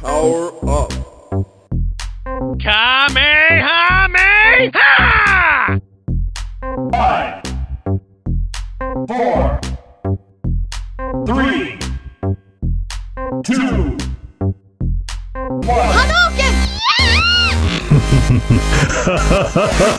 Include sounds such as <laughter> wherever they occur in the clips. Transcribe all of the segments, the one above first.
Power up. Kamehameha! Five, four, three, two, one. Pika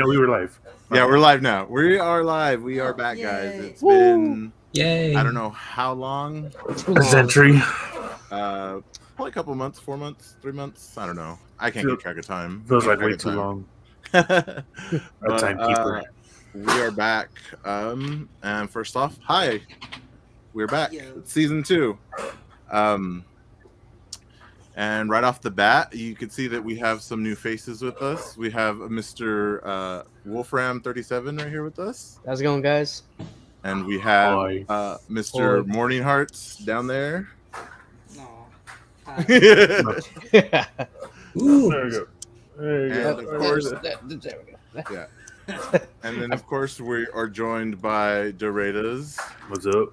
I know we were live. Yeah, we're live now. We are live. We are back, guys. It's been Yay. I don't know how long. A century. Uh, probably a couple months, four months, three months. I don't know. I can't Feel- keep track of time. Feels like Track way too long. <laughs> But, A timekeeper. uh, we are back. Um, and first off, hi. We're back. Yo. It's season two. Um, and right off the bat, you can see that we have some new faces with us. We have Mr. Uh, Wolfram37 right here with us. How's it going, guys? And we have uh, Mr. Hi. MourningHearts down there. Aw. <laughs> and Ooh. There we go. There you go. And of course, There we go. <laughs> and then of course we are joined by Doradas, What's up?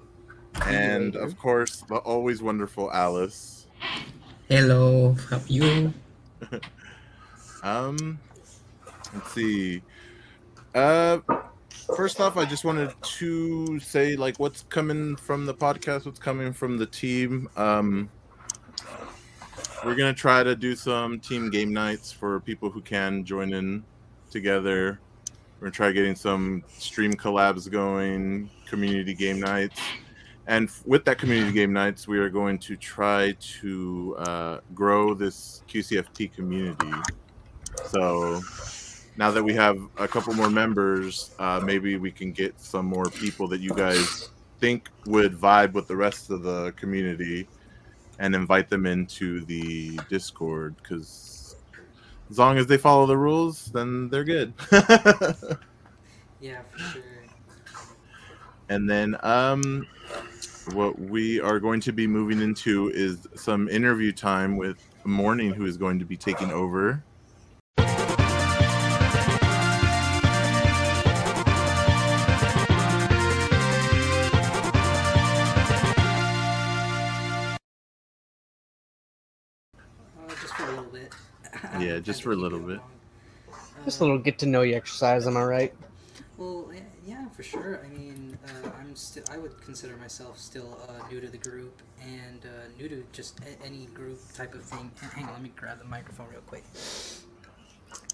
and of course the always wonderful Alice. Hello. How are you? <laughs> Um, let's see. Uh, first off, I just wanted to say like what's coming from the podcast, what's coming from the team. Um, we're gonna try to do some team game nights for people who can join in together. We're gonna try getting some stream collabs going, community game nights, and with that community game nights, we are going to try to uh, grow this QCFP community. So now that we have a couple more members, uh, maybe we can get some more people that you guys think would vibe with the rest of the community and invite them into the Discord because as long as they follow the rules, then they're good. <laughs> Yeah, for sure. and then um what we are going to be moving into is some interview time with Mourning who is going to be taking over. Oh, just for a little bit. Yeah, just for a little bit. <laughs> Just a little get to know you exercise, am I right? Well, yeah, yeah, for sure. I mean, uh, I'm still. I would consider myself still uh, new to the group and uh, new to just a- any group type of thing. Hang on, let me grab the microphone real quick.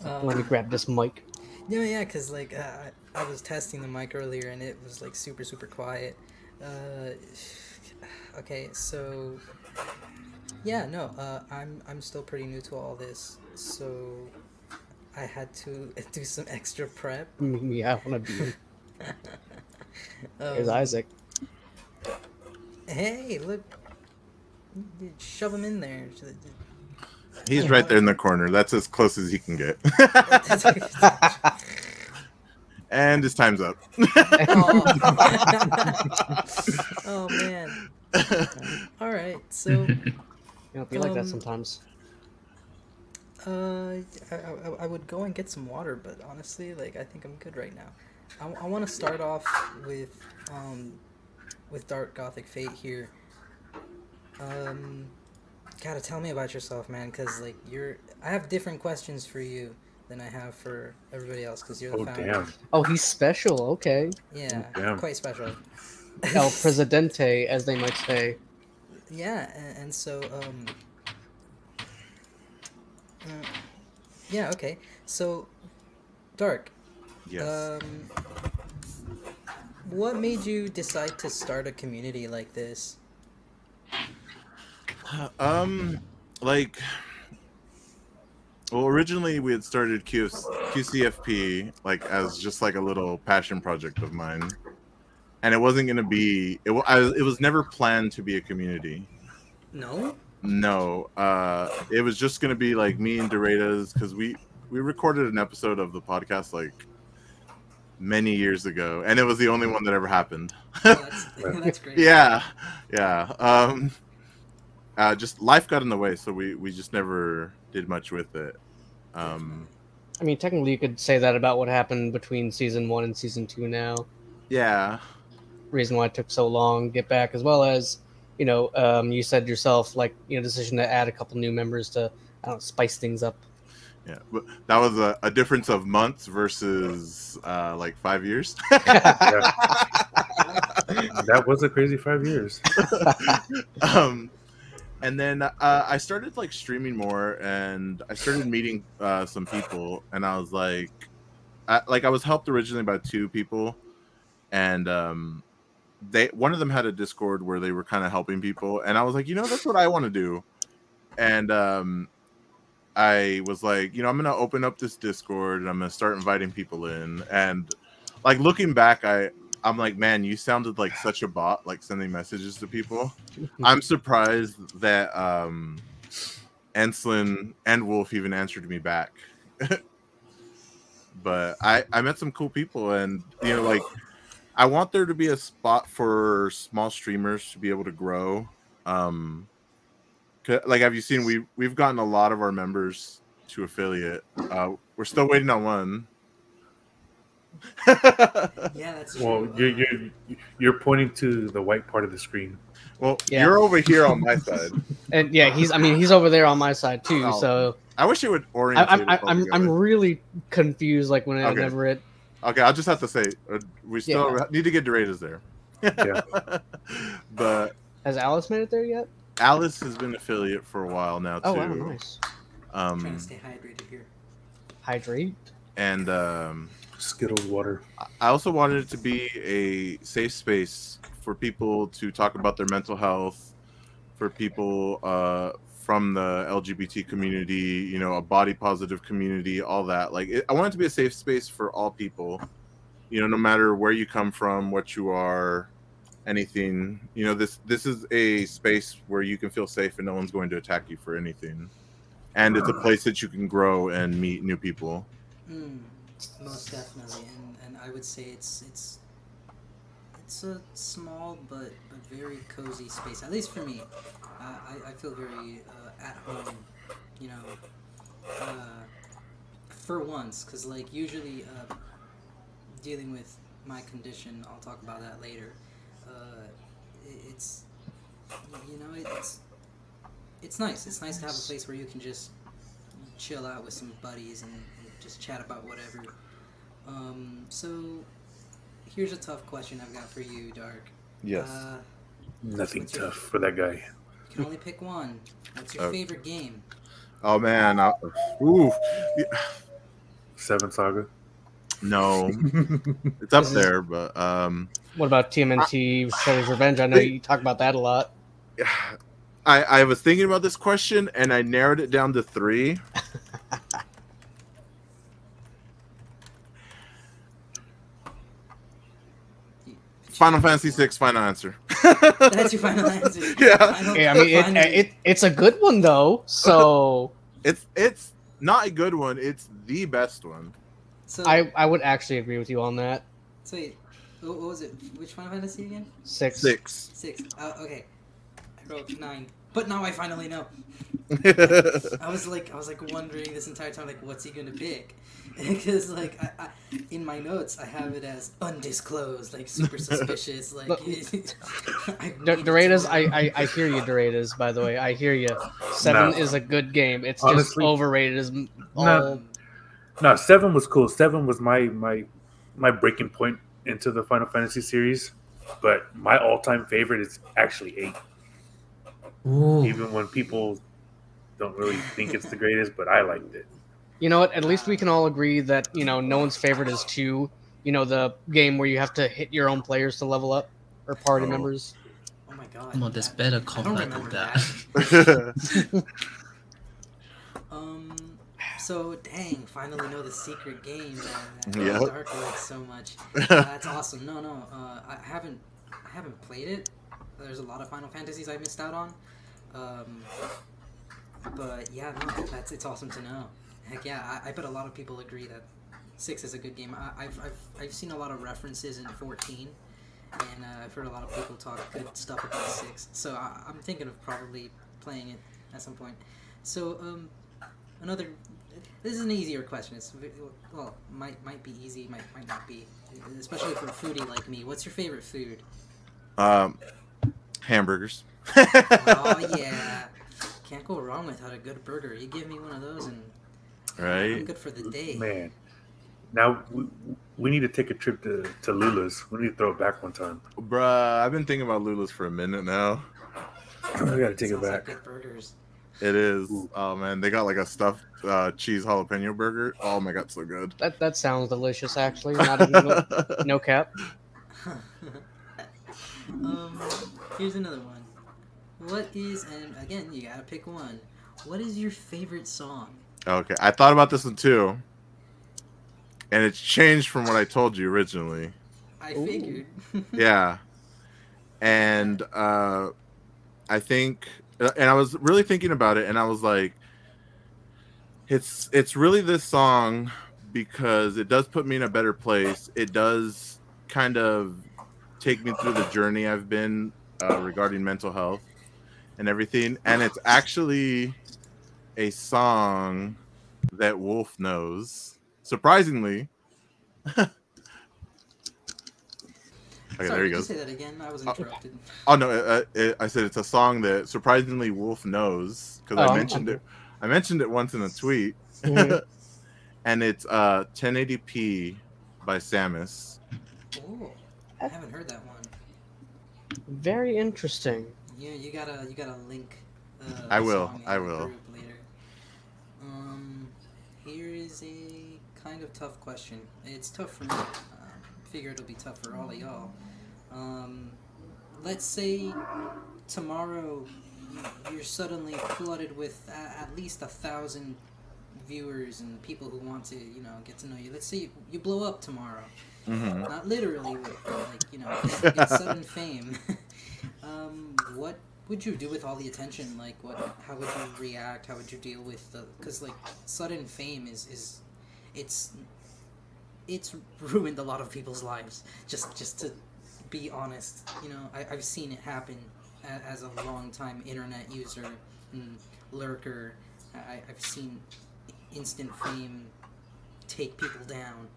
Um, Let me grab this mic. No, yeah, because like uh, I I was testing the mic earlier and it was like super super quiet. Uh, <sighs> okay, so yeah, no, uh, I'm I'm still pretty new to all this, so I had to <laughs> do some extra prep. <laughs> Yeah, I want to be. There's Um, Isaac. Hey, look, shove him in there. He's right there in the corner. That's as close as he can get. <laughs> and his time's up. <laughs> oh man. All right, so. You know, be like that Um, sometimes. Uh, I, I, I would go and get some water, but honestly, like I think I'm good right now. I, I want to start off with um, with Dark Gothic Fate here. Um, gotta tell me about yourself, man, because like you're. I have different questions for you than I have for everybody else because you're the Oh founder. damn! Oh, he's special. Okay, Yeah, Damn. quite special. El <laughs> Presidente, as they might say. yeah, and, and so um, uh, yeah, okay. So, Dark, Yes. um, what made you decide to start a community like this? Um, like, well, originally we had started Q- QCFP like as just like a little passion project of mine, and it wasn't gonna be. It, I, it was never planned to be a community. No. No, uh, it was just gonna be like me and Doradas because we we recorded an episode of the podcast like many years ago, and it was the only one that ever happened. Oh, that's, <laughs> <laughs> that's great. yeah yeah um uh just life got in the way so we we just never did much with it um I mean, technically, you could say that about what happened between season one and season two. Now, yeah reason why it took so long to get back, as well as you know, um, you said yourself, like you know, decision to add a couple new members to I don't know, spice things up. Yeah but that was a, a difference of months versus uh like five years? <laughs> That was a crazy five years. <laughs> um and then uh, i started like streaming more and i started meeting uh some people and i was like I, like i was helped originally by two people and um they one of them had a discord where they were kind of helping people and i was like you know that's what i want to do. And um i was like you know i'm gonna open up this discord and i'm gonna start inviting people in. And like looking back i i'm like man you sounded like such a bot like sending messages to people. I'm surprised that um enslin and wolf even answered me back. <laughs> But i i met some cool people and you know like I want there to be a spot for small streamers to be able to grow. Um, like have you seen we we've gotten a lot of our members to affiliate. Uh, we're still waiting on one. <laughs> Yeah, that's true. Well, you're, you're you're pointing to the white part of the screen. well, Yeah. you're over here on my side. <laughs> And yeah, he's I mean, he's over there on my side too. Oh, So I wish it would I, orient. I'm I, I'm I'm really confused. Like whenever it okay. I'll just have to say uh, we still Yeah. need to get Doradas there. Yeah. <laughs> but has Alice made it there yet? Alice has been affiliate for a while now too. Oh wow, nice. trying Um, to stay hydrated here. Hydrate. and um, Skittles water. I also wanted it to be a safe space for people to talk about their mental health, for people uh, from the LGBT community, you know, a body positive community, all that. Like, it, I want it to be a safe space for all people, you know, no matter where you come from, what you are, anything. You know, this this is a space where you can feel safe and no one's going to attack you for anything, and it's a place that you can grow and meet new people. Mm, most definitely, and and I would say it's it's it's a small but a very cozy space. At least for me, uh, I I feel very uh, at home. You know, uh, for once, because like usually uh, dealing with my condition, I'll talk about that later. Uh, it's you know it's it's nice. It's nice to have a place where you can just chill out with some buddies and, and just chat about whatever. Um, so here's a tough question I've got for you, Dark. Uh, Nothing What's your- tough for that guy. you can only pick one. What's your Uh, favorite game? Oh man, I, ooh, Seven Saga. no, <laughs> it's up there, but um, What about TMNT Shredder's Revenge? I know you talk about that a lot. <sighs> I I was thinking about this question and I narrowed it down to three. <laughs> Final Fantasy VI, final answer. That's your final <laughs> answer. Yeah. Final- Yeah, I mean, it, it it's a good one though. So <laughs> It's it's not a good one. It's the best one. so, I I would actually agree with you on that. so wait, what, what was it? Which Final Fantasy again? Six. Six. Six. Uh, okay, I wrote nine, but now I finally know. <laughs> I was like, I was like wondering this entire time, like, what's he gonna pick? <laughs> Because like, I, I, in my notes, I have it as undisclosed, like super <laughs> suspicious, like. Look, I D- needed to Doradas, know. I, I I hear you, Doradas. By the way, I hear you. Seven No. is a good game. It's Honestly- just overrated as all. No. No, seven was cool. Seven was my my my breaking point into the Final Fantasy series. But my all-time favorite is actually eight. Ooh. Even when people don't really think it's the greatest, but I liked it. You know what? At least we can all agree that you know no one's favorite is two. You know the game where you have to hit your own players to level up or party Oh. members. Oh my god. Come on, there's I- better I combat than remember that. <laughs> <laughs> So dang, finally know the secret game that, that <laughs> Yep. Dark likes so much. <laughs> Uh, that's awesome. No, no, uh, I haven't, I haven't played it. There's a lot of Final Fantasies I missed out on. Um, but yeah, no, that's it's awesome to know. Heck yeah, I, I bet a lot of people agree that six is a good game. I, I've, I've I've seen a lot of references in fourteen, and uh, I've heard a lot of people talk good stuff about six. So I, I'm thinking of probably playing it at some point. So um, another. This is an easier question. It's well, might might be easy, might might not be, especially for a foodie like me. What's your favorite food? um, hamburgers. oh <laughs> yeah, can't go wrong without a good burger. You give me one of those, and I'm Right. good for the day. Man, now we, we need to take a trip to, to Lula's. We need to throw it back one time. Bruh, I've been thinking about Lula's for a minute now. <laughs> I gotta take it Sounds like back. good burgers. It is. Ooh. Oh man, they got like a stuffed uh, cheese jalapeno burger. Oh my god, so good. That that sounds delicious. Actually, not even no, <laughs> no cap. <laughs> um, here's another one. What is and again you gotta pick one. What is your favorite song? okay, I thought about this one too, and it's changed from what I told you originally. I Ooh. figured. <laughs> yeah and uh i think and i was really thinking about it and i was like it's it's really this song because it does put me in a better place it does kind of take me through the journey i've been uh, regarding mental health and everything and it's actually a song that wolf knows surprisingly <laughs> Okay, Sorry, there he could goes. You say that again. I was interrupted. Oh no, uh, uh, I said it's a song that surprisingly Wolf knows because Oh, I mentioned it. I mentioned it once in a tweet, Mhm. <laughs> and it's uh 1080p by Sammus. Oh, I haven't heard that one. Very interesting. Yeah, you gotta you gotta link. Uh, I will, I will. group Later. Um, here is a kind of tough question. It's tough for me. Um, figure it'll be tough for all of y'all. Um, let's say tomorrow you're suddenly flooded with at least a thousand viewers and people who want to, you know, get to know you. Let's say you, you blow up tomorrow hmm not literally, but like you know, <laughs> get sudden fame. <laughs> um, what would you do with all the attention? Like, what? How would you react? How would you deal with the? Because like sudden fame is is, it's, it's ruined a lot of people's lives. Just just to be honest, you know, I, I've seen it happen as a long time internet user and lurker. I, I've seen instant fame take people down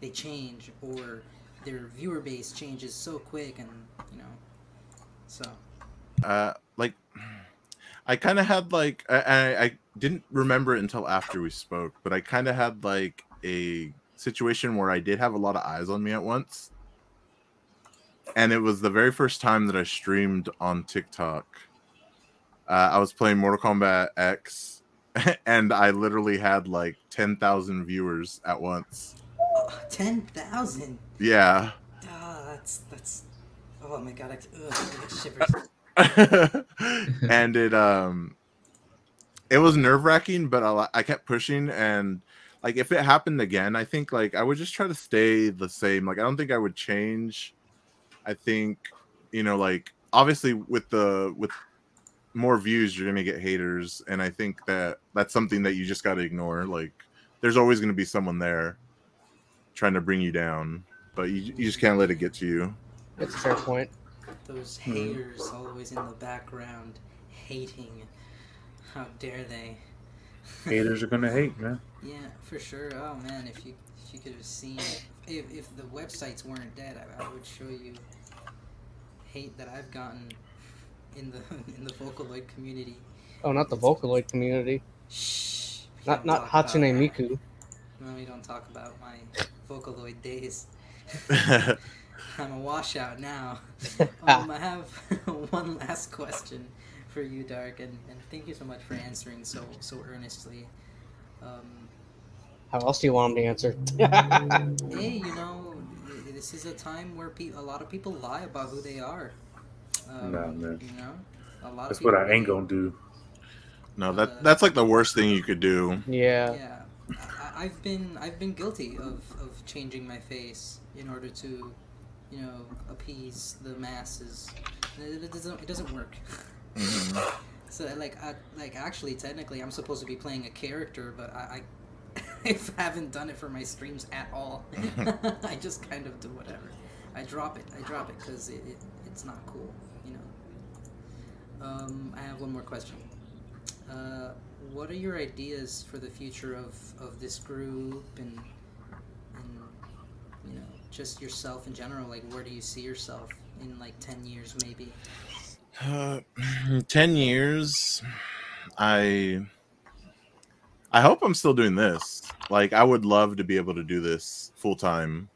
they change or their viewer base changes so quick and you know so Uh, like I kind of had like I, I I didn't remember it until after we spoke, but I kind of had like a situation where I did have a lot of eyes on me at once, and it was the very first time that I streamed on TikTok. Uh, I was playing Mortal Kombat X, <laughs> and I literally had like ten thousand viewers at once. <gasps> 10,000 Yeah. ah that's that's oh my god I, ugh, I get shivers <laughs> and it um it was nerve wracking but I, I kept pushing and like if it happened again i think like i would just try to stay the same like i don't think i would change i think you know like obviously with the with more views you're gonna get haters and i think that that's something that you just got to ignore like there's always gonna be someone there trying to bring you down but you, you just can't let it get to you That's a fair point. those Hmm. haters always in the background hating how dare they Haters are gonna hate, man. <laughs> yeah for sure oh man if you if you could have seen if, if the websites weren't dead I, I would show you hate that i've gotten in the <laughs> in the vocaloid community Oh, not the Vocaloid community. Shh. Not don't not Hatsune. Miku. No, we don't talk about my <laughs> Vocaloid days. <laughs> I'm a washout now. um, I have one last question for you, Dark, and, and thank you so much for answering so so earnestly. Um, How else do you want him to answer? <laughs> hey, you know, this is a time where pe- a lot of people lie about who they are. Um, Nah, man. You know, a lot That's of what I ain't gonna do. no, that that's like the worst thing you could do. yeah. Yeah, I, I've been I've been guilty of, of changing my face in order to, you know, appease the masses. It, it doesn't it doesn't work. Mhm. <laughs> So like I, like actually technically I'm supposed to be playing a character, but I, I, <laughs> I haven't done it for my streams at all. <laughs> I just kind of do whatever. I drop it. I drop it because it, it it's not cool, you know. Um, I have one more question. Uh, what are your ideas for the future of, of this group and and you know just yourself in general? Like, where do you see yourself in like ten years, maybe? Uh, <clears throat> Ten years, I I hope I'm still doing this. Like, I would love to be able to do this full time.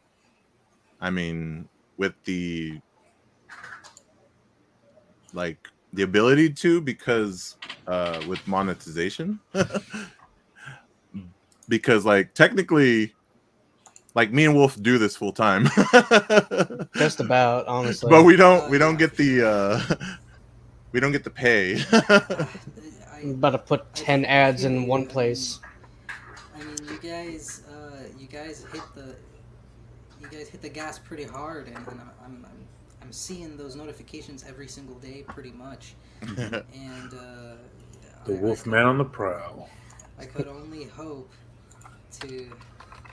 I mean, with the like the ability to, because uh, with monetization, <laughs> because like technically, like me and Wolf do this full time. <laughs> Just about, honestly. but we don't we don't get the uh <laughs> we don't get the pay I'm about to put 10 ads in one place. I mean, you guys, uh, you guys hit the, you guys hit the gas pretty hard, and, and I'm, I'm, I'm, I'm seeing those notifications every single day, pretty much. <laughs> And uh, The I- I wolf could- man on the prowl. I could only hope to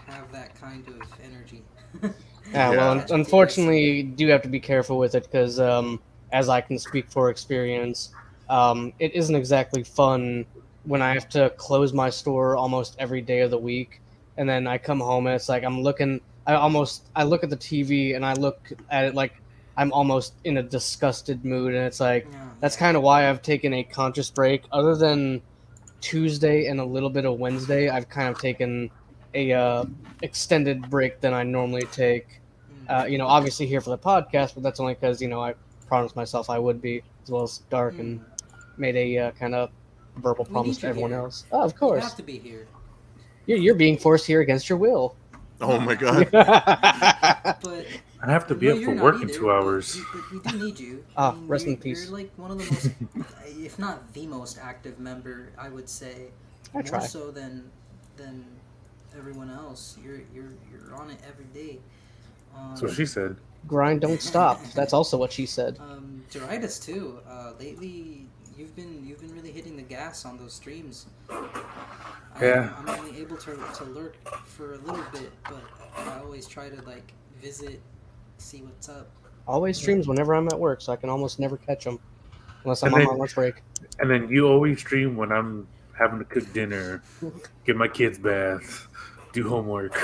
have that kind of energy. Yeah, <laughs> well, Yeah. un- unfortunately, you do have to be careful with it because, um, as I can speak for experience, um, it isn't exactly fun when I have to close my store almost every day of the week, and then I come home and it's like I'm looking. I almost I look at the TV and I look at it like I'm almost in a disgusted mood, and it's like Yeah, that's kind of why I've taken a conscious break. Other than Tuesday and a little bit of Wednesday, I've kind of taken a uh, extended break than I normally take. Mm. Uh, you know, obviously here for the podcast, but that's only because you know I promised myself I would be, as well as Dark, and made a uh, kind of verbal We promise to everyone here. else. Oh, of You course, have to be here. you're, you're being forced here against your will. oh my god <laughs> But I have to be No, up for not work in either, two but hours. we- But we do need you. Ah, I mean, rest in you're- peace. You're like one of the most, <laughs> if not the most active member, I would say. I more try. so than than everyone else. You're you're you're on it every day. Um, That's what she said. Grind, don't <laughs> stop. That's also what she said. um, Doradas too. Uh, lately, you've been you've been really hitting the gas on those streams. Yeah. I'm, I'm only able to, to lurk for a little bit, but I always try to like visit, see what's up. Always streams whenever I'm at work, so I can almost never catch them unless I'm And on then- my lunch break. And then you always stream when I'm having to cook dinner, get my kids baths, do homework.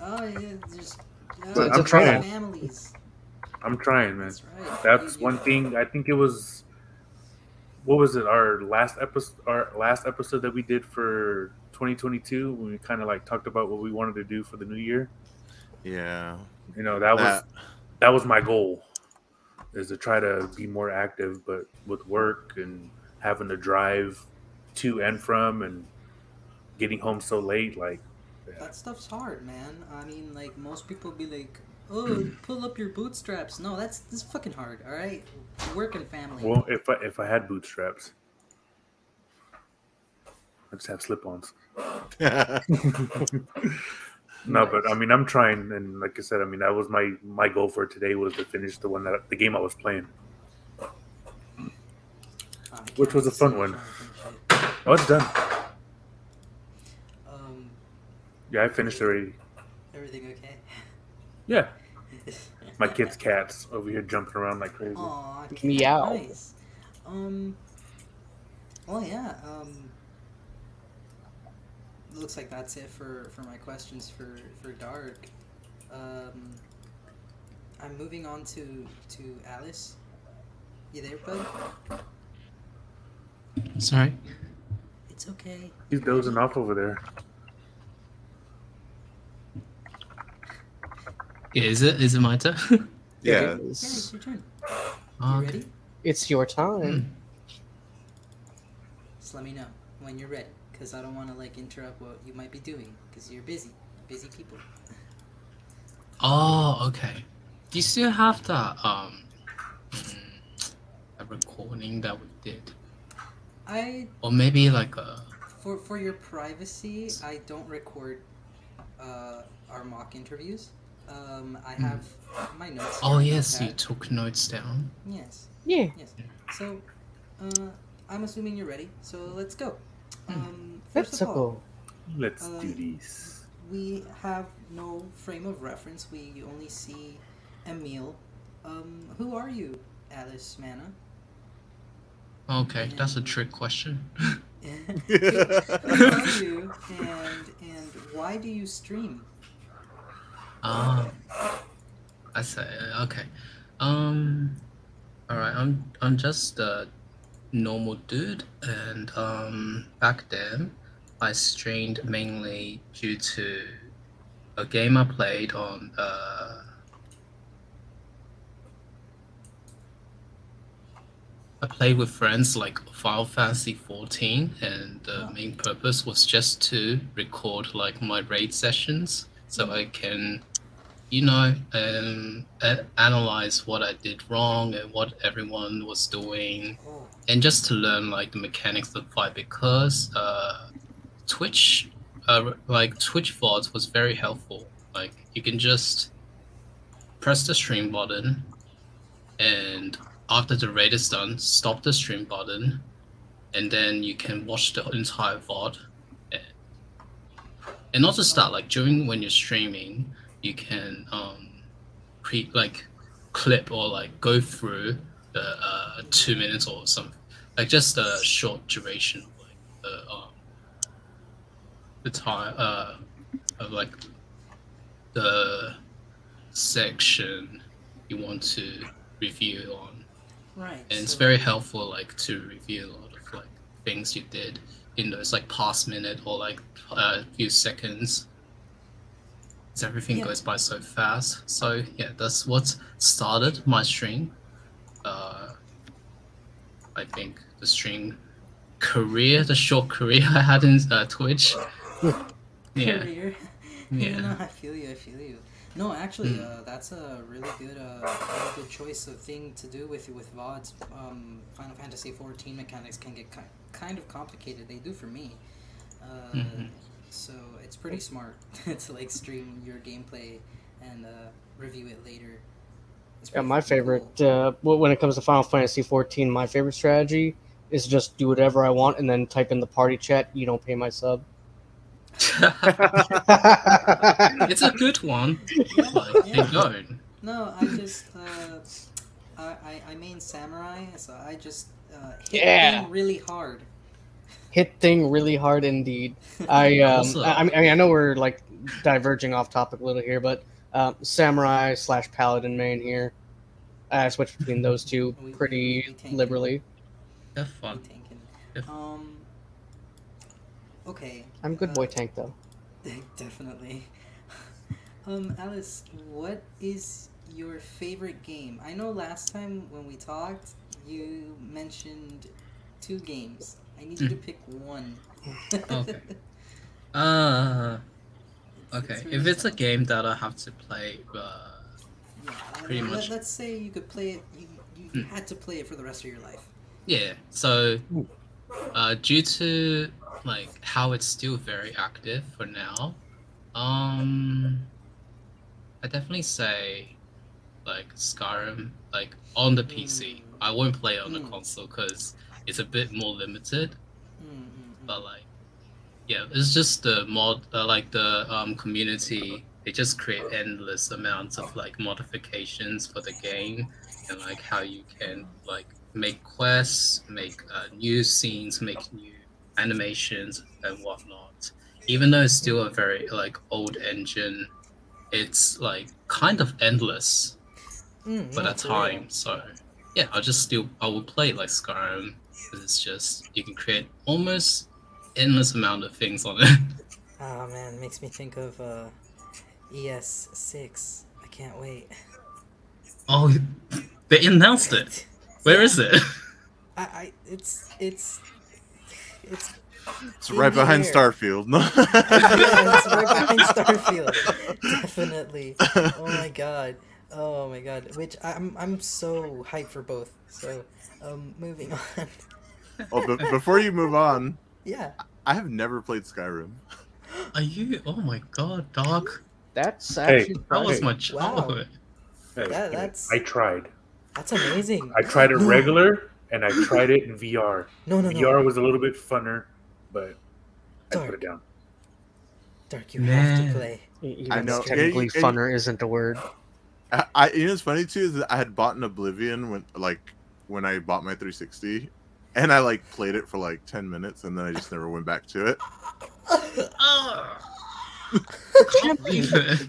Oh yeah, just yeah, But I'm trying. families. I'm trying, man. That's right. That's You- you- one thing. I think it was. What was it? Our last episode. Our last episode that we did for 2022, when we kind of like talked about what we wanted to do for the new year. yeah You know, that was that, that was my goal, is to try to be more active. But with work and having to drive to and from and getting home so late, like That stuff's hard, man. I mean, like most people be like, "Oh, pull up your bootstraps." No, that's that's fucking hard. All right, working family. well, if I if I had bootstraps, I just have slip-ons. <laughs> No, but I mean, I'm trying, and like I said, I mean, that was my my goal for today was to finish the one that the game I was playing. Which was a fun you one. trying to finish Oh, it's done. Um, Yeah, I finished already. everything okay? Yeah, my kids' cats over here jumping around like crazy. Aw, Meow. Nice. Um. Well, yeah. Um. Looks like that's it for for my questions for for Dark. Um. I'm moving on to to Alice. You there, bud? Sorry. It's okay. He's dozing off over there. Yeah, is it is it my turn? <laughs> Yeah. It Yeah, it's your turn. You ready? It's your time. Just let me know when you're ready, because I don't want to like interrupt what you might be doing, because you're busy, busy people. Oh, okay. Do you still have that um a recording that we did, I or maybe like a for for your privacy, I don't record uh, our mock interviews. Um, I have my notes. oh here yes, you took notes down. Yes, Yeah. yes. So, uh, I'm assuming you're ready. So let's go. Hmm. Um, Let's first of all, go. Let's Um, do this. we have no frame of reference. We only see Emil. Um, who are you, Alice Mana? Okay, that's a trick question. <laughs> who are you, and and why do you stream? Ah, I say okay. Um, all right. I'm I'm just a normal dude, and um, back then I streamed mainly due to a game I played on uh. I played with friends like Final Fantasy 14, and the main purpose was just to record like my raid sessions, so I can, you know, um, a- analyze what I did wrong and what everyone was doing, and just to learn like the mechanics of fight because uh, Twitch, uh, like Twitch VODs was very helpful. Like you can just press the stream button, and after the raid is done, stop the stream button, and then you can watch the entire VOD. And- And not just that, like during when you're streaming, you can um, pre like clip or like go through the uh, two minutes or something, like just a short duration of like the um, the time uh, of like the section you want to review on right. and it's so- very helpful like to review a lot of like things you did in those like past minute or like a few seconds 'Cause everything Yeah. goes by so fast so yeah that's what started my stream uh i think the stream career the short career <laughs> i had in uh, twitch <laughs> yeah career. <laughs> Yeah. no, I feel you. I feel you. No, actually, Mm. uh, that's a really good, uh, really good choice of thing to do with with VODs. Um, Final Fantasy XIV mechanics can get ki- kind of complicated. They do for me. Uh, Mhm. So it's pretty smart <laughs> to like stream your gameplay and uh, review it later. It's Yeah, my favorite uh, when it comes to Final Fantasy 14, my favorite strategy is just do whatever I want and then type in the party chat. You don't pay my sub. <laughs> it's a good one like Yeah. don't No, I just uh, I, I I main samurai, so I just uh, hit Yeah. really hard. Hit thing really hard indeed. I <laughs> um, I, I mean I know we're like diverging off topic a little here, but um, samurai slash paladin main here. I switch between those two We- <laughs> we- pretty we liberally. have Be fun Um. Okay. I'm good uh, boy tank though. <laughs> Definitely. Um, Alice, what is your favorite game? I know last time when we talked, you mentioned two games. I need you to pick one. Okay. <laughs> uh okay It's if really it's a game that i have to play uh Yeah, pretty let, much. Let's say you could play it. You, you Mm. had to play it for the rest of your life. Yeah. So, uh, due to like how it's still very active for now, um, I definitely say like Skyrim, like on the PC. Mm. I won't play it on the Mm. console because it's a bit more limited. Mm, mm, mm. But like, yeah, it's just the mod, uh, like the um community. They just create endless amounts of like modifications for the game, and like how you can like make quests, make uh, new scenes, make new animations and whatnot. Even though it's still a very like old engine, it's like kind of endless Mm, for that time. So yeah, I'll just still I will play like Skyrim because it's just you can create almost endless amount of things on it. Oh <laughs> man, makes me think of uh, ES6. I can't can't wait. Oh, they announced it. <laughs> Where is it? <laughs> I, I it's it's it's It's right behind air. Starfield. No. yeah, it's right behind Starfield. Definitely. Oh my god. Oh my god. Which I'm I'm so hyped for both. So, um, moving on. <laughs> oh, but before you move on, yeah. I have never played Skyrim. Are you? Oh my god, dog. That's Hey, actually That was oh, Hey. my Wow. Hey, That- that's- I tried. That's amazing. I tried it No. <gasps> regular and I tried it in VR. No, no, no. VR was a little bit funner, but I put it down. Dark, you have to play. Even I know. Technically, Yeah, you- funner isn't a word. I, I you know what's funny too is that I had bought an Oblivion when like when I bought my 360, and I like played it for like 10 minutes, and then I just never went back to it. Oh, can't believe it.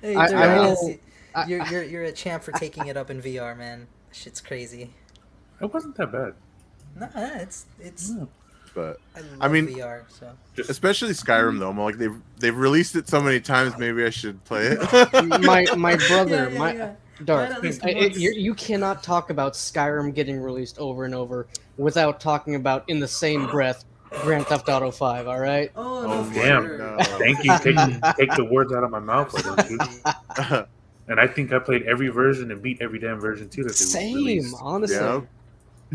Hey, I- I you- I- you're you're you're a champ for taking it up in VR, man. Shit's crazy. It wasn't that bad. Nah, it's it's. No. But I love I mean- VR. So especially Skyrim though, I'm like they've they've released it so many times. Maybe I should play it. <laughs> my my brother, <laughs> Yeah, yeah, my yeah. Dark, Right, at I- I- you're- cannot talk about Skyrim getting released over and over without talking about in the same breath Grand Theft Auto Five. All right. Oh, Oh, damn. sure. No. thank you. Take, take the words out of my mouth. Why don't you? Absolutely. And I think I played every version and beat every damn version too. That Same, released. honestly. Yeah.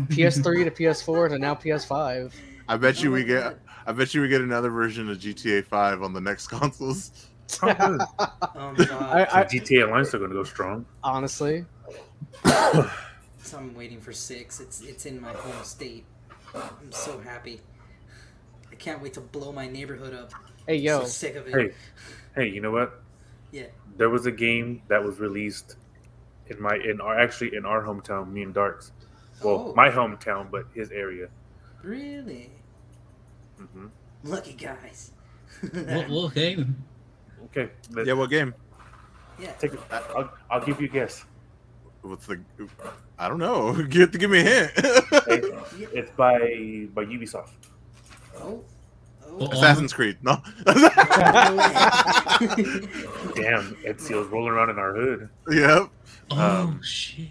PS3 to PS4 to now PS5. I bet you Oh we my get God. I bet you we get another version of GTA 5 on the next <laughs> consoles. <laughs> Oh my god. I, I, GTA Online's still gonna go strong. honestly, <coughs> so I'm waiting for six. It's it's in my home state. I'm so happy. I can't wait to blow my neighborhood up. hey yo, so sick of it. Hey, hey, you know what? Yeah. There was a game that was released in my in our actually in our hometown, me and Darks. Well, Oh. my hometown, but his area. Really? Mm-hmm. Lucky guys. <laughs> What, what game? Okay, let, Yeah, what game? yeah. take it. I'll, I'll give you a guess. What's the I don't know. <laughs> You have to give me a hint. Hey, <laughs> it's by by Ubisoft. Oh. Oh. Assassin's Creed. No. <laughs> Damn, Ezio's rolling around in our hood. yep. Oh Um, shit.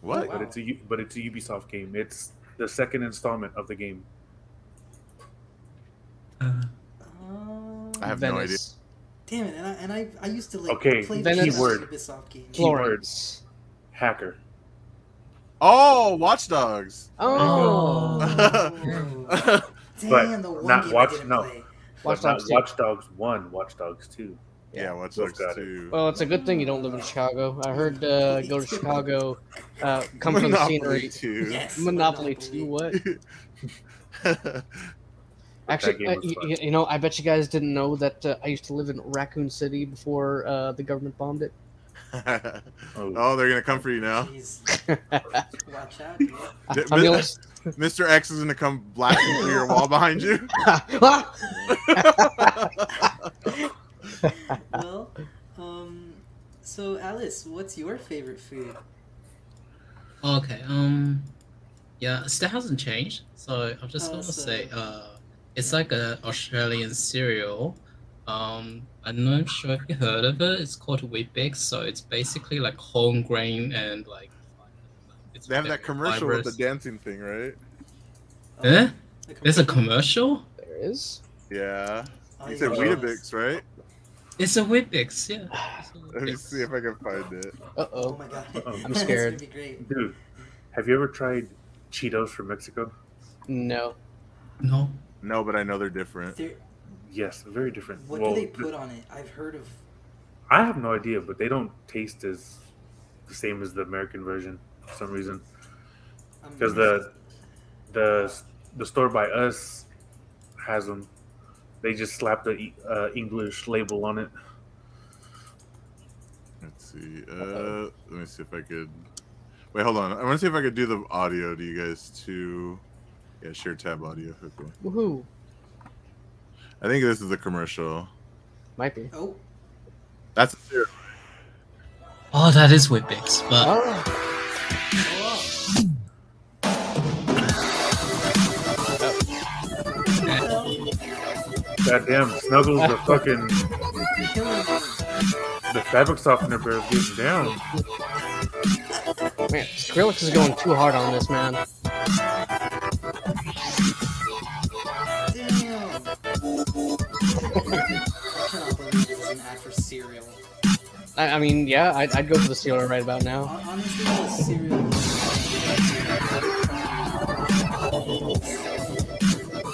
What? But it's a U- but it's a Ubisoft game. It's the second installment of the game. Uh, Oh. I have no idea. Venice, Damn it! And I and I, I used to like Okay, play the keyword. Ubisoft games. Keyword. Florence. Hacker. Oh, Watch Dogs. Oh, Oh. <laughs> Damn, But the one not game watch- I didn't no. play. Watch But not Dogs Watch Dogs One, Watch Dogs Two. yeah, Watch Dogs 2. well, it's a good thing you don't live in Chicago. I heard uh, <laughs> go to Chicago, uh, come for the Monopoly scenery. 2. Yes. Monopoly 2, what? <laughs> Actually, uh, was y- you know, I bet you guys didn't know that uh, I used to live in Raccoon City before uh, the government bombed it. <laughs> Oh, oh, they're gonna come for you now. <laughs> Watch out. dude. D- I'm the only- Mr. X is gonna come blasting through your wall behind you. <laughs> Well, um, so Alice, what's your favorite food? Okay. Um. Yeah, it still hasn't changed. So I'm just Oh, gonna so- say, uh, it's like a Australian cereal. Um, I'm not sure if you heard of it. It's called Weet-Bix. So it's basically like whole grain and like. It's They have that commercial with the dancing thing, right? Oh, Eh? the There's a commercial? commercial. there is. Yeah. Oh, You said yeah. Weetabix, right? It's a Weet-Bix, yeah. It's a Let me see if I can find it. Uh Oh oh. my god. Uh-oh. I'm scared. gonna be great. dude, have you ever tried Cheetos from Mexico? No. No. No, but I know they're different. They're, Yes, very different. what well, do they put on it? I've heard of. I have no idea, but they don't taste as the same as the American version for some reason. Because the the the store by us has them. They just slap the E- uh, English label on it. Let's see. Uh, let me see if I could. Wait, hold on. I want to see if I could do the audio to you guys too. Yeah, share tab audio. Okay. Woohoo. I think this is a commercial. Might be. Oh, That's a cereal. Oh, that is Weet-Bix, but Oh. oh. Goddamn, Snuggles the fucking The fabric softener bear is getting down. Man, Skrillex is going too hard on this, man. I cereal. I, mean, yeah, I'd, I'd go for the Steeler right about now. Cereal.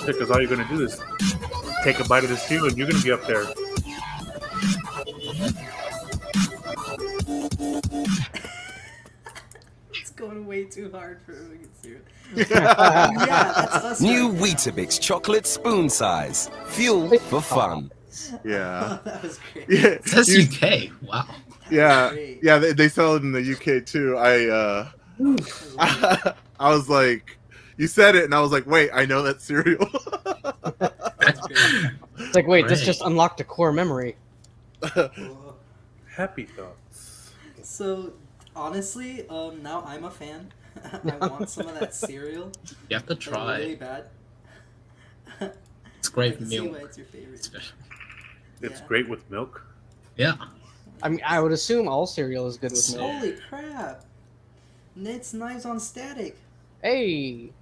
Because all you're gonna do is take a bite of the cereal, and you're gonna be up there. Too hard for fucking cereal. <laughs> yeah, that's us. New right. Weetabix chocolate spoon size. Fuel for fun. <laughs> Yeah. that was great. Yeah. That's you- UK. Wow. yeah. Yeah. They, they sell it in the UK too. I uh, <laughs> I was like, you said it, and I was like, wait, I know that cereal. It's like, wait, this just unlocked a core memory. Happy thoughts. So honestly, um, now I'm a fan. <laughs> I want some of that cereal. You have to like, really try. bad. <laughs> It's I great can see why milk. it's your favorite. especially. It's Yeah. great with milk. Yeah. I mean, I would assume all cereal is good with milk. Holy crap! Knit's knives on static. Hey,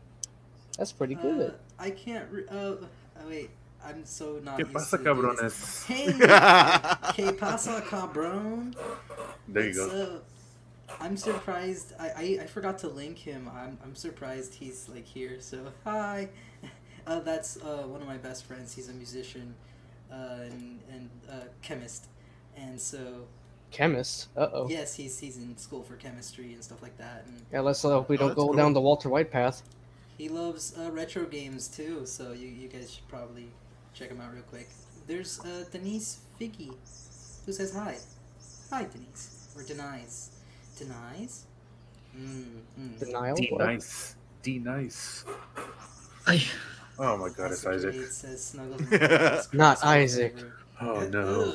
that's pretty Uh, good. I can't. Re- uh, oh, wait, I'm so not. ¿Qué used pasa, cabrones? <laughs> Hey, que pasa, cabrón? There you What's go. up? I'm surprised. I, I, I forgot to link him. I'm, I'm surprised he's like here. So hi. <laughs> Uh, that's uh, one of my best friends. He's a musician uh, and, and uh, chemist. And so Chemist. Uh oh. yes, he's he's in school for chemistry and stuff like that. And Yeah, let's hope we Oh, don't that's go cool. down the Walter White path. he loves uh, retro games too. So you, you guys should probably check him out real quick. There's uh, Denise Figgy, who says hi. Hi, Denise. Or denies. Denies? Mm, mm. Denial. D What? nice. D nice. I, Oh my god, it's Isaac. Jade says snuggles and cuddles, Not Isaac. Oh no.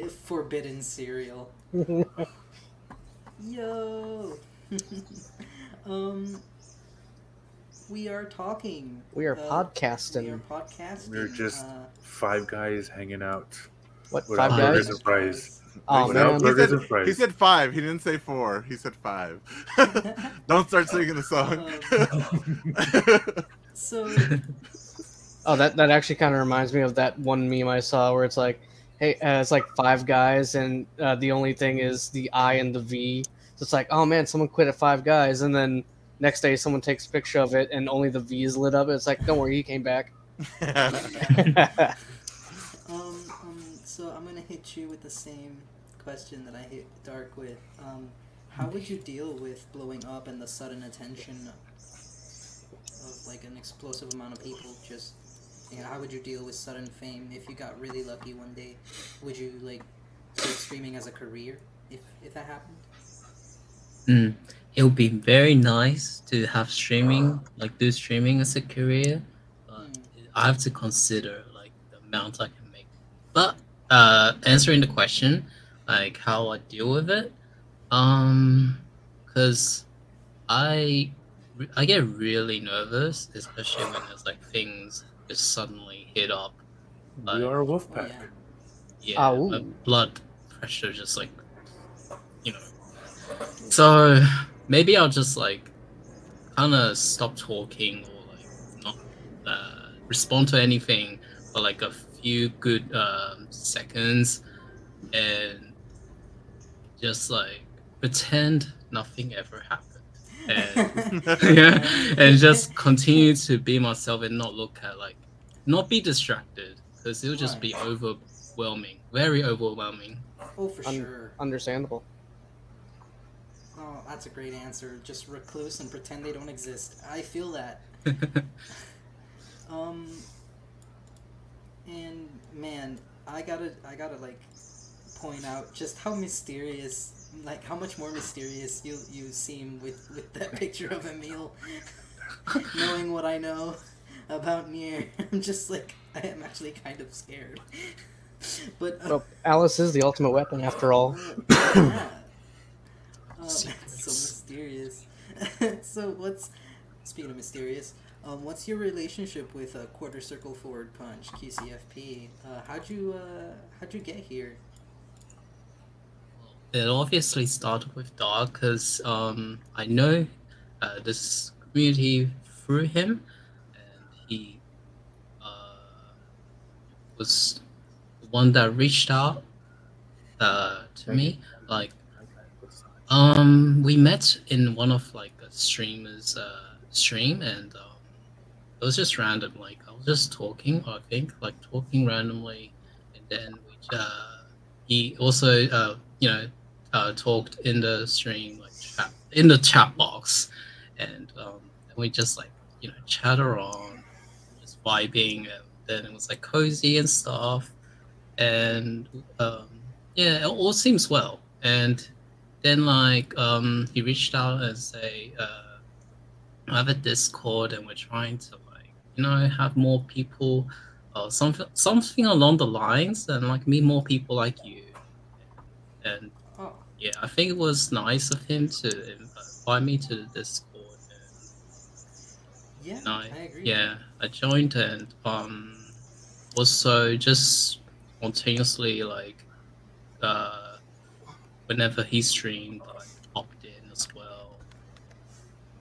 Ugh. Forbidden cereal. <laughs> Yo. <laughs> um. We are talking. we are uh, We are podcasting. podcasting. We're just uh, five guys hanging out. What? without Five burgers guys? and fries. Oh Without man. he, said, he said five. He didn't say four. He said five. <laughs> Don't start singing the song. <laughs> so. <laughs> Oh, that that actually kind of reminds me of that one meme I saw where it's like, hey, uh, it's like five guys, and uh, the only thing is the I and the V. So it's like, oh man, someone quit at Five Guys, and then next day someone takes a picture of it, and only the V is lit up. It's like, don't worry, he came back. Um, um, so I'm gonna hit you with the same question that I hit Dark with. Um, how would you deal with blowing up and the sudden attention of like an explosive amount of people? Just, you know, how would you deal with sudden fame if you got really lucky one day? Would you like take streaming as a career if if that happened? mm, it would be very nice to have streaming, like do streaming as a career. But I have to consider like the amount I can make. But uh, answering the question, like how I deal with it, um, because I I get really nervous, especially when there's like things just suddenly hit up. Like, you are a wolf pack. yeah. Yeah, my blood pressure just like, you know. So maybe I'll just like kind of stop talking or like not uh, respond to anything for like a few good um, seconds and just like pretend nothing ever happened. And <laughs> <laughs> yeah, and just continue to be myself and not look at like, not be distracted because it'll just be overwhelming, very overwhelming. Oh, for Un- sure. Understandable. Oh, that's a great answer. Just recluse and pretend they don't exist. I feel that. <laughs> Um, and man, I gotta, I gotta like point out just how mysterious, like how much more mysterious you you seem with with that picture of Emil. <laughs> Knowing what I know about Nier, <laughs> I'm just like I am actually kind of scared. <laughs> But uh, Well, Alice is the ultimate weapon after all. <coughs> yeah. <coughs> Oh, that's so mysterious. so what's speaking of mysterious? Um, what's your relationship with a quarter circle forward punch QCFP? Uh, how'd you uh, how'd you get here? it obviously started with Dark because um, I know uh, this community through him, and he uh, was the one that reached out uh, to me. Like, um, we met in one of like a streamer's uh, stream, and it was just random. Like, I was just talking, I think, like talking randomly, and then we uh, he also uh, you know uh, talked in the stream like chat in the chat box, and um, we just like you know chat around, just vibing, and then it was like cozy and stuff, and um, yeah, it all seems well. And then like um, he reached out and say, uh, I have a Discord, and we're trying to you know have more people. Uh, something something along the lines and like meet more people like you and Oh, yeah, I think it was nice of him to invite me to the Discord. yeah, And I, I agree. yeah, I joined and um, also just spontaneously like uh, whenever he streamed, I popped in as well.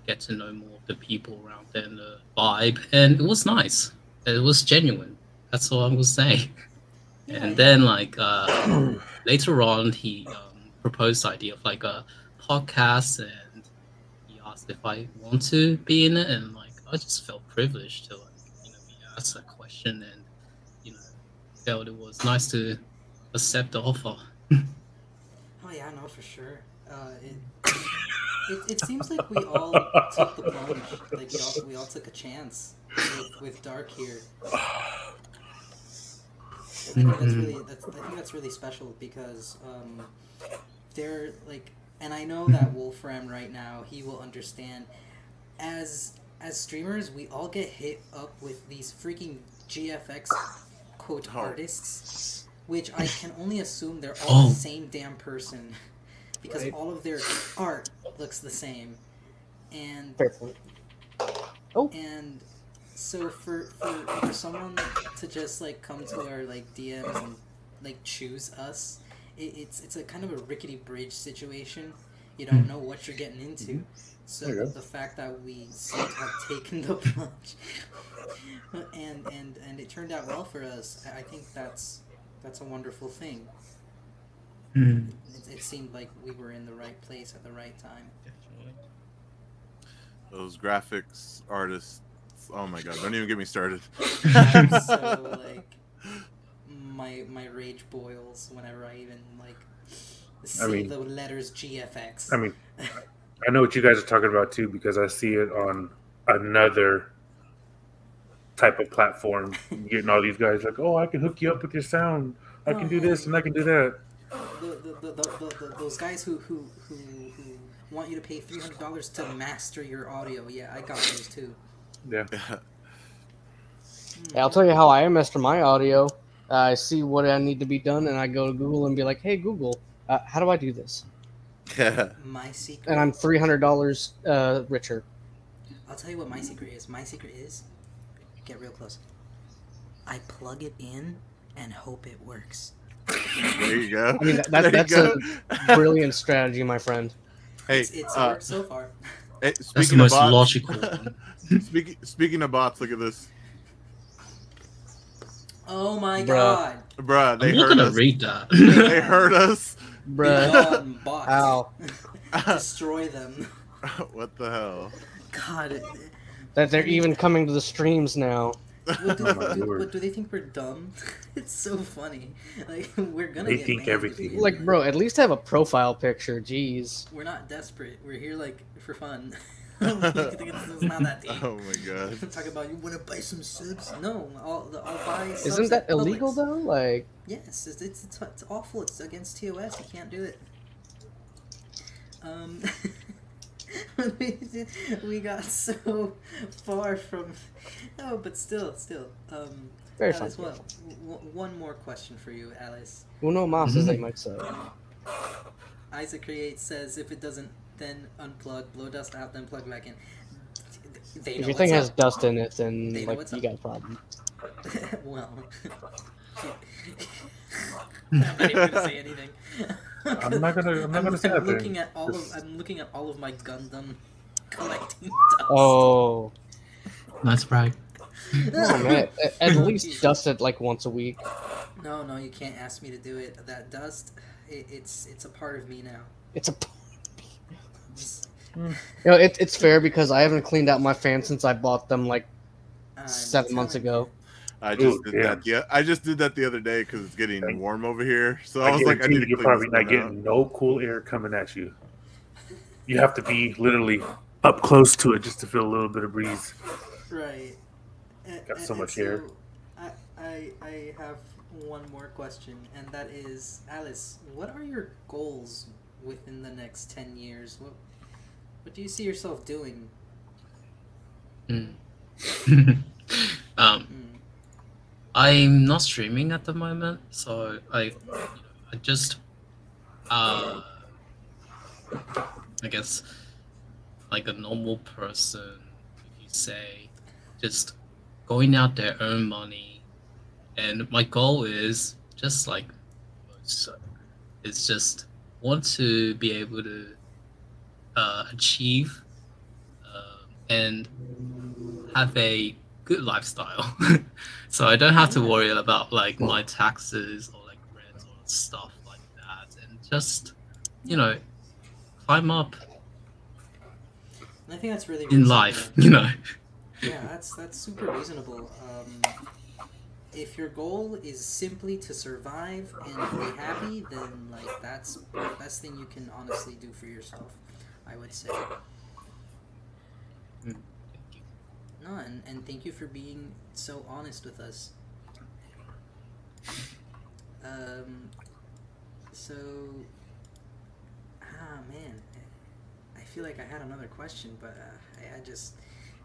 Get to know more of the people around there and the vibe, and it was nice. It was genuine. That's all I was saying. Yeah, and then like uh, <clears throat> later on, he um, proposed the idea of like a podcast, and he asked if I want to be in it, and like I just felt privileged to like you know be asked that question, and you know felt it was nice to accept the offer. <laughs> Oh yeah, no, for sure. Uh, it, <laughs> it, it seems like we all took the plunge. Like we all, we all took a chance with, with Dark here. I think that's really that's, I think that's really special because um, they're like, and I know that <laughs> Wolfram right now he will understand. As as streamers, we all get hit up with these freaking GFX quote Oh. artists, which I can only assume they're all Oh. the same damn person <laughs> because Right. all of their art looks the same, and Fair point. Oh. and so for, for for someone to just like come to our like DMs and like choose us, it, it's it's a kind of a rickety bridge situation. You don't hmm. know what you're getting into. Mm-hmm. So There you go. the fact that we seem to have <laughs> taken the plunge, <laughs> and and and it turned out well for us, I I think that's that's a wonderful thing. Mm-hmm. It, it seemed like we were in the right place at the right time. Those graphics artists. Oh my god! Don't even get me started. <laughs> So like my my rage boils whenever I even like see mean- the letters GFX. I mean, I know what you guys are talking about too because I see it on another type of platform. <laughs> Getting all these guys like, oh, I can hook you up with your sound. I can do oh. this and I can do that. The, the, the, the, the, the, those guys who, who who who want you to pay three hundred dollars to master your audio. Yeah, I got those too. Yeah. <laughs> Yeah, I'll tell you how I master my audio. Uh, I see what I need to be done, and I go to Google and be like, "Hey Google, uh, how do I do this?" <laughs> My secret. And I'm three hundred dollars uh, richer. I'll tell you what my secret is. My secret is get real close. I plug it in and hope it works. There you go. I mean, that, There you that's go. a brilliant strategy, my friend. Hey, It's, it's uh, worked so far. hey, That's the speaking of most bots, logical <laughs> one. speaking speaking of bots, look at this, Oh my Bruh. god. bruh. They I'm not gonna us. read that. <laughs> They heard us. Bruh. Beyond bots. Ow. <laughs> Destroy them. what the hell? God. That they're even coming to the streams now. What, do, <laughs> Oh my do- what, do they think we're dumb? <laughs> it's so funny. <laughs> Like we're gonna. They get think banned everything. if we- Like, bro, at least have a profile picture. Jeez. We're not desperate. We're here like for fun. it's not that deep. Oh my god. Talk about you want to buy some subs? No, I'll, I'll buy. Isn't that illegal though? Like, Yes, it's, it's it's it's awful. It's against TOS. You can't do it. Um, we, <laughs> we got so far from. Oh, but still, still. Um, very Alice, fun. well, w- one more question for you, Alice. Uno mas, as they might say. Isaac Create says if it doesn't, then unplug, blow dust out, then plug back in. They If your thing what's has up. dust in it, then They like you up. got <laughs> a problem. well, <laughs> I'm not even gonna say anything. <laughs> I'm not gonna. I'm not I'm, gonna say I'm looking at all of I'm looking at all of my Gundam collecting <laughs> dust. Oh, That's right. oh man! At, <laughs> at least dust it like once a week. No, no, you can't ask me to do it. That dust, it, it's it's a part of me now. It's a. Just, hmm. You know, it, it's fair because I haven't cleaned out my fan since I bought them like I'm seven months telling ago. I just Ooh, did damn. that. Yeah, I just did that the other day because it's getting Thank- warm over here. So I, I was like, I need to you're clean probably not one out. getting no cool air coming at you. You have to be literally up close to it just to feel a little bit of breeze. you. Right. And- Got so and- much and hair. so I, I I have one more question, and that is, Alice, what are your goals within the next ten years? What what do you see yourself doing? Mm. <laughs> um, Mm. I'm not streaming at the moment, so I, I just, uh, I guess, like a normal person, you say, just going out there, earn money, and my goal is just like, it's just want to be able to uh, achieve uh, and have a good lifestyle. <laughs> so I don't have to worry about like my taxes or like rent or stuff like that, and just you know climb up I think that's really in life. You know. Yeah, that's that's super reasonable. Um, if your goal is simply to survive and be happy, then like that's the best thing you can honestly do for yourself. I would say. Mm. No, and, and thank you for being so honest with us. Um, so, ah man, I feel like I had another question, but uh, I, I just,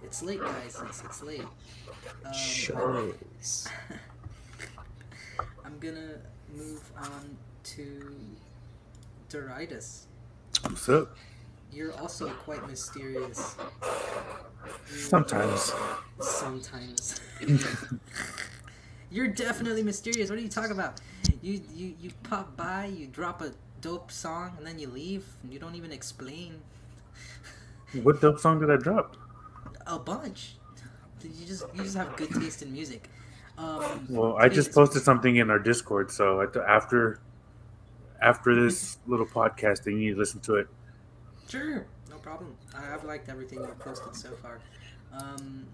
it's late, guys. It's, it's late. Um, <laughs> I'm gonna move on to Doradas. What's up? You're also quite mysterious. You- Sometimes. Sometimes. <laughs> You're definitely mysterious. What are you talking about? You you you pop by, you drop a dope song, and then you leave. And you don't even explain <laughs> What dope song did I drop? a bunch. You just you just have good taste in music. Um, Well, I just posted something in our Discord, so after after this little podcast, then you need to listen to it. Sure, no problem. I, I've liked everything you've posted so far. Um,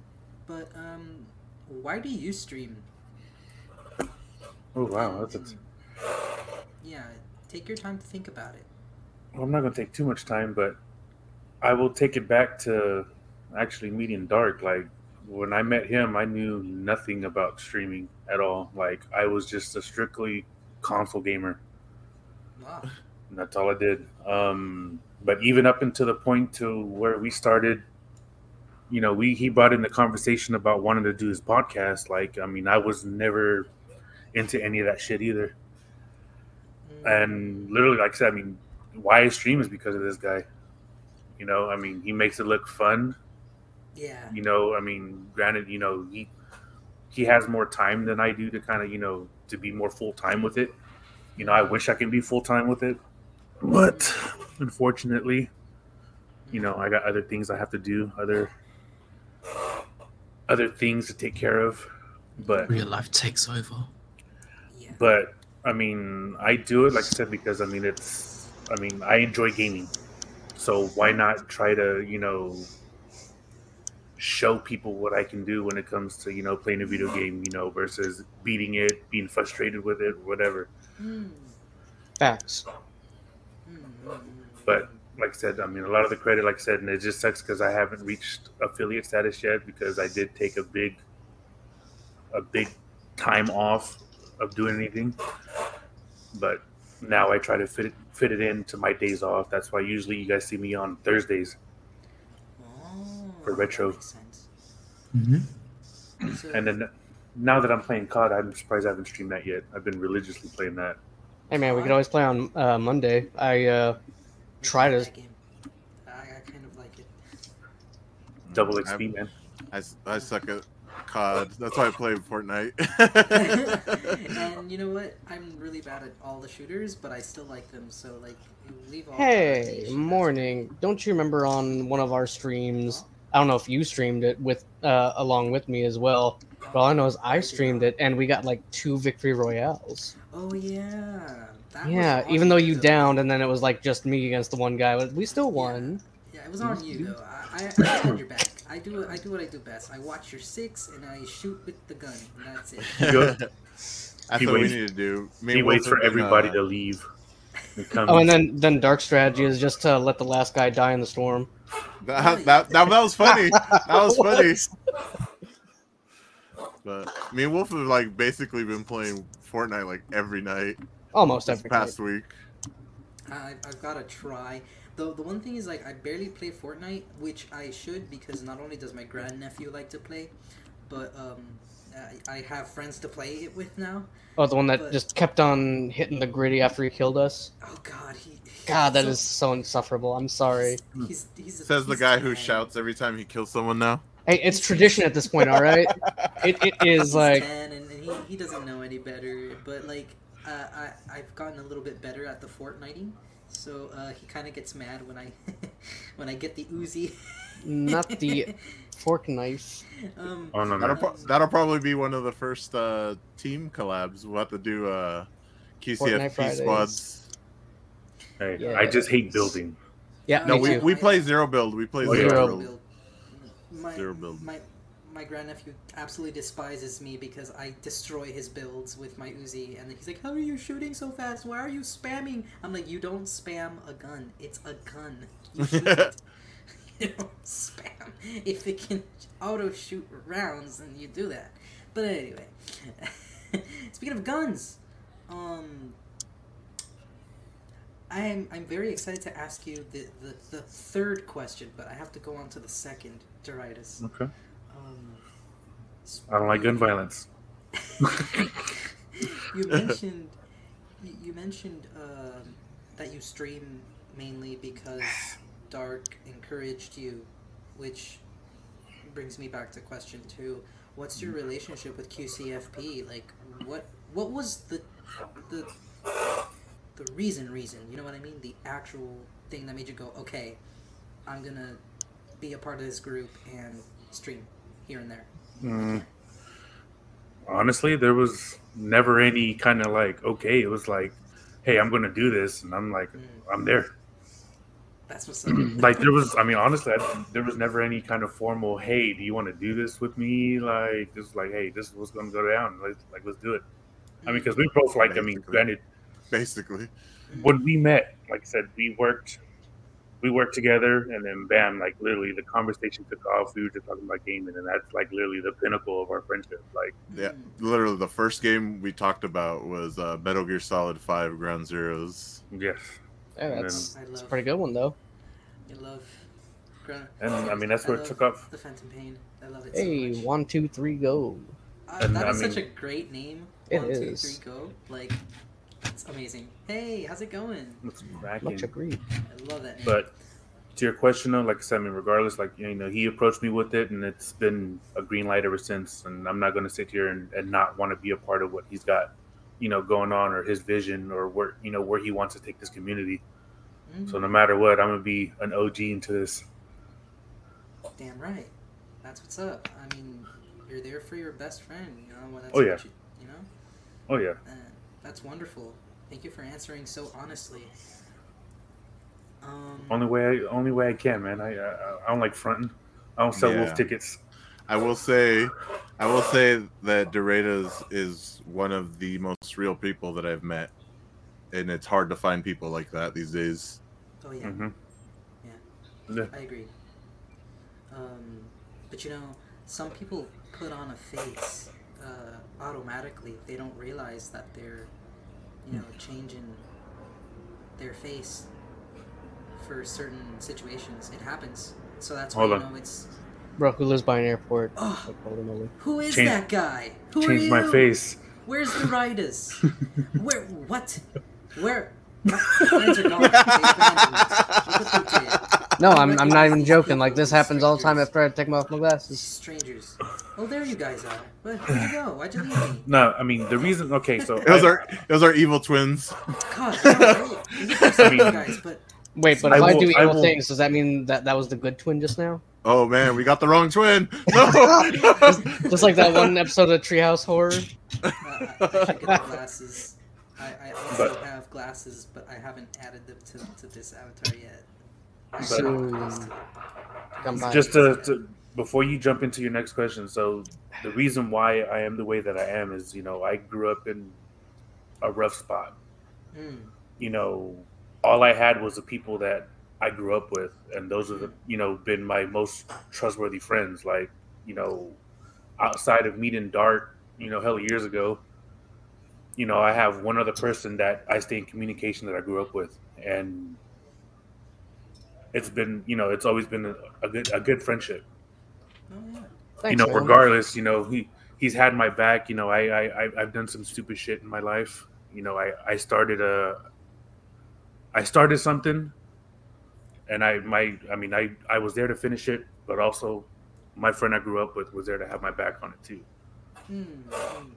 but um, why do you stream? Oh wow, that's a, Yeah, take your time to think about it. well, I'm not gonna take too much time, but I will take it back to actually meeting Dark. Like when I met him, I knew nothing about streaming at all. Like I was just a strictly console gamer. Wow. And that's all I did. Um, but even up until the point to where we started, you know, we he brought in the conversation about wanting to do his podcast. Like, I mean, I was never into any of that shit either. Mm, And literally, like I said, I mean, why I stream is because of this guy. You know, I mean, he makes it look fun. yeah. You know, I mean, granted, you know, he he has more time than I do to kind of, you know, to be more full time with it. You know, I wish I could be full time with it, but unfortunately, you know, I got other things I have to do, other other things to take care of. But Real life takes over. But I mean, I do it like I said because I mean it's I mean I enjoy gaming, so why not try to you know show people what I can do when it comes to you know playing a video game, you know, versus beating it, being frustrated with it, whatever. Mm, Facts. But like I said, I mean a lot of the credit, like I said, and it just sucks because I haven't reached affiliate status yet because I did take a big a big time off of doing anything. But now I try to fit it fit it into my days off. That's why usually you guys see me on Thursdays. Oh, For retro. makes sense. Mm-hmm. So, And then now that I'm playing COD, I'm surprised I haven't streamed that yet. I've been religiously playing that. Hey man, we could always play on uh, Monday. I uh, tried that to. game. I, I kind of like it. Double I- XP, man. I, s- I suck at COD. That's why I play Fortnite. <laughs> <laughs> and you know what? I'm really bad at all the shooters, but I still like them. So like, leave all. Hey, the morning. Don't you remember on one of our streams? I don't know if you streamed it with uh, along with me as well. But all I know is I streamed it, and we got like two victory royales. Oh yeah. That was Yeah, on even though you though. downed, and then it was like just me against the one guy, but we still won. Yeah, it was on you though. I, I, I <coughs> had your back. I do I do what I do best. I watch your six and I shoot with the gun. And that's it. Good. <laughs> That's He what we waits- need to do. Me he waits for everybody uh, to leave. And <laughs> come. Oh, and then then dark strategy is just to let the last guy die in the storm. That, that, that, that was funny. That was <laughs> funny. But me and Wolf have like basically been playing Fortnite like every night Almost this every past night. week. I, I've got to try. The, the one thing is like I barely play Fortnite, which I should because not only does my grandnephew like to play, but um, I, I have friends to play it with now. Oh, the one that But- just kept on hitting the griddy after he killed us. Oh God, he. God, that so- is so insufferable. I'm sorry. He's, he's a, Says the he's guy a who man. shouts every time he kills someone now. Hey, it's tradition at this point, all right? It, it is He's like 10 and, and he, he doesn't know any better. But like, I I've gotten a little bit better at the Fortniting, so uh, he kind of gets mad when I <laughs> when I get the Uzi. not the <laughs> fork knife. um, Oh no, That'll, pro- that'll probably be one of the first uh, team collabs. We'll have to do uh, Fortnite QCFP squads. Hey, Yeah. I just hate building. Yeah, No, we, too. we play zero build. We play Oh, zero, yeah. Zero. build. build. My, Zero build. My my grandnephew absolutely despises me because I destroy his builds with my Uzi, and he's like, "How are you shooting so fast? Why are you spamming?" I'm like, "You don't spam a gun. It's a gun. You shoot <laughs> it. <laughs> you don't spam. If it can auto shoot rounds, then you do that." But anyway, <laughs> speaking of guns, um. I'm I'm very excited to ask you the, the, the third question, but I have to go on to the second, Doradas. Okay. I don't like gun violence. <laughs> you mentioned you, mentioned um, that you stream mainly because Dark encouraged you, which brings me back to question two. What's your relationship with QCFP? Like, what what was the the the reason reason? You know what I mean? The actual thing that made you go, okay, I'm gonna be a part of this group and stream here and there. Mm. Honestly, there was never any kind of like, okay, it was like, hey, I'm gonna do this, and I'm like, Mm. I'm there. That's what's up. <clears throat> Like there was, I mean, honestly, I, there was never any kind of formal, hey, do you want to do this with me? Like this, is like, hey, this is what's gonna go down. Like, like let's do it. I mean, because we both like, I mean, Basically. granted, Basically, when we met, like I said, we worked, we worked together, and then bam, like literally, the conversation took off. We were just talking about gaming, and that's like literally the pinnacle of our friendship. Like, yeah. Literally, the first game we talked about was uh, Metal Gear Solid Five: Ground Zeroes. yes, Yeah, that's, I that's a pretty good one though. I love. Gra- and I mean that's where it took off. The Phantom Pain. I love it Hey, so much. one, two, three, go. Uh, and that I is such a great name. It One, two, three, go. Like, it's amazing. Hey, how's it going? It's Much cracking. agreed. I love that name. But to your question, though, like I said, I mean, regardless, like you know, he approached me with it, and it's been a green light ever since. And I'm not going to sit here and, and not want to be a part of what he's got, you know, going on or his vision or where you know where he wants to take this community. Mm, So no matter what, I'm gonna be an OG into this. damn right. That's what's up. I mean, you're there for your best friend. You know when that's Oh, yeah. what you, you know. Oh yeah, Uh, that's wonderful. Thank you for answering so honestly. Um, only way I, only way I can, man. I I, I don't like fronting. I don't sell Yeah. wolf tickets. I will say, I will say that Doradas is one of the most real people that I've met, and it's hard to find people like that these days. oh yeah, hmm Yeah. Yeah. I agree. Um, but you know, some people put on a face uh, automatically. They don't realize that they're, you know, changing their face for certain situations. It happens. So that's why Hold you on. know it's. Bro, who lives by an airport? Oh, Like, holy moly. who is Change- that guy? Who are Change you? my face. Where's the riders? <laughs> Where? What? Where? My friends are gone. They abandoned. Look what they did. No, I'm, I'm not even joking. Like this happens all the time after I take off my glasses. Strangers. Oh, there you guys are. Where, where'd you go? Why'd you leave me? <sighs> No, I mean the reason. Okay, so It was I- our it was our evil twins. God, no, this is just I mean- guys, but Wait, but if I, will- do I evil will- things, does that mean that that was the good twin just now? Oh man, we got the wrong twin. <laughs> No. Just like that one episode of Treehouse Horror. uh, I, I should get the <laughs> glasses. I, I also But- have glasses, but I haven't added them to, to this avatar yet. But- should add glasses to it. Come by. just to, to before you jump into your next question. So the reason why I am the way that I am is, you know, I grew up in a rough spot. Mm. You know, all I had was the people that I grew up with, and those are the, you know, been my most trustworthy friends. Like, you know, outside of meeting Dart, you know, hell years ago, you know, I have one other person that I stay in communication that I grew up with, and it's been, you know, it's always been a, a good a good friendship. Oh, yeah. you know, man. regardless, you know, he he's had my back. You know, I I I- I've done some stupid shit in my life. You know, I I started a I started something, and I my I mean I I was there to finish it, but also my friend I grew up with was there to have my back on it too. Mm, mm,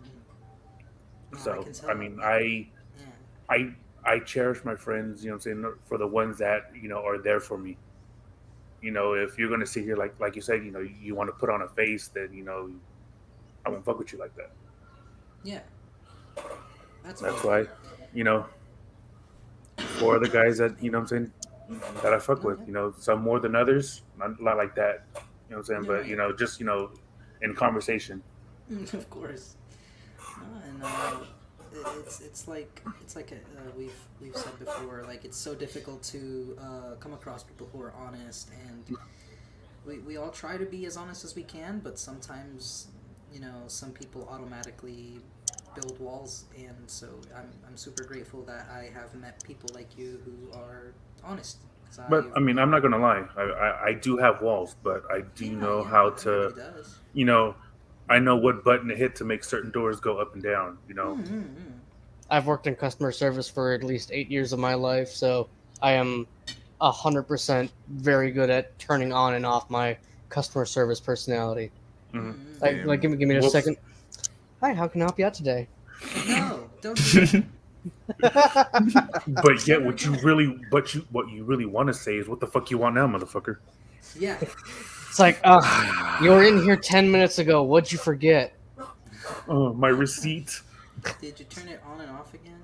mm. So can tell. I mean I Yeah. I I cherish my friends. You know, what I'm saying for the ones that you know are there for me. You know, if you're gonna sit here like like you said, you know, you want to put on a face, then you know, I won't fuck with you like that. Yeah. That's, That's why, you know, four other guys that, you know what I'm saying, that I fuck with, you know, some more than others, not, not like that, you know what I'm saying, but, you know, just, you know, in conversation. <laughs> of course. No, and uh, it's it's like it's like uh, we've we've said before. Like it's so difficult to uh, come across people who are honest, and we we all try to be as honest as we can. But sometimes, you know, some people automatically build walls, and so I'm I'm super grateful that I have met people like you who are honest. But, I mean, I'm not going to lie. I, I, I do have walls, but I do Yeah, know yeah, how to, does. you know, I know what button to hit to make certain doors go up and down, you know. Mm, mm, mm. I've worked in customer service for at least eight years of my life, so I am hundred percent very good at turning on and off my customer service personality. Mhm. Mm, Like, like give me give me a Whoops. second. Hi, how can I help you out today? No, don't do that. <laughs> <laughs> But yet, what you really, but you, what you really want to say is, what the fuck you want now, motherfucker? yeah. It's like, uh, you were in here ten minutes ago. What'd you forget? Oh, my receipt. Did you turn it on and off again?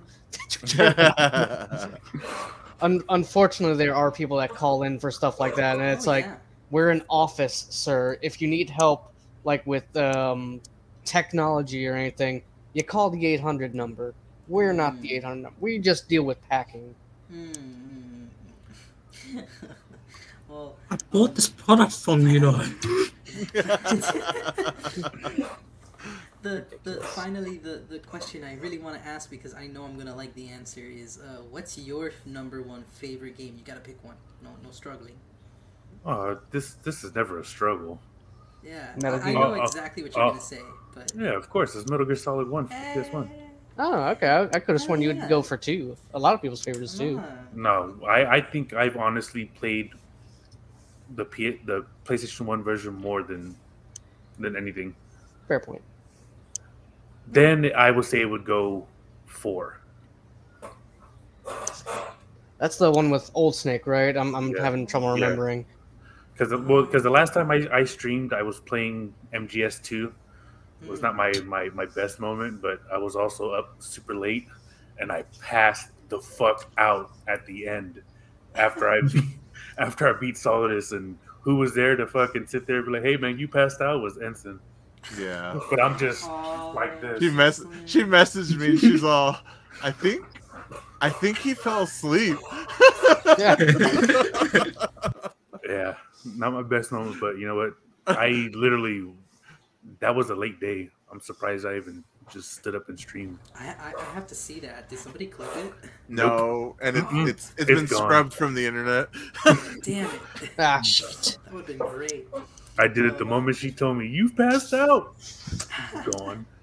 <laughs> Un- unfortunately, there are people that call in for stuff like that, and it's Oh, like, yeah. we're an office, sir. If you need help, like with um, technology or anything, you call the 800 number. We're not the 800 number. We just deal with packing. Mm. <laughs> well, I bought this product from you, know. <laughs> the the finally the the question I really want to ask because I know I'm gonna like the answer is uh, what's your number one favorite game? You gotta pick one. No no struggling. Oh, this this is never a struggle. Yeah, Metal I, I know Uh, uh, exactly what you're uh, gonna say, but Yeah, of course. It's Metal Gear Solid One. This one. Oh, okay. I, I could have sworn you would go for two. A lot of people's favorites too. Ah, No, I, I think I've honestly played the P, the PlayStation One version more than than anything. Fair point. Then I would say it would go four. That's the one with Old Snake, right? I'm, I'm Yeah. having trouble remembering. Because well, because the last time I, I streamed, I was playing MGS two. It was not my, my my best moment, but I was also up super late, and I passed the fuck out at the end after I <laughs> <laughs> after I beat Solidus, and who was there to fucking sit there and be like, "Hey man, you passed out?" Was Ensign. yeah. <laughs> But I'm just Oh, like this. She mess she messaged me. She's all I think I think he fell asleep. <laughs> Yeah, not my best moment, but you know what? I literally that was a late day. I'm surprised I even just stood up and streamed. I, I I have to see that. Did somebody clip it? No, and it, Mm-mm. it's it's It's been gone. scrubbed from the internet. <laughs> Damn it! Ah, <laughs> shit. That would have been great. I did it the moment she told me you've passed out. Gone. <laughs>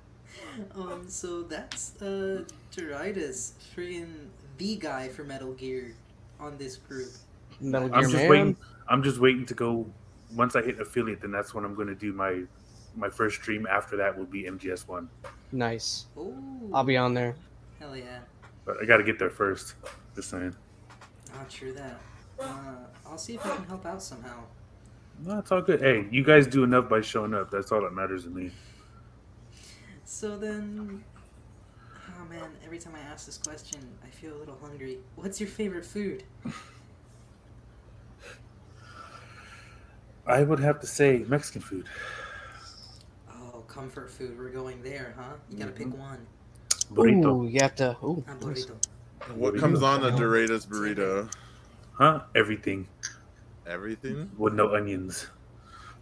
Um, so that's uh Doradas, freaking the guy for Metal Gear on this group. Metal Gear I'm just Man. waiting. I'm just waiting to go. Once I hit affiliate, then that's when I'm going to do my my first stream. After that will be MGS one. Nice. Ooh, I'll be on there. hell yeah. But I got to get there first. Just saying. Oh, true that. Uh, I'll see if I can help out somehow. No, it's all good. Hey, you guys do enough by showing up. That's all that matters to me. So then, oh man, every time I ask this question, I feel a little hungry. What's your favorite food? I would have to say Mexican food. Comfort food. We're going there, huh? You gotta pick one. Burrito. Ooh, you have to. Ooh, A burrito. What comes on a Doritos burrito? Huh? Everything Everything. with no onions.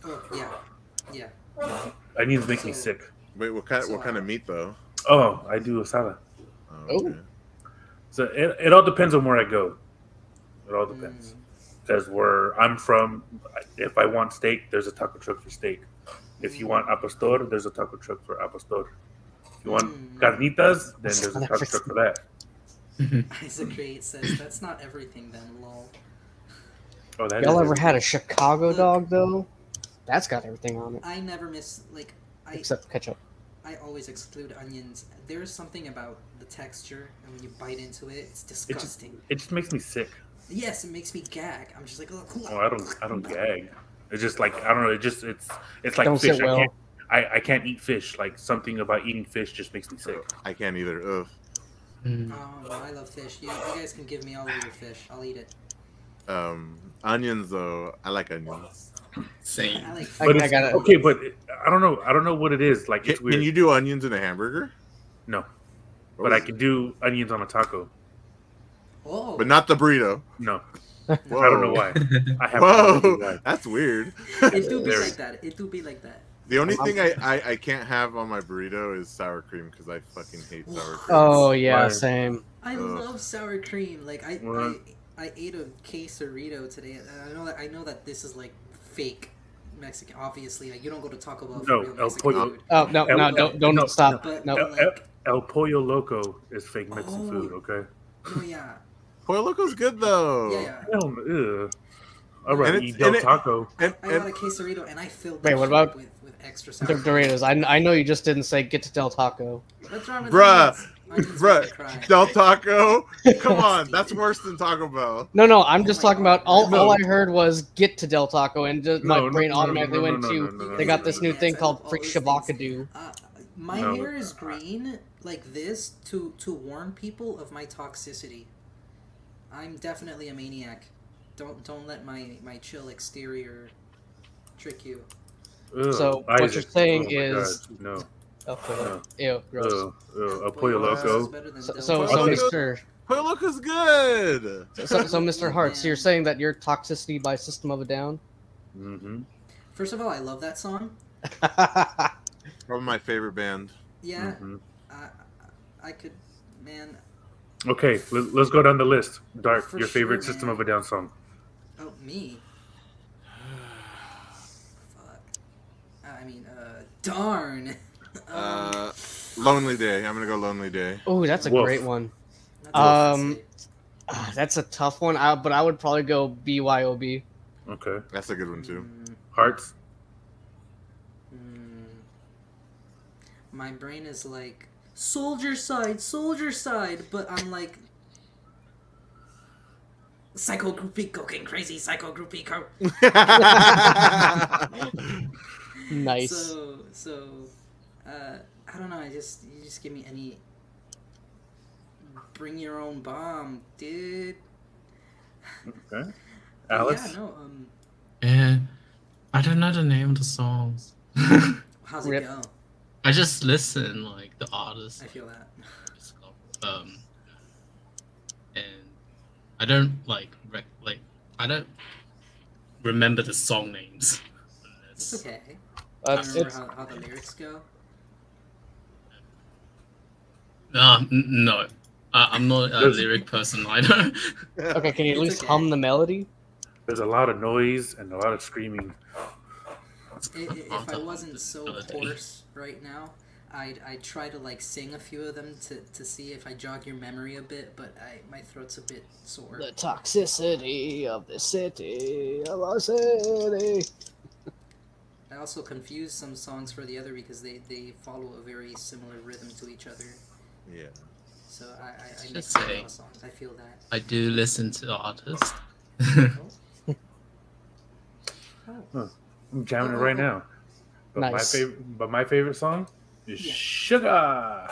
Oh yeah, yeah. Onions make me sick. Wait, what kind? What kind of meat though? Oh, I do asada. Oh, okay. So it, it all depends on where I go. It all depends. Mm. Because where I'm from, if I want steak, there's a taco truck for steak. If you want al pastor, there's a taco truck for al pastor. If you want Mm. carnitas, then there's a not taco truck for that. Isaac Create says that's not everything then, lol. Oh, that Y'all is ever it. had a Chicago dog though? That's got everything on it I never miss like I except ketchup. I always exclude onions. There's something about the texture, and when you bite into it, it's It just, disgusting. it just makes me sick. Yes, it makes me gag. I'm just like, oh, Oh, I don't, I don't gag. It's just like I don't know. It just, it's, it's like Don't fish. sit I can't, I, I can't eat fish. Like something about eating fish just makes me sick. I can't either. Ugh. Mm. Oh, I love fish. You, you guys can give me all of your fish. I'll eat it. Um, onions though. I like onions. Same. I like. But I it's, gotta. okay, but I don't know. I don't know what it is. Like Can, it's weird. can you do onions in a hamburger? No, but I can do onions on a taco. Oh, But not the burrito. No, Whoa. I don't know why. I have no Whoa, why. that's weird. it do be Very- like that. It do be like that. The only thing I, I, I can't have on my burrito is sour cream because I fucking hate sour cream. Oh yeah, Why? same. I Ugh. love sour cream. Like I, I, What? I ate a quesarito today. And I know that I know that this is like fake Mexican. Obviously, like you don't go to Taco Bell No, real El Mexican Pollo- food. Oh no, El- no, don't, don't no, stop. But No, El, like, El, El Pollo Loco is fake Mexican Oh. food. Okay. oh yeah, Pollo Loco's good though. yeah, yeah. Hell, no. I'd rather And eat it's- Del it- Taco. And, I got a and quesarito and I filled. Wait, that what about- with with extra sour. Doritos. I, I know you just didn't say get to Del Taco. What's wrong with Bruh, onions? Onions make me bruh, cry. Del Taco. <laughs> Come on, that's worse than Taco Bell. No, no, I'm Oh just my talking God. about all. No. All I heard was get to Del Taco, and just, my No, no, brain no, no, automatically no, no, went no, to no, no, no, they got this new Yes, thing called love Freak these things. Shabakadu. Uh, my No. hair is green like this to to warn people of my toxicity. I'm definitely a maniac. Don't don't let my my chill exterior trick you. Ugh, So, what Isaac. you're saying Oh is- God, no. Okay. Ew, gross. Ugh, ugh, El Pollo Pollo Loco is Loco. better So, Del so, Taco. so, Loco- Mr. Pollo Loco's good. So, so, Mr. Hart, so <laughs> you're saying that your toxicity by System of a Down? Mm-hmm. First of all, I love that song. <laughs> Probably my favorite band. Yeah, hmm I, I could, man. Okay, let, let's go down the list. Dark, For your favorite sure, System of a Down song. Oh, me. <sighs> Fuck. I mean, uh, darn. <laughs> Um, Uh, Lonely Day. I'm gonna go Lonely Day. Oh, that's a Wolf. great one. that's um, I'd say. Ah, that's a tough one, I, but I would probably go BYOB. Okay. That's a good one too. Mm, Hearts. mm. My brain is like soldier side, soldier side, but I'm like psycho groupie cocaine crazy psycho groupie co. <laughs> Nice. So so uh, I don't know. I just you just give me any. Bring your own bomb, dude. Okay. But Alice. Yeah, no. Um, Yeah, I don't know the name of the songs. how's it Rip. go? I just listen like the artist. I feel that. <laughs> Um, and I don't like rec- like I don't remember the song names. It's It's, okay. Uh, I remember it's- how, how the lyrics go. uh, n- no, I, I'm not a lyric person either. <laughs> okay, can you at least okay. hum the melody? There's a lot of noise and a lot of screaming. I- i- If I wasn't so Melody. hoarse right now, I I try to like sing a few of them to, to see if I jog your memory a bit, but I my throat's a bit sore. The toxicity of the city of our city. I also confuse some songs for the other because they, they follow a very similar rhythm to each other. Yeah. So I, I, I Just mix a lot of songs. I feel that. I do listen to artists. I'm jamming it Oh, right oh, oh. now. But my favorite, but my favorite song is Yeah. Sugar.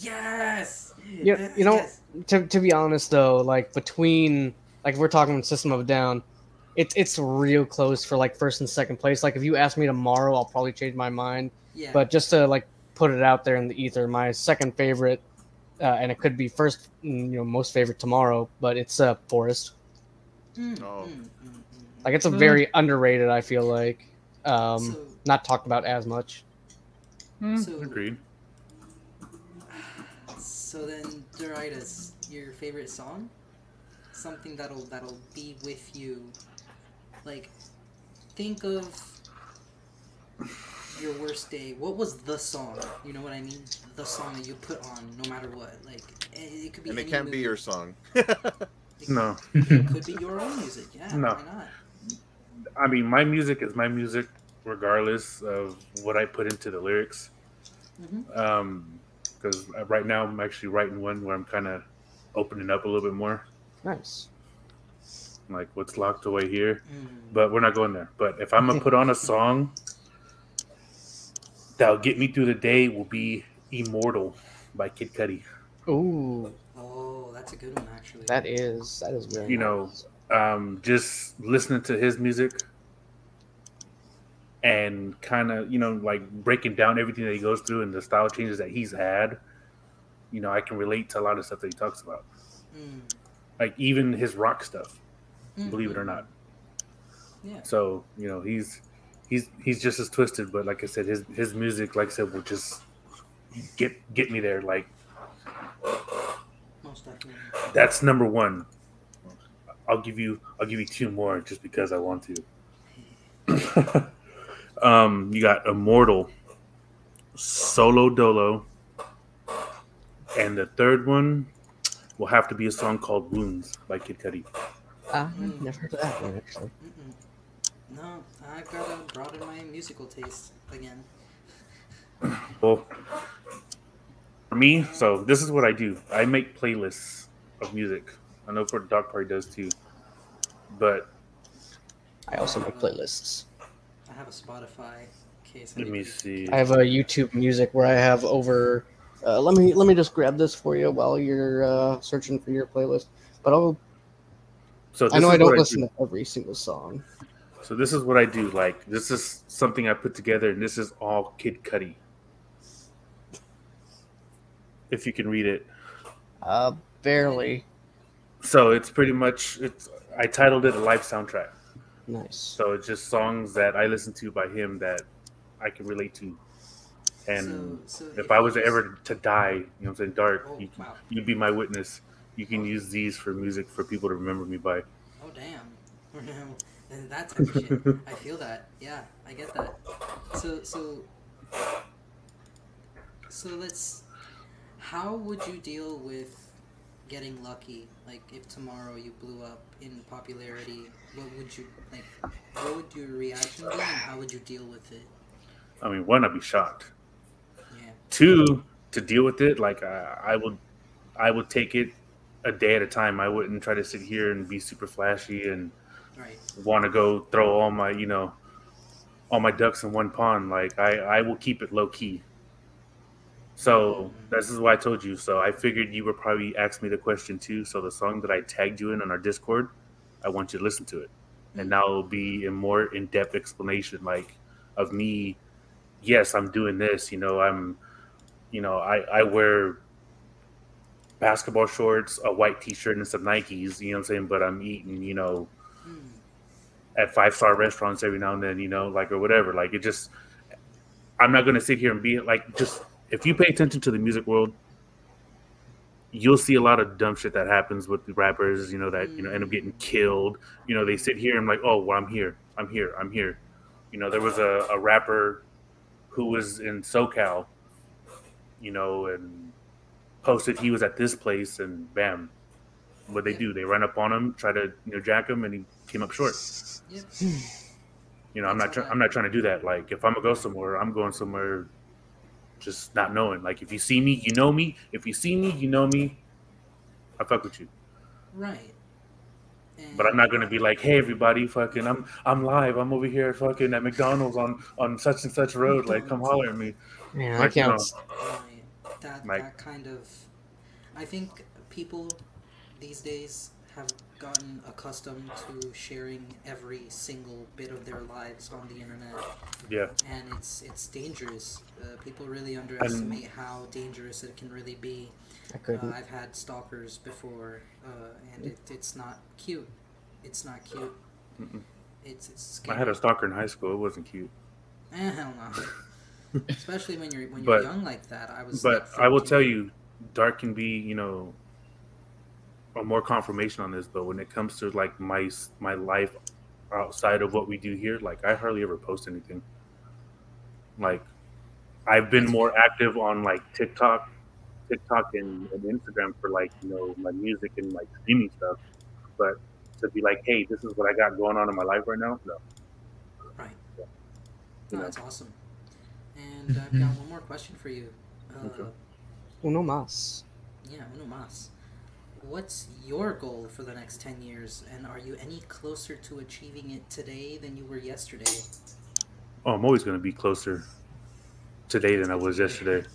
Yes. You, Uh, you know, yes. to, to be honest though, like between like if we're talking System of a Down, it's it's real close for like first and second place. Like if you ask me tomorrow, I'll probably change my mind. Yeah. But just to like put it out there in the ether, my second favorite, uh, and it could be first, mm, you know, most favorite tomorrow, but it's uh, Forest. Mm, Oh. mm, mm, mm. Like it's a Mm. very underrated. I feel like, um, So- not talked about as much. Hmm. So- Agreed. So then, Doradas, your favorite song? Something that'll that'll be with you. Like, think of your worst day. What was the song? You know what I mean? The song that you put on, no matter what. Like, it, it could be. And it can't be your song. <laughs> It <laughs> No, could be your own music. Yeah. No. Why not? I mean my music is my music, regardless of what I put into the lyrics. Mhm. Um, because right now I'm actually writing one where I'm kind of opening up a little bit more, Nice. like what's locked away here. Mm. But we're not going there. But if I'm gonna put on a <laughs> song that'll get me through the day, will be "Immortal" by Kid Cudi. Ooh, Oh, that's a good one actually. that is that is very. You know, um, just listening to his music and kind of you know like breaking down everything that he goes through and the style changes that he's had you know i can relate to a lot of stuff that he talks about Mm. like even his rock stuff Mm, believe it or mm, not Yeah. so you know he's he's he's just as twisted but like i said his his music like i said will just get get me there like Most definitely. that's number one i'll give you i'll give you two more just because i want to <laughs> um you got immortal solo dolo and the third one will have to be a song called wounds by kid cudi I've never heard of that one actually. Mm-mm. No, I've got to broaden my musical taste again. well for me so this is what i do i make playlists of music i know for the dog party does too but I also make playlists. I have a Spotify case. Let me see I have a YouTube Music where I have over. Uh, let me let me just grab this for you while you're uh, searching for your playlist. But I'll. so I know is I don't what listen do. to every single song. So this is what I do. Like this is something I put together, and this is all Kid Cudi. If you can read it, Uh, barely. so it's pretty much it's. I titled it a life soundtrack. Nice. So it's just songs that I listen to by him that I can relate to. And So- so if if I was just- ever to die, you know what I'm saying, dark, Oh, you, wow. you'd be my witness. You can use these for music for people to remember me by. Oh damn. and that type of shit. I feel that. Yeah, I get that. So so so let's. How would you deal with getting lucky? Like if tomorrow you blew up in popularity, what would you like? What would your reaction be, and how would you deal with it? I mean, one, I'd be shocked. Yeah. Two, to deal with it, like I, I would, I would take it a day at a time. I wouldn't try to sit here and be super flashy and Right. want to go throw all my, you know, all my ducks in one pond. Like I, I will keep it low key. So this is why I told you. So I figured you would probably ask me the question too. So the song that I tagged you in on our Discord, I want you to listen to it, and now it'll be a more in depth explanation, like of me. Yes, I'm doing this. You know, I'm, you know, I I wear basketball shorts, a white T-shirt, and some Nikes. You know what I'm saying? But I'm eating, you know, Hmm. at five star restaurants every now and then, you know, like or whatever. Like it just I'm not gonna sit here and be like just if you pay attention to the music world, you'll see a lot of dumb shit that happens with the rappers, you know, that you know end up getting killed. You know, they sit here and like, oh well I'm here, I'm here, I'm here. You know, there was a, a rapper who was in SoCal you know, and posted he was at this place, and bam, what they do? They run up on him, try to you know jack him, and he came up short. You know, I'm not all I'm not trying to do that. Like, if I'm gonna go somewhere, I'm going somewhere, just not knowing. Like, if you see me, you know me. If you see me, you know me. I fuck with you. Right. But I'm not gonna be like, hey everybody, fucking, I'm I'm live. I'm over here, fucking at McDonald's on on such and such road. Like, come holler at me. Yeah, I Like, you can't. know, Right. That Like- that kind of, I think people these days have gotten accustomed to sharing every single bit of their lives on the internet, yeah, and it's it's dangerous. Uh, people really underestimate how dangerous it can really be. I Uh, couldn't. I've had stalkers before, uh, and it, it's not cute. It's not cute. Mm-mm. It's it's I had a stalker in high school. It wasn't cute. Eh, <laughs> hell no. <laughs> Especially when you're when you're But- young like that. I was. But I will tell you, dark can be, you know, a more confirmation on this. But when it comes to like my my life outside of what we do here, like I hardly ever post anything. Like I've been more active on like TikTok, TikTok and, and Instagram for like you know my music and like streaming stuff. But to be like, hey, this is what I got going on in my life right now. No, Right. You No, that's awesome. And I've got one more question for you. Uh, Okay. Uno más. Yeah, uno más. What's your goal for the next 10 years, and are you any closer to achieving it today than you were yesterday? Oh, I'm always going to be closer today than I was yesterday.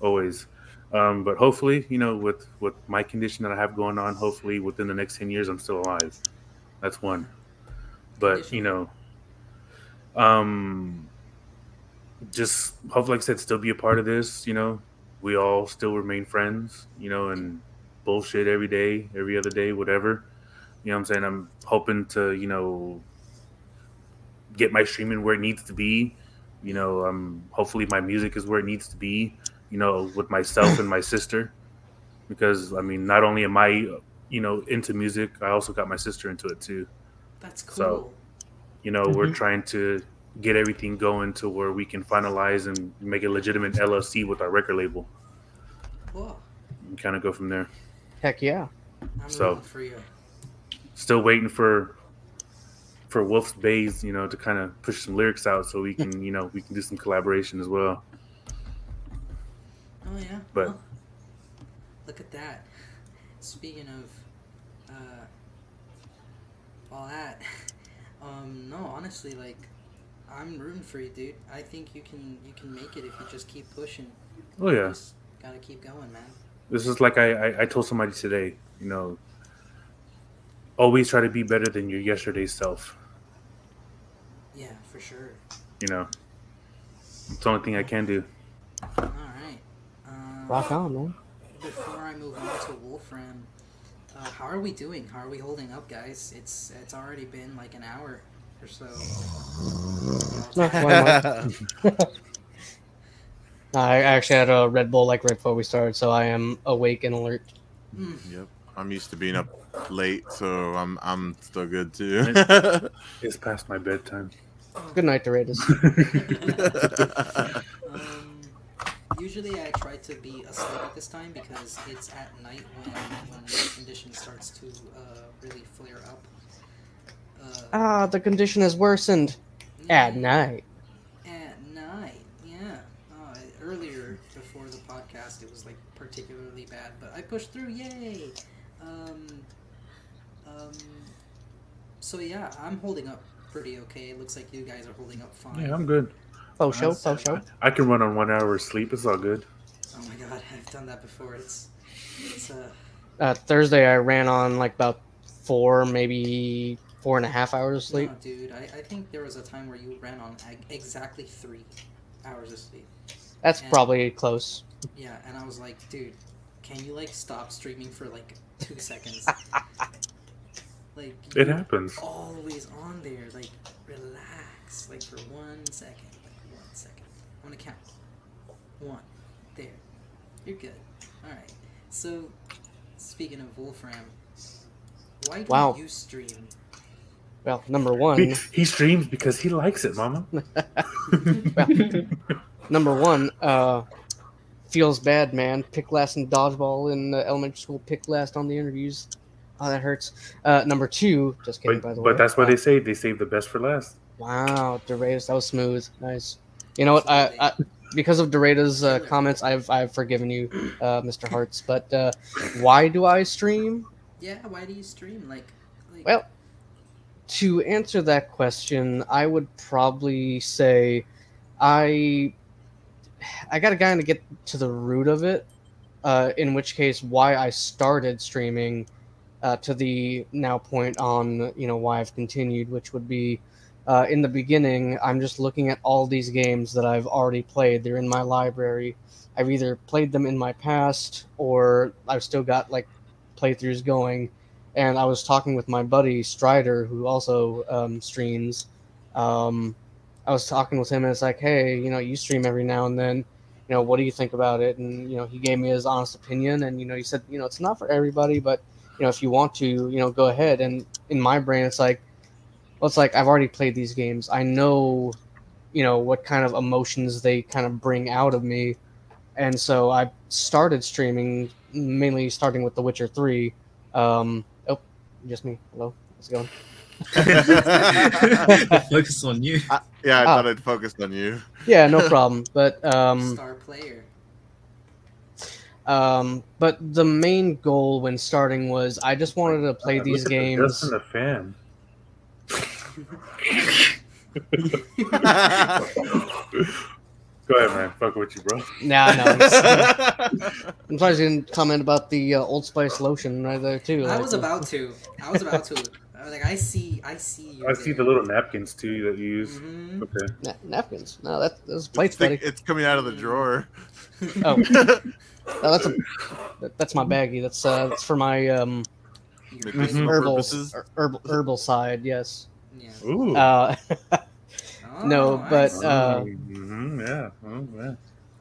Always. Um, but hopefully, you know, with with my condition that I have going on, hopefully within the next ten years, I'm still alive. That's one. But you know, um, just hopefully, like I said, still be a part of this. You know, we all still remain friends. You know, and bullshit every day, every other day, whatever. You know what I'm saying? I'm hoping to, you know, get my streaming where it needs to be. You know, um, hopefully my music is where it needs to be. You know, with myself and my <coughs> sister, because I mean, not only am I, you know, into music, I also got my sister into it too. That's cool. So, you know, we're trying to get everything going to where we can finalize and make a legitimate LLC with our record label Whoa, and kind of go from there. Heck yeah. I'm So- for you. Still waiting for for Wolf's Bays, you know, to kind of push some lyrics out so we can, you know, we can do some collaboration as well. Oh yeah. But- well, look at that. Speaking of uh, all that, <laughs> um, no, honestly, like, I'm rooting for you, dude. I think you can you can make it if you just keep pushing. Oh yeah. Just gotta keep going, man. This is like I, I, I told somebody today, you know, always try to be better than your yesterday's self. Yeah, for sure. You know, it's the only thing I can do. All right. Um, Rock on, man. Before I move on to Wolfram, uh, how are we doing? How are we holding up, guys? It's it's already been like an hour or so. <laughs> No, why not? I actually had a Red Bull like right before we started, so I am awake and alert. Mm, Yep. I'm used to being up late, so I'm I'm still good too. It's <laughs> past my bedtime. Good night, Doradas. <laughs> Um, usually I try to be asleep at this time because it's at night when when the condition starts to uh, really flare up. Uh, ah, the condition has worsened at night. At night, yeah. Uh, earlier before the podcast, it was like particularly bad, but I pushed through. Yay! Um, um, so yeah, I'm holding up pretty okay. It looks like you guys are holding up fine. Yeah, I'm good. Oh, show, oh, show. I can run on one hour of sleep. It's all good. Oh my god, <laughs> I've done that before. It's it's uh Uh, Thursday, I ran on like about four, maybe four and a half hours of sleep. no, dude. I, I think there was a time where you ran on exactly three hours of sleep. That's Yeah. probably close. Yeah, and I was like, dude, can you like stop streaming for like two seconds? <laughs> like It happens. Always on there, like relax, like for one second, like one second. I'm gonna count. One, there. You're good. All right. So, speaking of Wolfram, why do Wow. you stream? Well, number one, he streams because he likes it, Mama. <laughs> well, number one, uh, feels bad, man. Pick last in dodgeball in elementary school. Pick last on the interviews. Oh, that hurts. Uh, number two, just kidding. But, by the way, but that's why Uh, they say they save the best for last. Wow, Doradas, that was smooth. Nice. You know what? I, I because of Dorada's uh, comments, I've I've forgiven you, uh, Mr. Hearts. But uh, why do I stream? Yeah, why do you stream? Like, like Well, to answer that question, I would probably say I I got to kind of get to the root of it. Uh, in which case, why I started streaming uh, to the now point on you know why I've continued, which would be uh, in the beginning, I'm just looking at all these games that I've already played. They're in my library. I've either played them in my past or I've still got like playthroughs going. And I was talking with my buddy Strider, who also um, streams. Um, I was talking with him, and it's like, hey, you know, you stream every now and then. You know, what do you think about it? And you know, he gave me his honest opinion, and you know, he said, you know, it's not for everybody, but you know, if you want to, you know, go ahead. And in my brain, it's like, well, it's like I've already played these games. I know, you know, what kind of emotions they kind of bring out of me, and so I started streaming mainly starting with The Witcher Three. Um, oh, just me. Hello, how's it going? Focus on you. I- yeah, I Ah. thought I'd focus on you. Yeah, no problem. But <laughs> um, star player. um, but the main goal when starting was I just wanted to play Uh, these look at the games. dust in the fan. <laughs> Go ahead, man. Fuck with you, bro. Nah, no. I'm, <laughs> I'm sorry, you didn't comment about the uh, Old Spice lotion right there too. I like, was about to. I was about to. I was like, I see, I see you. I see the little napkins too that you use. Mhm. Okay. na- napkins. No, that those plates, It's, buddy. it's coming out of the drawer. <laughs> Oh, <laughs> no, that's a that- that's my baggie. That's uh, that's for my um Medicinal herbal er- herbal herbal side. Yes. Yeah. Ooh. Uh, <laughs> Oh, no, I but see. uh, hmm yeah. Oh, yeah.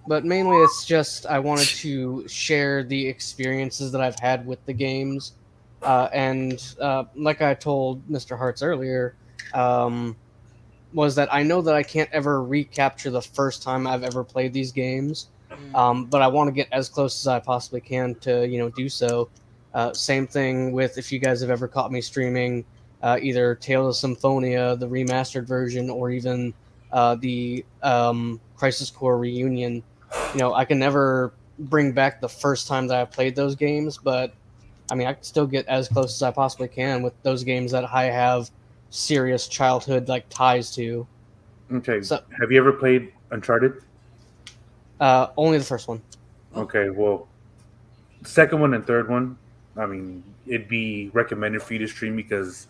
but mainly it's just I wanted to share the experiences that I've had with the games, uh, and uh, like I told Mr. Hearts earlier, um, was that I know that I can't ever recapture the first time I've ever played these games, Mm. um, but I want to get as close as I possibly can to you know do so. Uh, same thing with if you guys have ever caught me streaming uh, either Tales of Symphonia, the remastered version, or even uh, the um, Crisis Core reunion. You know, I can never bring back the first time that I played those games, but I mean, I can still get as close as I possibly can with those games that I have serious childhood like ties to. Okay. So- Have you ever played Uncharted? Uh, only the first one. Okay. Well, second one and third one. I mean, it'd be recommended for you to stream because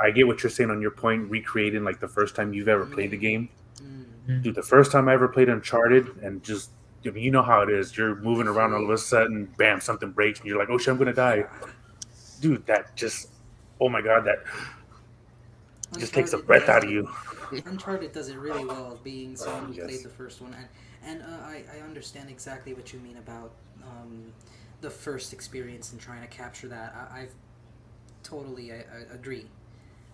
I get what you're saying on your point, recreating like the first time you've ever played the game. Mm. Dude, the first time I ever played Uncharted, and just I mean, you know how it is. You're moving around all of a sudden, bam, something breaks, and you're like, "Oh shit, I'm gonna die." Dude, that just, oh my god, that just takes the breath out of you. Uncharted does it really well, being someone who Yes. played the first one, and and uh, I I understand exactly what you mean about um, the first experience and trying to capture that. I, I've totally I, I agree.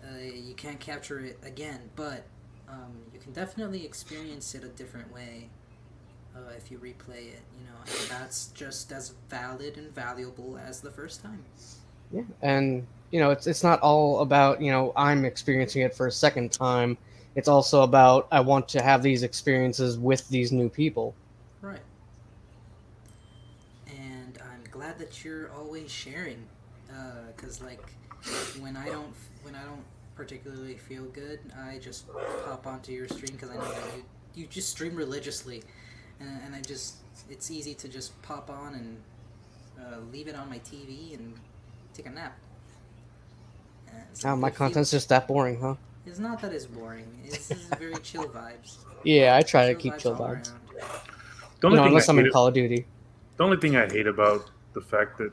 Uh, you can't capture it again, but um, you can definitely experience it a different way uh, if you replay it. You know, and that's just as valid and valuable as the first time. Yeah, and you know, it's it's not all about you know I'm experiencing it for a second time. It's also about I want to have these experiences with these new people. Right. And I'm glad that you're always sharing, because like when I don't when I don't particularly feel good, I just pop onto your stream because I know that you you just stream religiously, and, and I just it's easy to just pop on and uh, leave it on my TV and take a nap. And so Oh, my it feels- content's just that boring, huh? It's not that it's boring. It's, it's <laughs> very chill vibes. Yeah, I try to keep chill vibes. around. The You only know, thing unless I I'm hate in Call of Duty. The only thing I hate about the fact that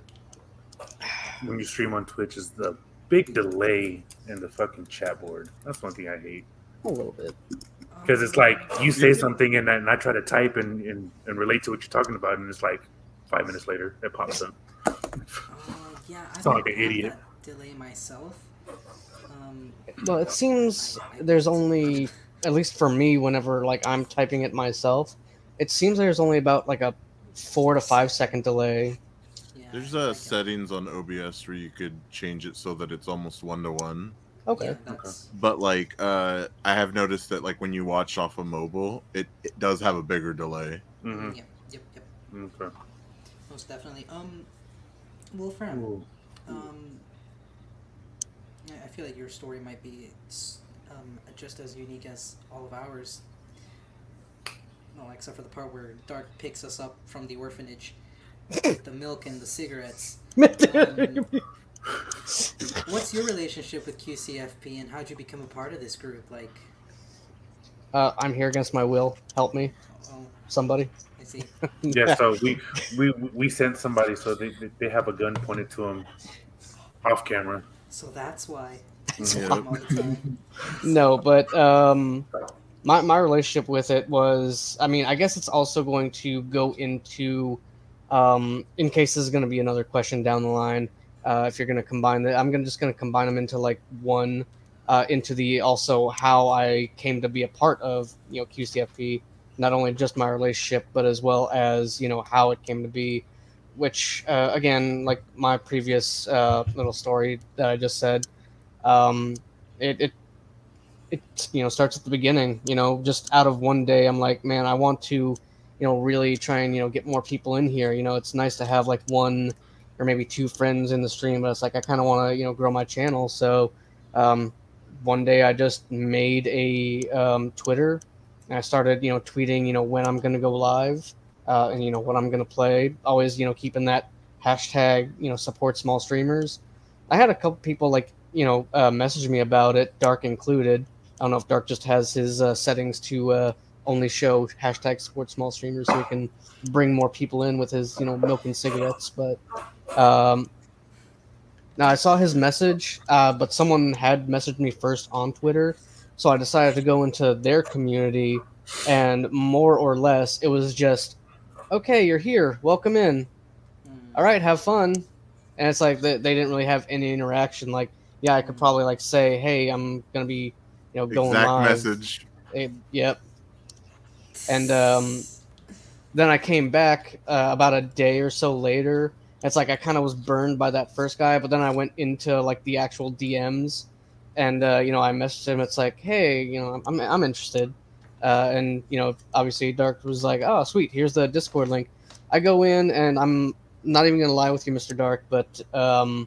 when you stream on Twitch is the big delay in the fucking chat board. That's one thing I hate. A little bit. Because it's like you say something and, I- and I try to type and, and, and relate to what you're talking about, and it's like five minutes later it pops up. Uh, yeah, I Sound like an have idiot. delay myself. Um, Well, it seems there's only, at least for me, whenever like I'm typing it myself, it seems there's only about like a four to five second delay. Yeah. There's I- I uh, settings on OBS where you could change it so that it's almost one to one. Okay. Yeah, that's, But like, uh, I have noticed that like when you watch off of mobile, it, it does have a bigger delay. hmm Yep, yep, yep. Okay. Most definitely. Um, Wolfram. Ooh. Um, I feel like your story might be um, just as unique as all of ours. Well, except for the part where Dark picks us up from the orphanage, <laughs> with the milk and the cigarettes. Um, what's your relationship with QCFP, and how'd you become a part of this group? Like, uh, I'm here against my will. Help me, oh, somebody. I see. <laughs> Yeah, so we <laughs> we we sent somebody so they they have a gun pointed to them off camera. So that's why. Yeah. All the time. <laughs> no, but um, my my relationship with it was, I mean, I guess it's also going to go into, um, in case this is going to be another question down the line. Uh, if you're going to combine that, I'm gonna just going to combine them into like one, uh, into the also how I came to be a part of you know QCFP, not only just my relationship, but as well as you know how it came to be, which uh, again, like my previous uh, little story that I just said, um, it, it it you know starts at the beginning you know just out of one day i'm like man i want to you know really try and you know get more people in here you know it's nice to have like one or maybe two friends in the stream but it's like i kind of want to you know grow my channel. So um, one day i just made a um, twitter and i started you know tweeting you know when i'm going to go live uh, and you know what i'm going to play. Always you know keeping that hashtag you know support small streamers. I had a couple people like you know uh, message me about it dark included. I don't know if Dark just has his uh, settings to uh, only show hashtag support small streamers so he can bring more people in with his, you know, milk and cigarettes. But um, now I saw his message, uh, but someone had messaged me first on Twitter, so I decided to go into their community, and more or less it was just, okay, you're here, welcome in. Mm. All right, have fun. And it's like they, they didn't really have any interaction. Like, yeah, I could probably like say, hey, I'm gonna be you know, going Exact live. message. Eh, yep. And um, then I came back uh, about a day or so later. It's like I kind of was burned by that first guy, but then I went into like the actual DMs, and uh, you know I messaged him. It's like, hey, you know, I'm I'm interested, uh, and you know, obviously Dark was like, oh, sweet, here's the Discord link. I go in, and I'm not even gonna lie with you, Mister Dark, but um,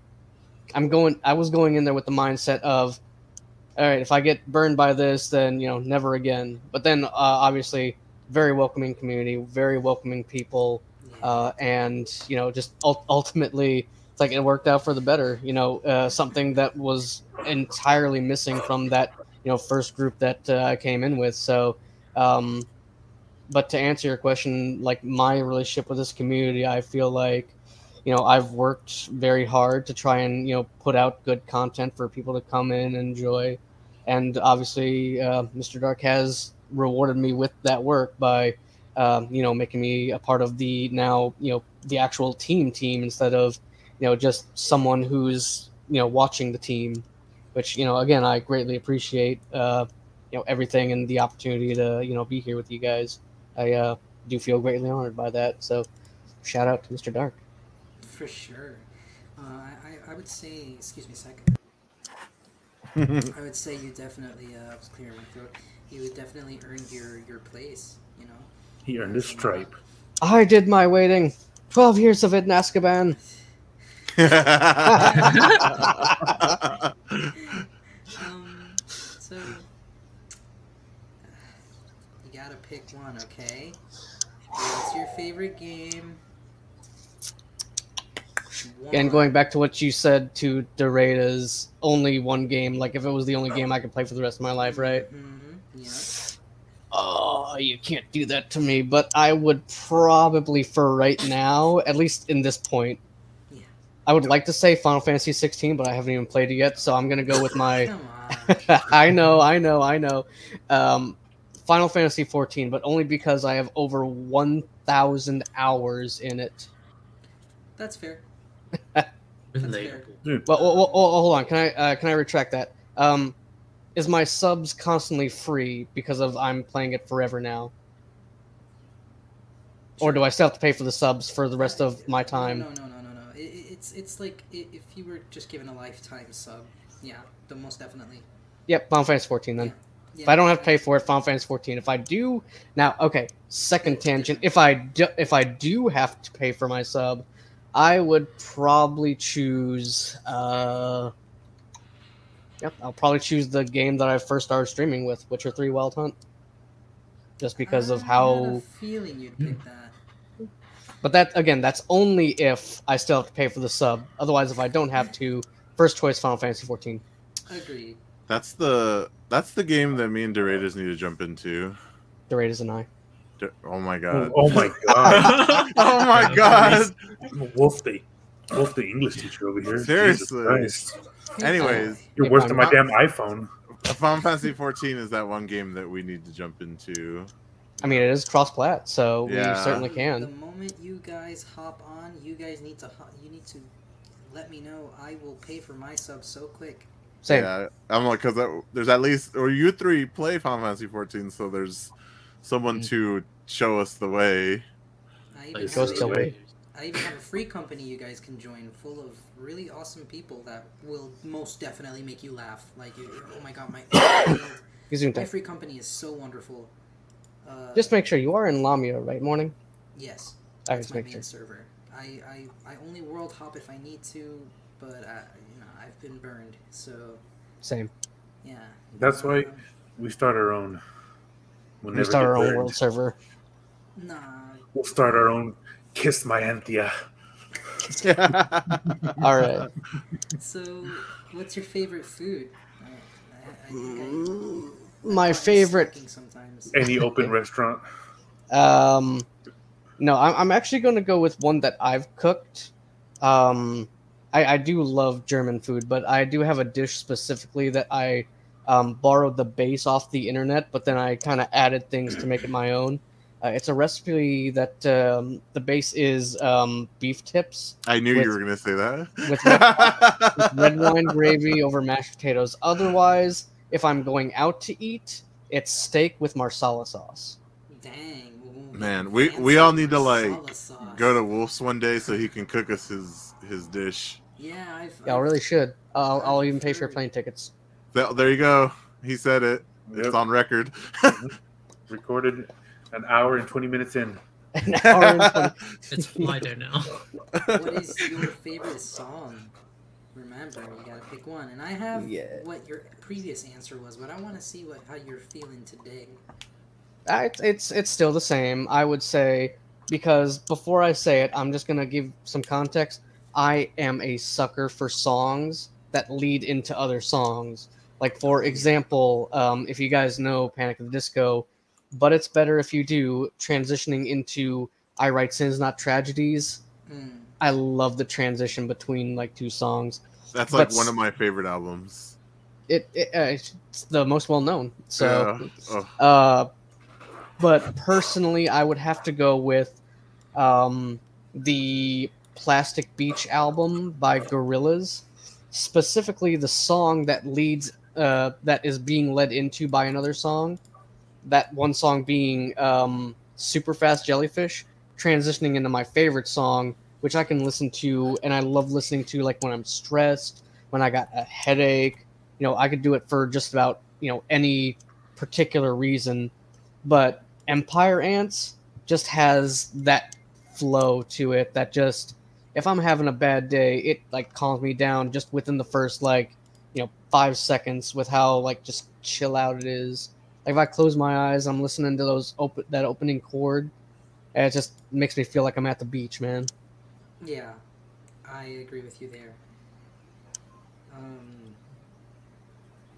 I'm going. I was going in there with the mindset of, all right, if I get burned by this, then you know, never again. But then, uh, obviously, very welcoming community, very welcoming people. Uh, and you know, just ul- ultimately, it's like it worked out for the better. You know, uh, something that was entirely missing from that you know first group that uh, I came in with. So, um, but to answer your question, like my relationship with this community, I feel like you know I've worked very hard to try and you know put out good content for people to come in and enjoy, and obviously uh, Mr. Dark has rewarded me with that work by um, you know making me a part of the now you know the actual team team instead of you know just someone who's you know watching the team, which you know again I greatly appreciate uh, you know everything and the opportunity to you know be here with you guys. I uh, do feel greatly honored by that. So shout out to Mr. Dark. For sure. Uh, I, I- I would say, excuse me a second. <laughs> I would say you definitely, uh, I was clearing my throat. You would definitely earn your, your place, you know? He earned his stripe. I did my waiting. Twelve years of it in Azkaban. Um, so, you gotta pick one, okay? What's your favorite game? And going back to what you said to Doradas only one game, like if it was the only game I could play for the rest of my life, right? Mm-hmm. Yeah. Oh, you can't do that to me. But I would probably, for right now, at least in this point, Yeah. I would like to say Final Fantasy 16, but I haven't even played it yet, so I'm gonna go with my. <laughs> Come on. <laughs> I know, I know, I know. Um, Final Fantasy 14, but only because I have over 1,000 hours in it. That's fair. <laughs> Relatable. Well, well, well, well, hold on. Can I uh, can I retract that? Um, is my subs constantly free because of I'm playing it forever now? or do I still have to pay for the subs for the rest of my time? No, no, no, no, no. It, it- it's it's like if you were just given a lifetime sub. Yeah, the most definitely. Yep, Final Fantasy 14 then. Yeah, If I don't have to pay for it, Final Fantasy 14. If I do now, okay. Second tangent. If I do, if I do have to pay for my sub, I would probably choose. uh Yep, I'll probably choose the game that I first started streaming with, Witcher 3 Wild Hunt. Just because of ah, I had a how. feeling you'd pick hmm. that. But that again, that's only if I still have to pay for the sub. Otherwise, if I don't have to, first choice Final Fantasy 14. Agreed. That's the that's the game that me and Doradas need to jump into. The Raiders and I. D- Oh my Oh, god. oh my god! <laughs> Oh my god. Wolf the Wolf the English teacher over here. Jesus Seriously. Christ. Anyways, You're worse than my damn iPhone. Final Fantasy 14 is that one game that we need to jump into. I mean, it is cross plat, so Yeah. we certainly can. The moment you guys hop on, you guys need to you need to let me know. I will pay for my sub so quick. Same. Yeah, I'm like, because there's at least, or you three play Final Fantasy 14, so there's someone Mm. to show us the way. I even, Like, have Ghost a, Kill Me. I even have a free company you guys can join, full of really awesome people that will most definitely make you laugh. Like, oh my god, my my <coughs> free company is so wonderful. Uh, Just make sure you are in Lamia, right? Mourning. yes, I that's just my make main sure. server. I, I I only world hop if I need to, but I, you know I've been burned. So Same. yeah. That's why Um, we start our own. We'll We start our own burned. world server. Nah. We'll start our own. Kiss my Anthea. <laughs> All right. So, what's your favorite food? I, I, I My favorite. Any open restaurant. Um, no, I'm, I'm actually going to go with one that I've cooked. Um, I, I do love German food, but I do have a dish specifically that I um, borrowed the base off the internet, but then I kind of added things to make it my own. Uh, it's a recipe that um, the base is um, beef tips I knew With- you were going to say that. with red, <laughs> with red wine gravy over mashed potatoes. Otherwise, if I'm going out to eat, it's steak with marsala sauce. Dang. ooh, Man, we- we all need to, like, sauce. Go to Wolf's one day so he can cook us his his dish. Yeah, I've. Yeah, I really should. I'll, I'll even pay for your plane tickets. There, there you go. He said it. It's on record. <laughs> Recorded an hour and 20 minutes in. An hour and 20 <laughs> It's lighter now. what is your favorite song? Remember, you gotta pick one. And I have Yeah. what your previous answer was, but I want to see what how you're feeling today. Uh, it's, it's it's still the same. I would say because before I say it, I'm just gonna give some context. I am a sucker for songs that lead into other songs. Like for example, um, if you guys know Panic at the Disco, but it's better if you do transitioning into I write sins not tragedies. Mm. I love the transition between like two songs. That's like But- one of my favorite albums. It, it uh, it's the most well known. So Yeah. Oh, Uh, but personally, I would have to go with um, the Plastic Beach album by Gorillaz, specifically the song that leads uh, that is being led into by another song. That one song being um, Super Fast Jellyfish, transitioning into my favorite song, which I can listen to, and I love listening to like when I'm stressed, when I got a headache. You know, I could do it for just about you know any particular reason, but Empire Ants just has that flow to it that just if I'm having a bad day, it like calms me down just within the first like you know five seconds with how like just chill out it is. If I close my eyes, I'm listening to those open that opening chord, and it just makes me feel like I'm at the beach, man. Yeah, I agree with you there. Um,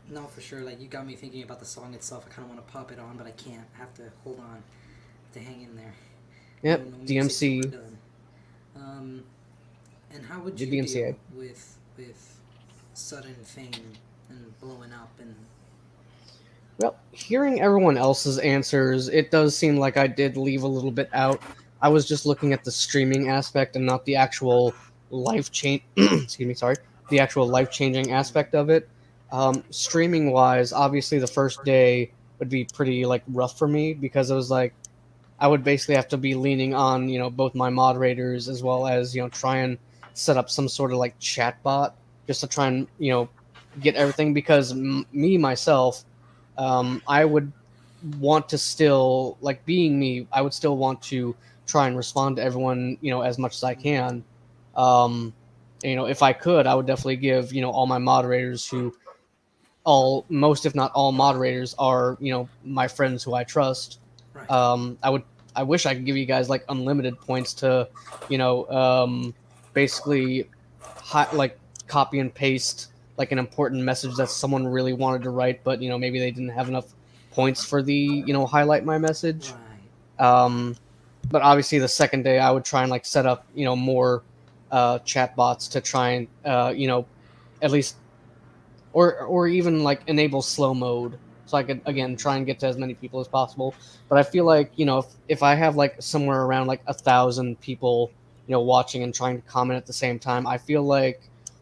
no, for sure. Like you got me thinking about the song itself. I kind of want to pop it on, but I can't. I have to hold on to hang in there. Yep, DMC. Um, and how would you DMCA. deal with with sudden fame and blowing up and Well, hearing everyone else's answers, it does seem like I did leave a little bit out. I was just looking at the streaming aspect and not the actual life change. <clears throat> excuse me, sorry, the actual life changing aspect of it. Um, streaming wise, obviously the first day would be pretty like rough for me because it was like I would basically have to be leaning on you know both my moderators as well as you know try and set up some sort of like chat bot just to try and you know get everything because m- me myself um, I would want to still like being me I would still want to try and respond to everyone you know as much as I can um, you know if I could I would definitely give you know all my moderators who all most if not all moderators are you know my friends who I trust Right. um, I would I wish I could give you guys like unlimited points to you know um, basically hi- like copy and paste like an important message that someone really wanted to write but you know maybe they didn't have enough points for the you know highlight my message right. um, but obviously the second day I would try and like set up you know more uh, chat bots to try and uh, you know at least or or even like enable slow mode so I could again try and get to as many people as possible. But I feel like you know if, if I have like somewhere around like a thousand people you know watching and trying to comment at the same time, I feel like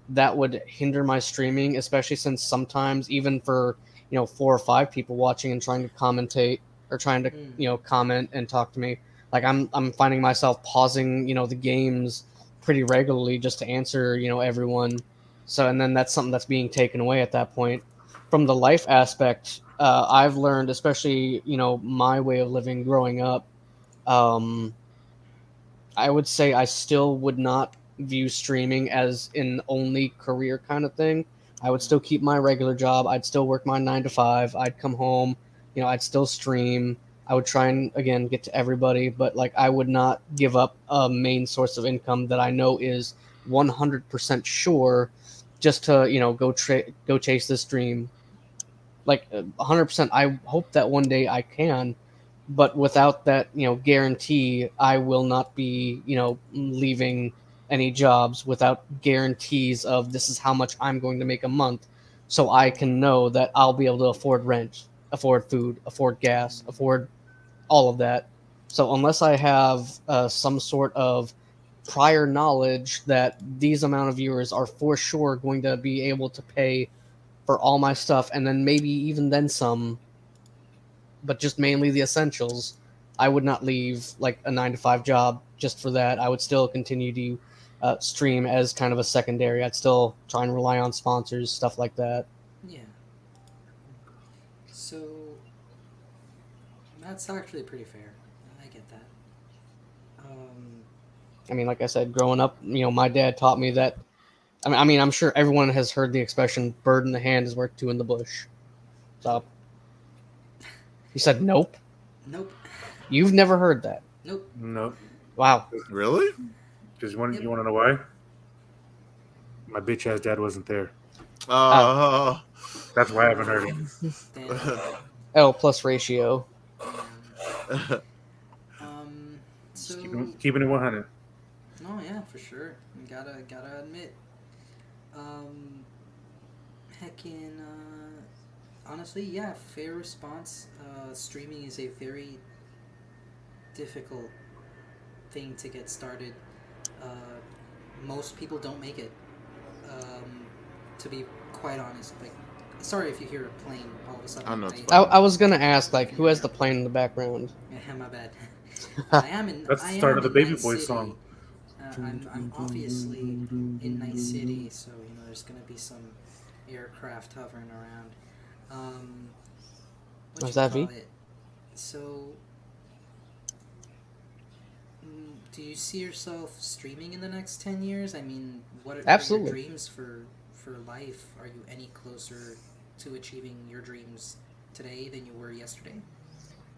that would hinder my streaming, especially since sometimes even for you know four or five people watching and trying to commentate or trying to Mm. you know comment and talk to me, like I'm I'm finding myself pausing you know the games pretty regularly just to answer you know everyone. So and then that's something that's being taken away at that point. From the life aspect, uh, I've learned, especially you know my way of living growing up. Um, I would say I still would not view streaming as an only career kind of thing. I would still keep my regular job. I'd still work my nine to five. I'd come home, you know, I'd still stream. I would try and again get to everybody, but like I would not give up a main source of income that I know is 100% sure just to, you know, go tra- go chase this dream. Like uh, 100% I hope that one day I can, but without that, you know, guarantee, I will not be, you know, leaving any jobs without guarantees of this is how much I'm going to make a month so I can know that I'll be able to afford rent, afford food, afford gas, afford all of that. So unless I have uh, some sort of prior knowledge that these amount of viewers are for sure going to be able to pay for all my stuff and then maybe even then some but just mainly the essentials i would not leave like a nine to five job just for that i would still continue to uh, stream as kind of a secondary i'd still try and rely on sponsors stuff like that Yeah. So that's actually pretty fair. I get that. Um, I mean, like I said, growing up, you know, my dad taught me that. I mean, I mean, I'm sure everyone has heard the expression "bird in the hand is worth two in the bush." So, you said nope. nope. You've never heard that. Nope. No, Wow. Really? Just one. Yep. You want to know why? My bitch ass dad wasn't there. Uh, That's why I haven't heard it. Damn. <laughs> L plus ratio. <laughs> um. So. Keeping, keeping it 100. Oh yeah, for sure. You gotta gotta admit. Um, heckin', uh, honestly, yeah, fair response. Uh, streaming is a very difficult thing to get started. Uh, most people don't make it. Um, to be quite honest, like, sorry if you hear a plane all of a sudden. Oh, no, it's I. I was gonna ask, like, who has the plane in the background? Yeah, <laughs> my bad. <laughs> I am in. That's the start of the Baby Night Boy City. song. Uh, I'm, I'm obviously in Night City, so you know there's gonna be some aircraft hovering around. Um, what Was that V? it? So, mm, do you see yourself streaming in the next ten years? I mean, what are, Absolutely. are your dreams for for life? Are you any closer to achieving your dreams today than you were yesterday?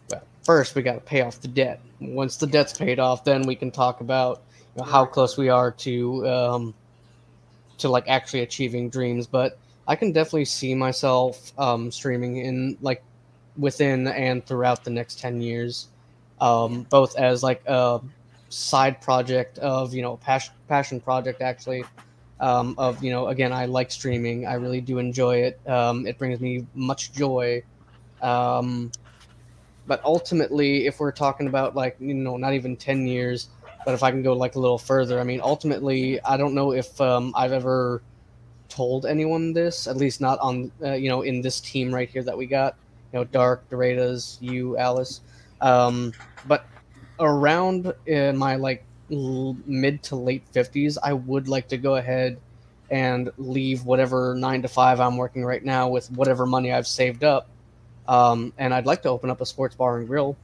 Well, first we got to pay off the debt. Once the debt's paid off, then we can talk about you know, how close we are to um, to like actually achieving dreams. But I can definitely see myself um, streaming in like within and throughout the next ten years, um, both as like a side project of you know passion passion project actually. Um, of you know again I like streaming. I really do enjoy it. Um, it brings me much joy. Um, but ultimately if we're talking about like you know not even 10 years but if i can go like a little further i mean ultimately i don't know if um, i've ever told anyone this at least not on uh, you know in this team right here that we got you know dark Doradas, you alice. Um, but around in my like l- mid to late fifties, I would like to go ahead and leave whatever nine to five I'm working right now with whatever money I've saved up. Um, and I'd like to open up a sports bar and grill.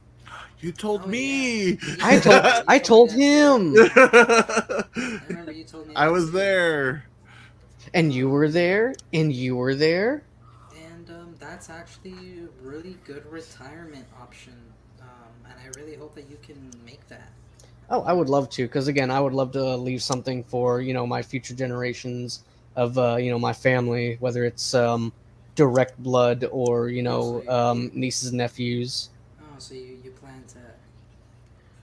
You told Oh, me. I told I told <laughs> him, I remember you told me. I was too. there. and you were there, and you were there. And um, that's actually a really good retirement option. And I really hope that you can make that. Oh, I would love to, because again, I would love to leave something for you know my future generations of uh, you know my family, whether it's um, direct blood or you know um, nieces and nephews. Oh, so you, you plan to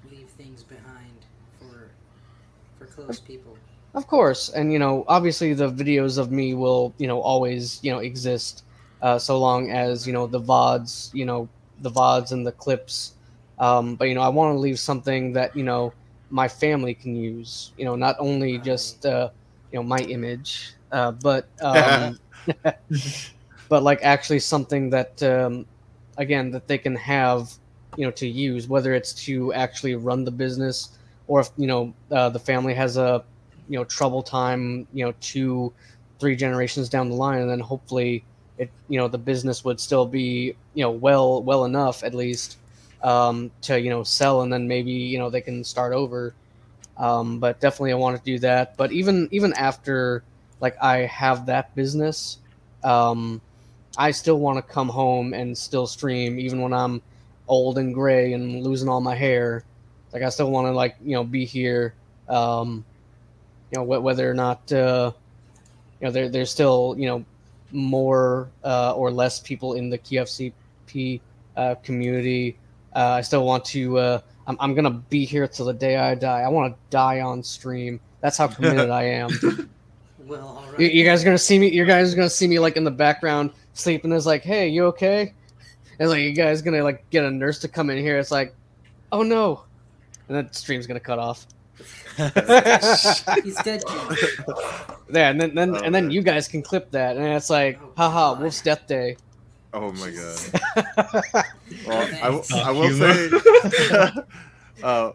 leave things behind for for close people. Of course, and you know, obviously the videos of me will you know always you know exist, uh, so long as you know the vods, you know the vods and the clips. Um, but you know, I want to leave something that you know my family can use. You know, not only just uh, you know my image, uh, but um, but like actually something that um, again that they can have you know to use, whether it's to actually run the business or if you know uh, the family has a you know trouble time you know two three generations down the line and then hopefully it you know the business would still be you know well well enough at least um, to you know sell and then maybe you know they can start over. Um, but definitely i want to do that. But even even after like i have that business um, i still want to come home and still stream even when i'm old and gray and losing all my hair. Like i still want to like you know be here. Um, you know wh- whether or not uh, you know there, there's still you know more uh, or less people in the QCFP uh, community. Uh, I still want to. Uh, I'm, I'm gonna be here till the day I die. I want to die on stream. That's how committed I am. <laughs> Well, all right. You, you guys are gonna see me. You guys are gonna see me like in the background sleeping. It's like, hey, you okay? It's like you guys gonna like get a nurse to come in here. It's like, oh no, and then stream's gonna cut off. <laughs> He's dead, Jim. Yeah, and then, then Oh, and then man. you guys can clip that, and it's like, Oh, haha, God. Wolf's Death Day. Oh my god. <laughs> Well, I, w- Thanks. I will say, <laughs> uh,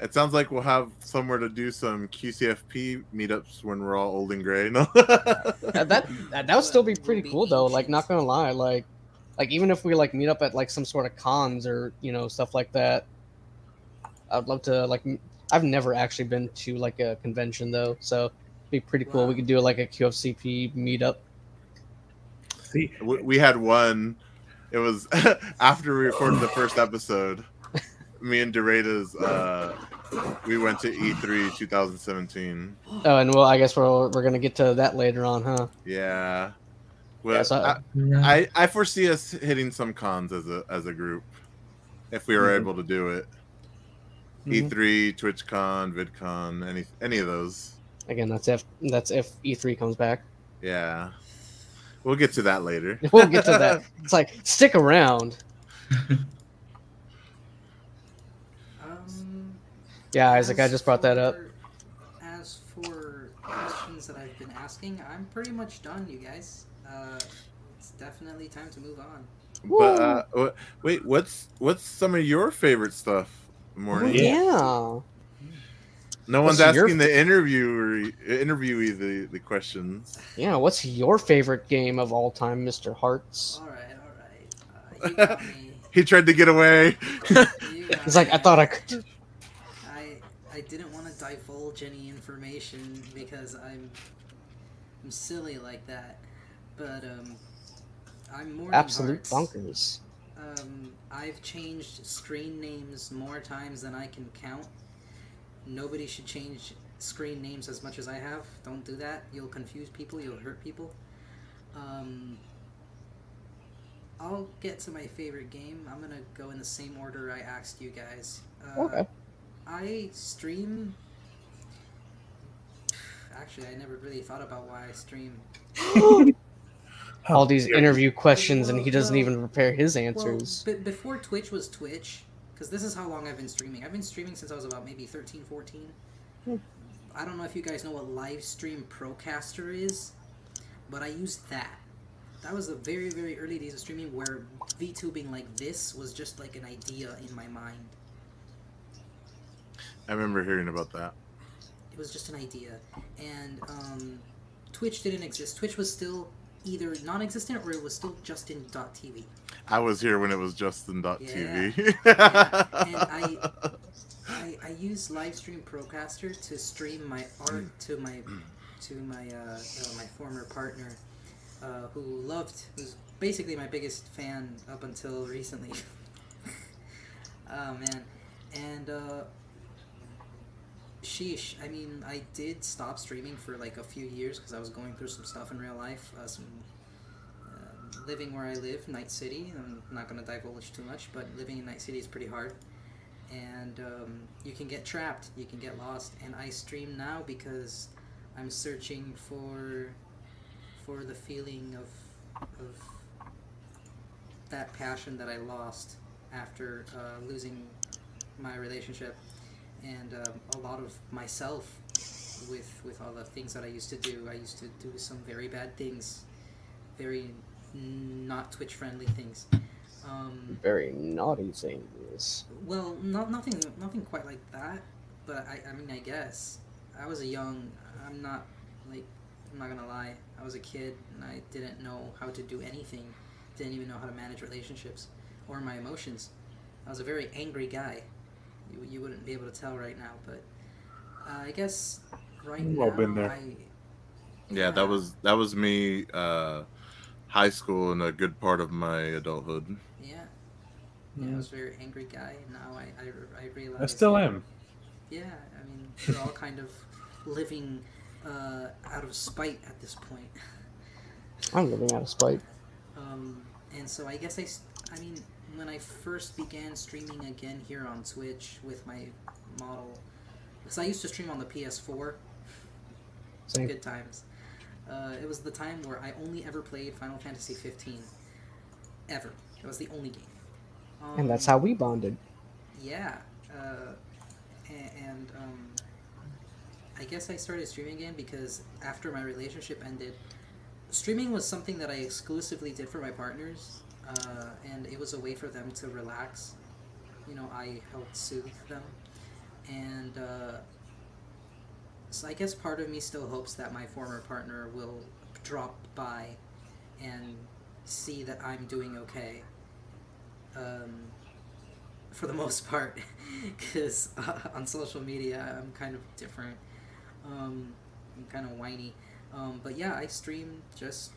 it sounds like we'll have somewhere to do some QCFP meetups when we're all old and gray. No. that, that that would still be pretty cool though. Like, not gonna lie, like, like even if we like meet up at like some sort of cons or you know stuff like that, I'd love to like. I've never actually been to like a convention though, so it'd be pretty cool. We could do like a QCFP meetup. See, we, we had one. It was <laughs> after we recorded the first episode. Me and Doradas, uh, we went to E E3 2017. Oh, and well, I guess we're we're gonna get to that later on, huh? Yeah. Well, Yeah, so- I, I I foresee us hitting some cons as a as a group if we were Mhm. able to do it. Mhm. E3, TwitchCon, VidCon, any any of those. Again, that's if that's if E3 comes back. Yeah. We'll get to that later. <laughs> We'll get to that. It's like stick around. Um, <laughs> Yeah, Isaac, I just brought that up. As for questions that I've been asking, I'm pretty much done, you guys. Uh, it's definitely time to move on. But uh, wait, what's what's some of your favorite stuff, Mourning? yeah. No one's What's your asking the interviewer interviewee the, the questions. Yeah, what's your favorite game of all time, Mr. Hearts? All right, all right. Uh, you got <laughs> me. He tried to get away. You <laughs> got It's like I thought I could. I I didn't want to divulge any information because I'm I'm silly like that. But um, I'm more Absolute bonkers. Um, I've changed screen names more times than I can count. Nobody should change screen names as much as I have. Don't do that. You'll confuse people. You'll hurt people. Um, I'll get to my favorite game. I'm gonna go in the same order I asked you guys. Uh, Okay. I stream. Actually, I never really thought about why I stream. <gasps> All these interview questions, and he doesn't Well, even prepare his answers. Well, b- before Twitch was Twitch, because this is how long I've been streaming. I've been streaming since I was about maybe 13, 14. Hmm. I don't know if you guys know what Livestream Procaster is, but I used that. That was the very, very early days of streaming where VTubing like this was just like an idea in my mind. I remember hearing about that. It was just an idea, and um, Twitch didn't exist. Twitch was still either non-existent or it was still just in .tv. I was here when it was Justin.tv. Yeah. <laughs> And I, I I use Livestream Procaster to stream my art to my to my uh, uh, my former partner, uh, who loved who's basically my biggest fan up until recently. <laughs> oh man, and uh, sheesh. I mean, I did stop streaming for like a few years because I was going through some stuff in real life. Uh, some living where I live, Night City. I'm not gonna divulge too much, but living in Night City is pretty hard, and um, you can get trapped, you can get lost. And I stream now because I'm searching for for the feeling of of that passion that I lost after uh, losing my relationship and um, a lot of myself with with all the things that I used to do. I used to do some very bad things, very not Twitch friendly things. Um, Very naughty things. well, not nothing nothing quite like that, but I I mean I guess I was a young. I'm not like I'm not gonna lie. I was a kid and I didn't know how to do anything. Didn't even know how to manage relationships or my emotions. I was a very angry guy. You, you wouldn't be able to tell right now, but uh, I guess right We've now all been there. I Yeah, that was that was me. Uh, high school and a good part of my adulthood. yeah. Yeah, I was a very angry guy, and now I, I, I realize. I still am. Yeah, I mean, we're all kind of living uh, out of spite at this point. I'm living out of spite. Um, and so I guess I, I mean, when I first began streaming again here on Twitch with my model, because I used to stream on the PS4, Same. good times. Uh, it was the time where I only ever played Final Fantasy 15, ever. It was the only game. Um, And that's how we bonded. yeah, uh, and, and um, I guess I started streaming again because after my relationship ended, streaming was something that I exclusively did for my partners, uh, and it was a way for them to relax. You know, I helped soothe them, and uh, so I guess part of me still hopes that my former partner will drop by and see that I'm doing okay. Um, for the <laughs> most part, because uh, on social media I'm kind of different. Um, I'm kind of whiny. Um, but yeah, I stream just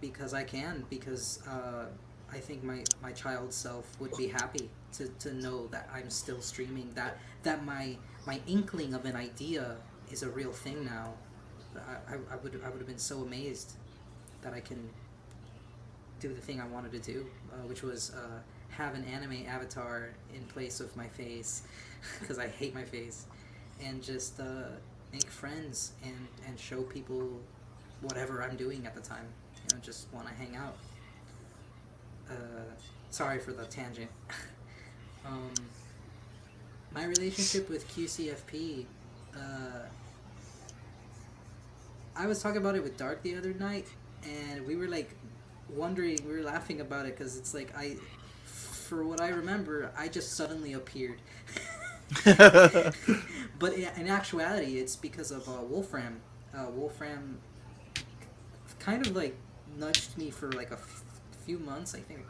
because I can, because uh, I think my, my child self would be happy to, to know that I'm still streaming, that, that my, my inkling of an idea is a real thing now. I, I, I would I would have been so amazed that I can do the thing I wanted to do, uh, which was uh, have an anime avatar in place of my face, <laughs> because I hate my face, and just uh, make friends and, and show people whatever I'm doing at the time. You know, just want to hang out. Uh, sorry for the tangent. <laughs> um, my relationship with QCFP. Uh, I was talking about it with Dark the other night, and we were like wondering, we were laughing about it because it's like I, for what I remember, I just suddenly appeared. <laughs> <laughs> but in, in actuality, it's because of uh, Wolfram. Uh, Wolfram kind of like nudged me for like a f- few months. I think,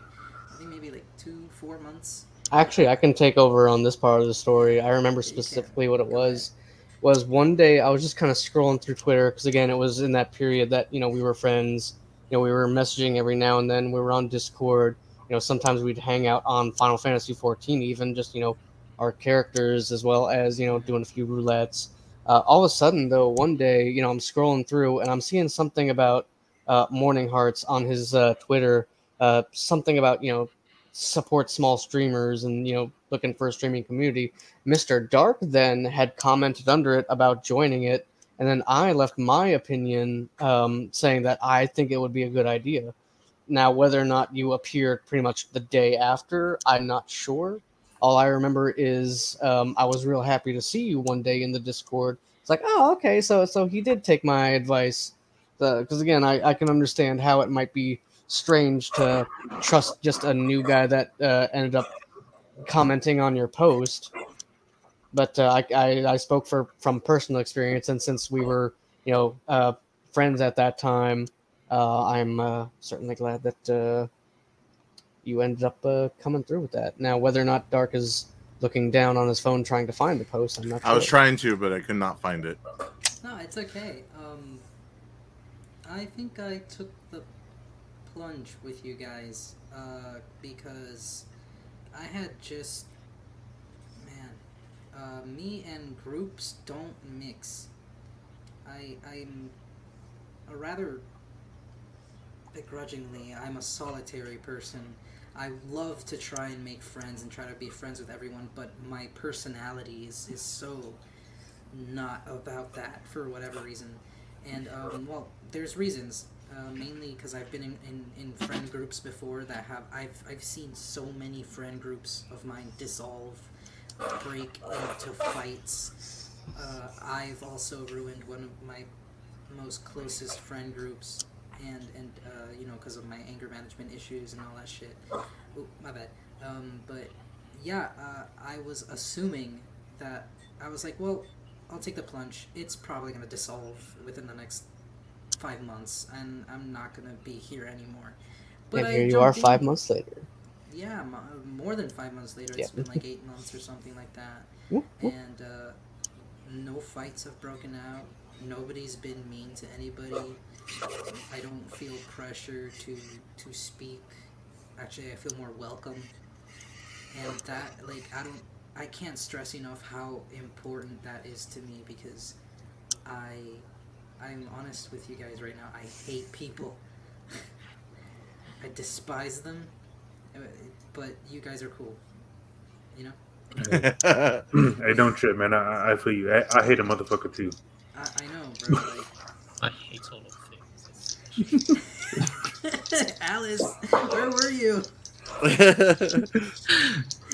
I think maybe like two, four months. Actually, I can take over on this part of the story. I remember specifically what it was. Was one day I was just kind of scrolling through Twitter because again it was in that period that you know we were friends. You know we were messaging every now and then. We were on Discord. You know sometimes we'd hang out on Final Fantasy 14, even just you know our characters as well as you know doing a few roulettes. Uh, all of a sudden though, one day you know I'm scrolling through and I'm seeing something about uh, MourningHearts on his uh, Twitter. Uh, something about you know support small streamers and you know looking for a streaming community. Mr dark then had commented under it about joining it and then i left my opinion um, saying that i think it would be a good idea. Now whether or not you appeared pretty much the day after i'm not sure. All i remember is um, i was real happy to see you one day in the discord. It's like oh okay so so he did take my advice. Because again I, I can understand how it might be strange to trust just a new guy that uh, ended up commenting on your post. but uh, I, I I spoke for from personal experience, and since we were you know uh, friends at that time, uh, I'm uh, certainly glad that uh, you ended up uh, coming through with that. Now, whether or not Dark is looking down on his phone trying to find the post, I'm not. I was trying to, but I could not find it. No, it's okay. Um, I think I took the plunge with you guys uh, because I had just man, uh, me and groups don't mix. I I'm a rather begrudgingly I'm a solitary person. I love to try and make friends and try to be friends with everyone, but my personality is, is so not about that for whatever reason. And, um, well, there's reasons. Uh, mainly because I've been in, in, in friend groups before that have I've I've seen so many friend groups of mine dissolve, break into fights. Uh, I've also ruined one of my most closest friend groups, and and uh, you know because of my anger management issues and all that shit. Oop, my bad. Um, but yeah, uh, I was assuming that I was like, well, I'll take the plunge. It's probably gonna dissolve within the next five months, and I'm not gonna be here anymore. I here you are five months later. Yeah, mo- more than five months later. It's Yeah. been like eight months or something like that. Whoop, whoop. And uh, no fights have broken out. Nobody's been mean to anybody. I don't feel pressure to to speak. Actually, I feel more welcome. And that, like, I don't, I can't stress enough how important that is to me because I, I'm honest with you guys right now. I hate people. I despise them, but you guys are cool. You know. hey, don't trip, man. I, I feel you. I, I hate a motherfucker too. I, I know, bro. Like, I hate all of things. <laughs> Alice, where were you? <laughs>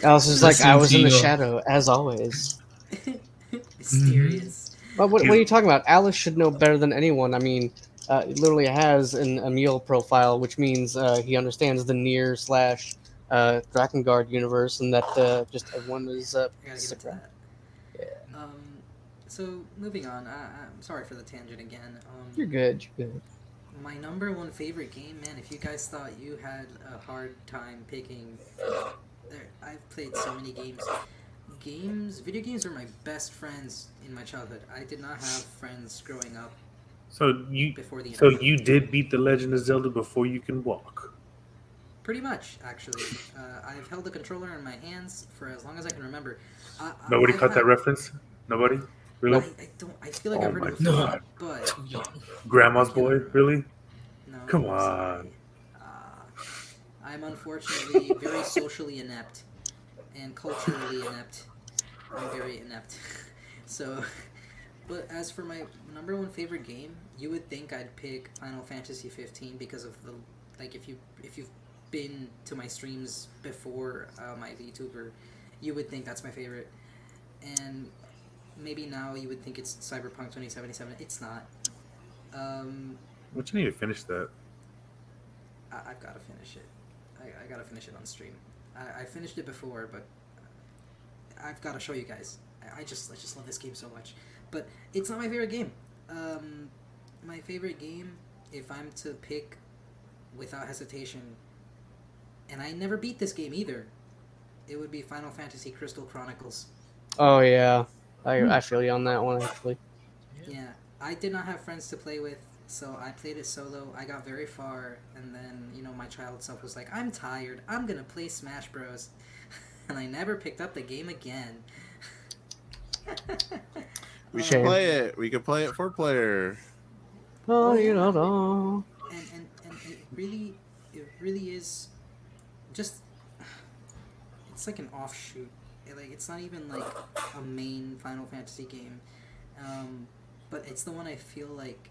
Alice is like, I was in the shadow, as always. <laughs> Mysterious. But what, what are you talking about? Alice should know better than anyone. I mean, uh, he literally has an Emil profile, which means uh, he understands the NieR slash uh, Drakengard universe, and that uh, just everyone is. Uh, I gotta get sick into of that. Um, so moving on. I, I'm sorry for the tangent again. Um, You're good. You're good. my number one favorite game, man. If you guys thought you had a hard time picking, there, I've played so many games. Games, video games were my best friends in my childhood. I did not have friends growing up So you, before the so internet. you did beat the Legend of Zelda before you can walk. Pretty much, actually. Uh, I've held the controller in my hands for as long as I can remember. I, I- Nobody I've caught that had- reference. Nobody, I, really? I don't. I feel like Oh I've heard it before, God. but. Grandma's boy, really? no. Come I'm on. Uh, I'm unfortunately very socially inept and culturally inept. I'm very inept. <laughs> so, but as for my number one favorite game, you would think I'd pick Final Fantasy 15 because of the like if you if you've been to my streams before uh, my VTuber, you would think that's my favorite. And maybe now you would think it's Cyberpunk 2077. It's not. Um, But you need to finish that. I, I've got to finish it. I, I got to finish it on stream. I, I finished it before, but I've got to show you guys. I, I just I just love this game so much. But it's not my favorite game. Um, my favorite game, if I'm to pick without hesitation, and I never beat this game either, it would be Final Fantasy Crystal Chronicles. Oh yeah, I, I feel you on that one actually. Yeah, I did not have friends to play with, so I played it solo. I got very far, and then you know my child self was like, "I'm tired. I'm gonna play Smash Bros," and I never picked up the game again. We <laughs> should play it. We could play it four player. Oh, you know, and, and and it really it really is just it's like an offshoot It, like it's not even like a main final fantasy game um, but it's the one i feel like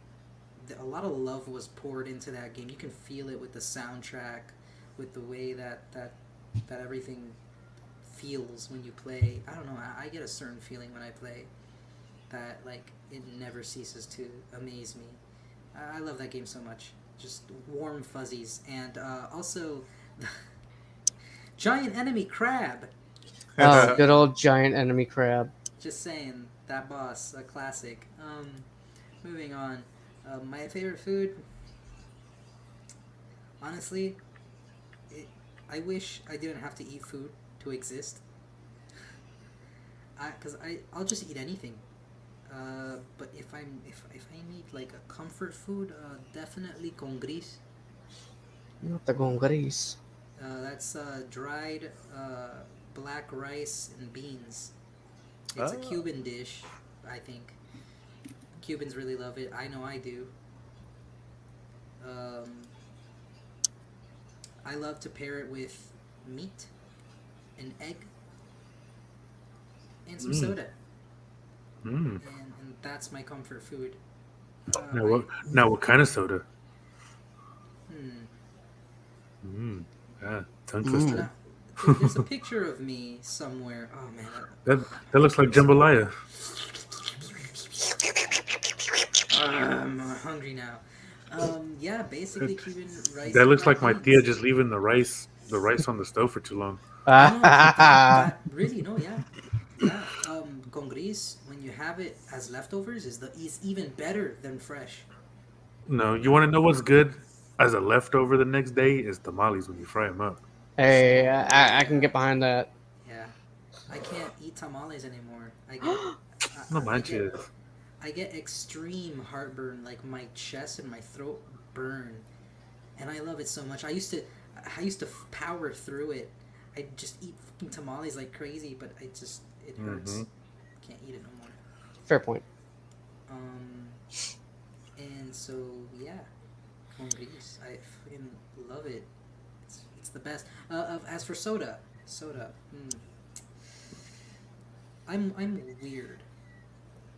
a lot of love was poured into that game you can feel it with the soundtrack with the way that that that everything feels when you play i don't know i, I get a certain feeling when i play that like it never ceases to amaze me I I love that game so much. Just warm fuzzies, and uh, also <laughs> giant enemy crab. <laughs> Oh, good old giant enemy crab. just saying that boss, a classic. Um, moving on. Uh, my favorite food. Honestly, it, I wish I didn't have to eat food to exist. I, cause I, I'll just eat anything. Uh, but if I'm, if, if I need like a comfort food, uh, definitely congrí. Not the gongaris. Uh, that's uh, dried uh, black rice and beans. It's a Ah. Cuban dish, I think. Cubans really love it. I know I do. Um, I love to pair it with meat, an egg, and some Mm. soda, Mm. and, and that's my comfort food. Uh, Now what? Now what kind of soda? hmm. Mm. Yeah, tongue Mm. twister. Now, there's a <laughs> picture of me somewhere. Oh man, that- That that looks like jambalaya. I'm hungry now. Um, yeah, basically Cuban rice. That looks like my beans. tia just leaving the rice the rice on the stove for too long. <laughs> No, that- that- really, no, yeah, yeah. Um, congrí, when you have it as leftovers, is the is even better than fresh. No, you want to know what's good as a leftover the next day is tamales when you fry them up. Hey, I, I can get behind that. Yeah, I can't eat tamales anymore. I get, <gasps> I, No I- I get, I get extreme heartburn, like my chest and my throat burn, and I love it so much. I used to, I used to f- power through it. I just eat fucking tamales like crazy, but I just it hurts. Mhm. Can't eat it no more. Fair point. Um, and so yeah, congrí. I fucking love it. It's, it's the best. Uh, of as for soda, soda. Hmm. I'm I'm weird.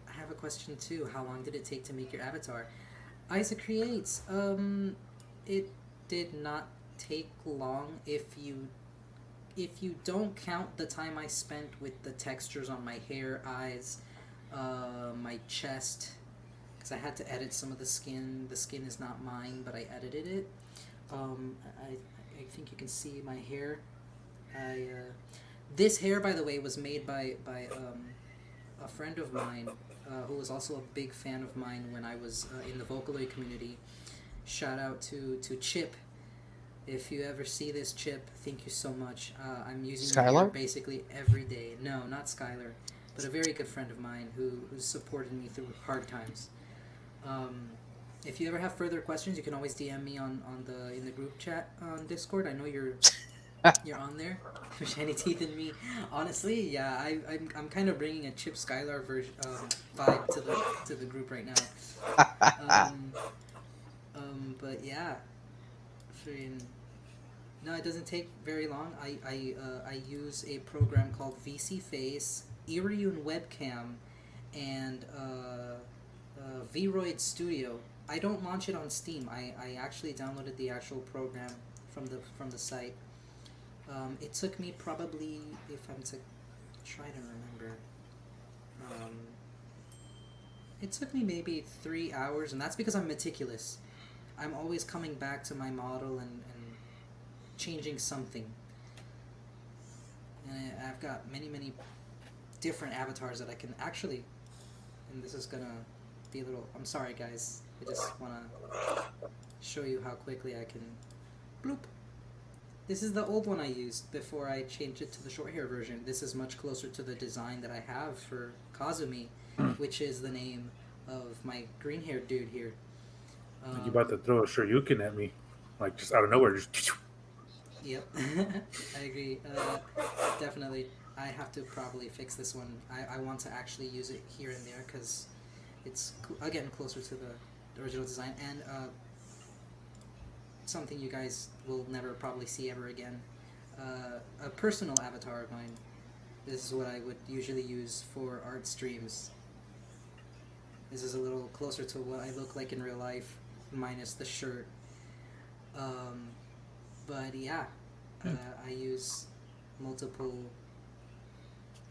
I have a question too. How long did it take to make your avatar? Isaac creates. Um, it did not take long if you if you don't count the time I spent with the textures on my hair, eyes, uh, my chest, because I had to edit some of the skin. The skin is not mine, but I edited it. Um, I, I think you can see my hair. I uh, this hair, by the way, was made by by um, a friend of mine uh, who was also a big fan of mine when I was uh, in the Vocaloid community. Shout out to to Chip. If you ever see this, Chip, thank you so much. Uh, I'm using Skylar? basically every day. No, not Skylar, but a very good friend of mine who who's supported me through hard times. Um, if you ever have further questions, you can always DM me on, on the in the group chat on Discord. I know you're <laughs> you're on there. Shiny teeth in me. Honestly, yeah, I I'm, I'm kind of bringing a Chip Skylar version um, vibe to the to the group right now. <laughs> Um, um, but yeah, freaking. No, it doesn't take very long. I I uh, I use a program called VSeeFace, Iriun Webcam, and uh, uh, Vroid Studio. I don't launch it on Steam. I, I actually downloaded the actual program from the from the site. Um, it took me probably, if I'm to try to remember, um, it took me maybe three hours, and that's because I'm meticulous. I'm always coming back to my model and, and changing something. And I- I've got many, many different avatars that I can actually, and this is gonna be a little. I'm sorry, guys. I just wanna show you how quickly I can. Bloop. This is the old one I used before I changed it to the short hair version. This is much closer to the design that I have for Kazumi, hmm. which is the name of my green haired dude here. Um, you about to throw a Shoryuken at me, like just out of nowhere. Just <laughs> Yep, <laughs> I agree. Uh, definitely, I have to probably fix this one. I, I want to actually use it here and there because it's again closer to the original design and uh, something you guys will never probably see ever again. Uh, a personal avatar of mine. This is what I would usually use for art streams. This is a little closer to what I look like in real life, minus the shirt. Um, but yeah, uh, I use multiple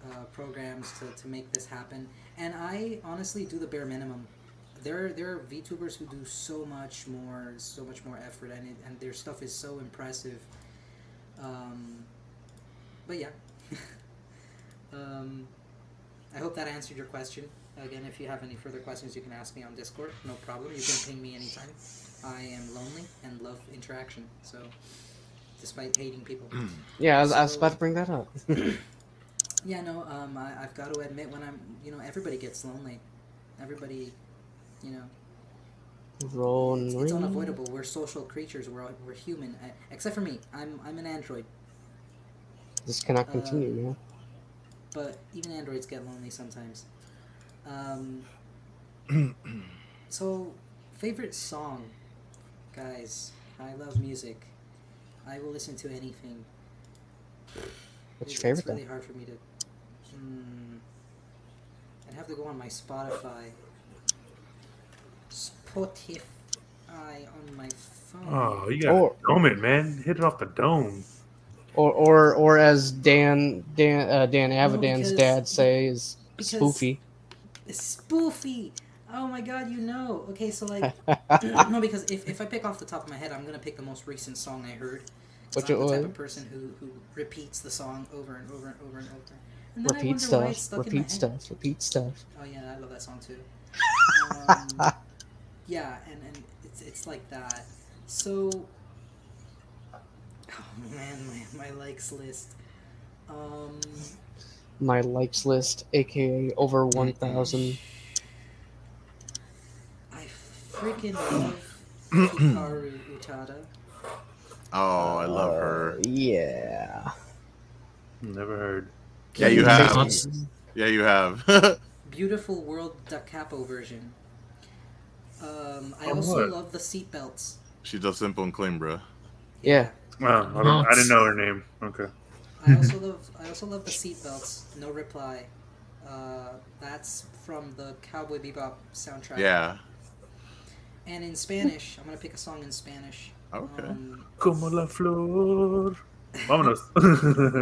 uh, programs to, to make this happen, and I honestly do the bare minimum. There, there are VTubers who do so much more, so much more effort, and it, and their stuff is so impressive. Um, but yeah, <laughs> um, I hope that answered your question. Again, if you have any further questions, you can ask me on Discord. No problem. You can ping me anytime. I am lonely and love interaction. So, despite hating people. <clears throat> Yeah, I was, I was about to bring that up. <coughs> <coughs> Yeah, no, um, I, I've got to admit when I'm, you know, everybody gets lonely. Everybody, you know, Rolling. it's, it's unavoidable. We're social creatures. We're, we're human. I, except for me. I'm, I'm an android. This cannot Uh, continue, man. But even androids get lonely sometimes. Um, <clears throat> so, favorite song, guys. I love music. I will listen to anything. What's your favorite? It's favorite really then? hard for me to. Hmm. I'd have to go on my Spotify. Spotify on my phone. Oh, you got Or- to dome it, man. Hit it off the dome. Or, or, or as Dan, Dan, uh, Dan Avidan's because- dad says, because- spoofy. Spoofy. Oh my god, you know. Okay, so like, <laughs> no, because if, if I pick off the top of my head, I'm gonna pick the most recent song I heard. Which I'm the type of person who, who repeats the song over and over and over and over. And then I Repeat why it's stuff. stuck in my Repeat head. stuff. Repeat stuff. Oh yeah, I love that song too. <laughs> Um, yeah, and, and it's it's like that. So, oh man, my, my likes list. Um, My likes list, aka over 1,000. I freaking love Hikaru Utada. Oh, I love her. Uh, Yeah. Never heard. Yeah, you have. Yeah, you have. <laughs> Beautiful World Da Capo version. Um, I On also what? love the seatbelts. She's just simple and clean, bro. Yeah. Oh, I, don't, I didn't know her name. Okay. I <laughs> also love I also love the seatbelts. No reply. Uh, that's from the Cowboy Bebop soundtrack. Yeah. And in Spanish, I'm gonna pick a song in Spanish. Okay. Um, Como la flor. <laughs> Vámonos.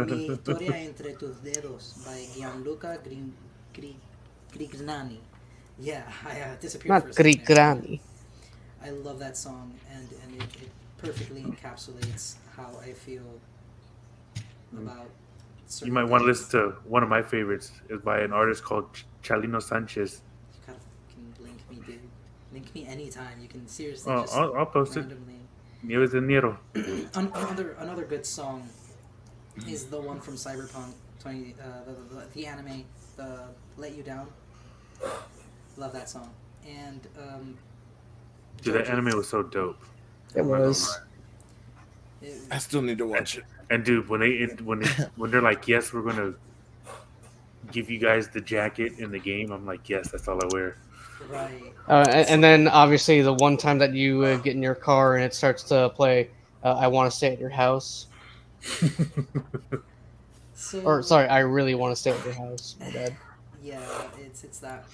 Mi historia entre tus dedos by Gianluca Grin, Gri, Grignani. Yeah, I uh, disappeared Not for a second. Grigrani. I love that song, and and it, it perfectly encapsulates how I feel about. you might want to listen to one of my favorites. is by an artist called Ch- Chalino Sanchez. You gotta fucking link me, dude. Link me anytime. You can seriously Oh, just I'll, I'll post it. randomly. Nieves de Enero. <clears throat> Another another good song is the one from Cyberpunk 20, uh, the, the, the anime, the Let You Down. Love that song. And um, Dude, that anime was so dope. It was. It- I still need to watch it. And dude, when they when they, <laughs> when they're like, "Yes, we're gonna give you guys the jacket in the game," I'm like, "Yes, that's all I wear." right. Uh, and, and then obviously the one time that you uh, get in your car and it starts to play, uh, I want to stay at your house. <laughs> So Or sorry, I really want to stay at your house. My <sighs> bad. Yeah, it's it's that,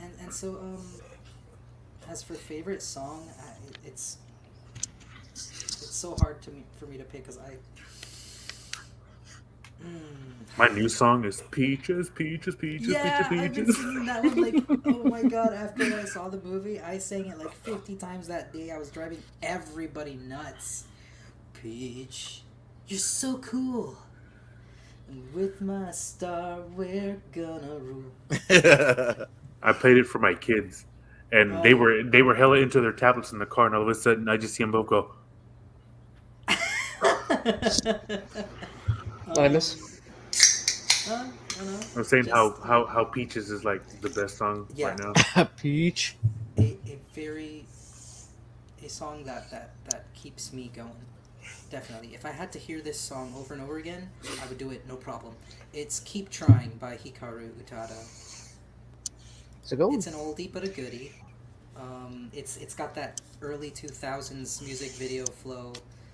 and and so um, as for favorite song, I, it's it's so hard to me for me to pick because I. Mm. My new song is "Peaches, Peaches, Peaches, Yeah, I've Peaches, been Peaches." that one like, <laughs> oh my god! After I saw the movie, I sang it like fifty times that day. I was driving everybody nuts. Peach, you're so cool. And with my star, we're gonna rule. <laughs> I played it for my kids, and they Oh. were they were hella into their tablets in the car, and all of a sudden, I just see them both go. <laughs> What I miss? Uh, I don't know. I'm saying how, Just how how Peaches is like the best song Yeah. right now. <laughs> Peach. a, a very a song that, that that keeps me going. Definitely. If I had to hear this song over and over again, I would do it no problem. It's Keep Trying by Hikaru Utada. It's a good one. It's an oldie but a goodie. Um, it's it's got that early 2000s music video flow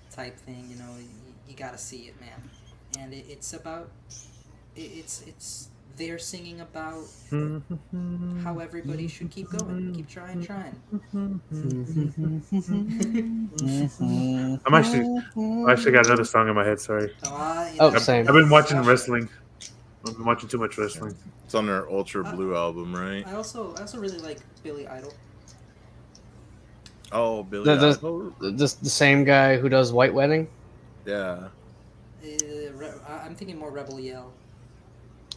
type thing, you know, you, you gotta see it, man. And it, it's about it, it's it's they're singing about mm-hmm. how everybody should keep going, keep mm-hmm. trying, trying. Mm-hmm. I'm actually I actually got another song in my head. Sorry, Oh, I- Oh, I've, same. I've been watching wrestling. I've been watching too much wrestling. It's on their Ultra uh, Blue album, right? I also I also really like Billy Idol. Oh, Billy. The, Idol. the, the, the same guy who does White Wedding. Yeah. Uh, Re- I- I'm thinking more Rebel Yell.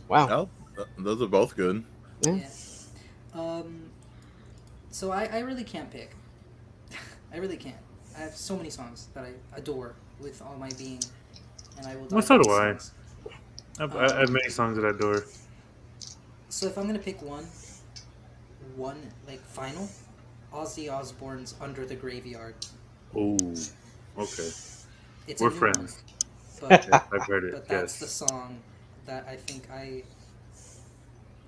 Wow. Oh, Those are both good. Yeah. Yeah. Um, so I, I really can't pick. <laughs> I really can't. I have so many songs that I adore with all my being, and I will. die Well, so do I. songs. I have, I have many songs that I adore. So if I'm gonna pick one, one like final, Ozzy Osbourne's "Under the Graveyard." Oh, okay. It's We're friends. One, but Yes, <laughs> I've heard it. but that's the song that I think I.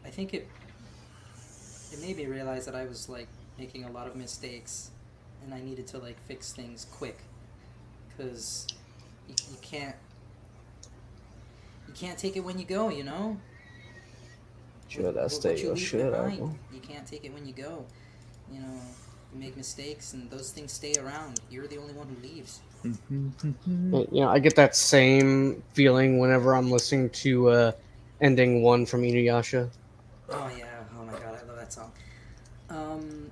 I think it. It made me realize that I was like making a lot of mistakes, and I needed to like fix things quick, because you, you can't. You can't take it when you go, you know. Should I stay or should I go? You can't take it when you go. You know, you make mistakes, and those things stay around. You're the only one who leaves. You know, I get that same feeling whenever I'm listening to uh, "Ending One" from Inuyasha. Oh yeah! Oh my god, I love that song. Um,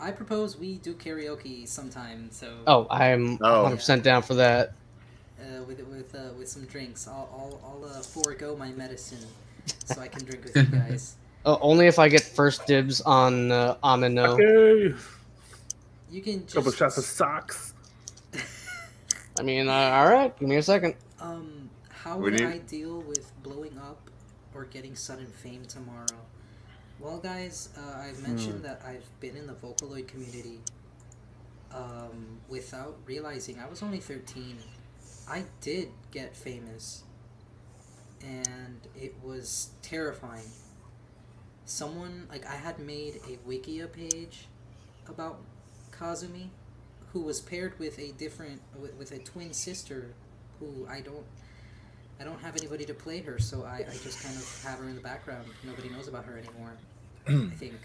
I propose we do karaoke sometime. So Oh, I'm Oh. 100 percent down for that. uh, with with uh, with some drinks, I'll I'll, I'll uh, forego my medicine so I can drink with you <laughs> guys. Uh, only if I get first dibs on uh, Amino. Okay. You can just Couple shots of socks. <laughs> I mean, uh, all right, give me a second. Um, how We would need- I deal with blowing up or getting sudden fame tomorrow? Well, guys, uh, I've mentioned that I've been in the Vocaloid community um, without realizing I was only 13. I did get famous, and it was terrifying. Someone, like, I had made a Wikia page about Kazumi, who was paired with a different, with, with a twin sister who I don't I don't have anybody to play her, so I, I just kind of have her in the background. Nobody knows about her anymore, I <clears throat> think.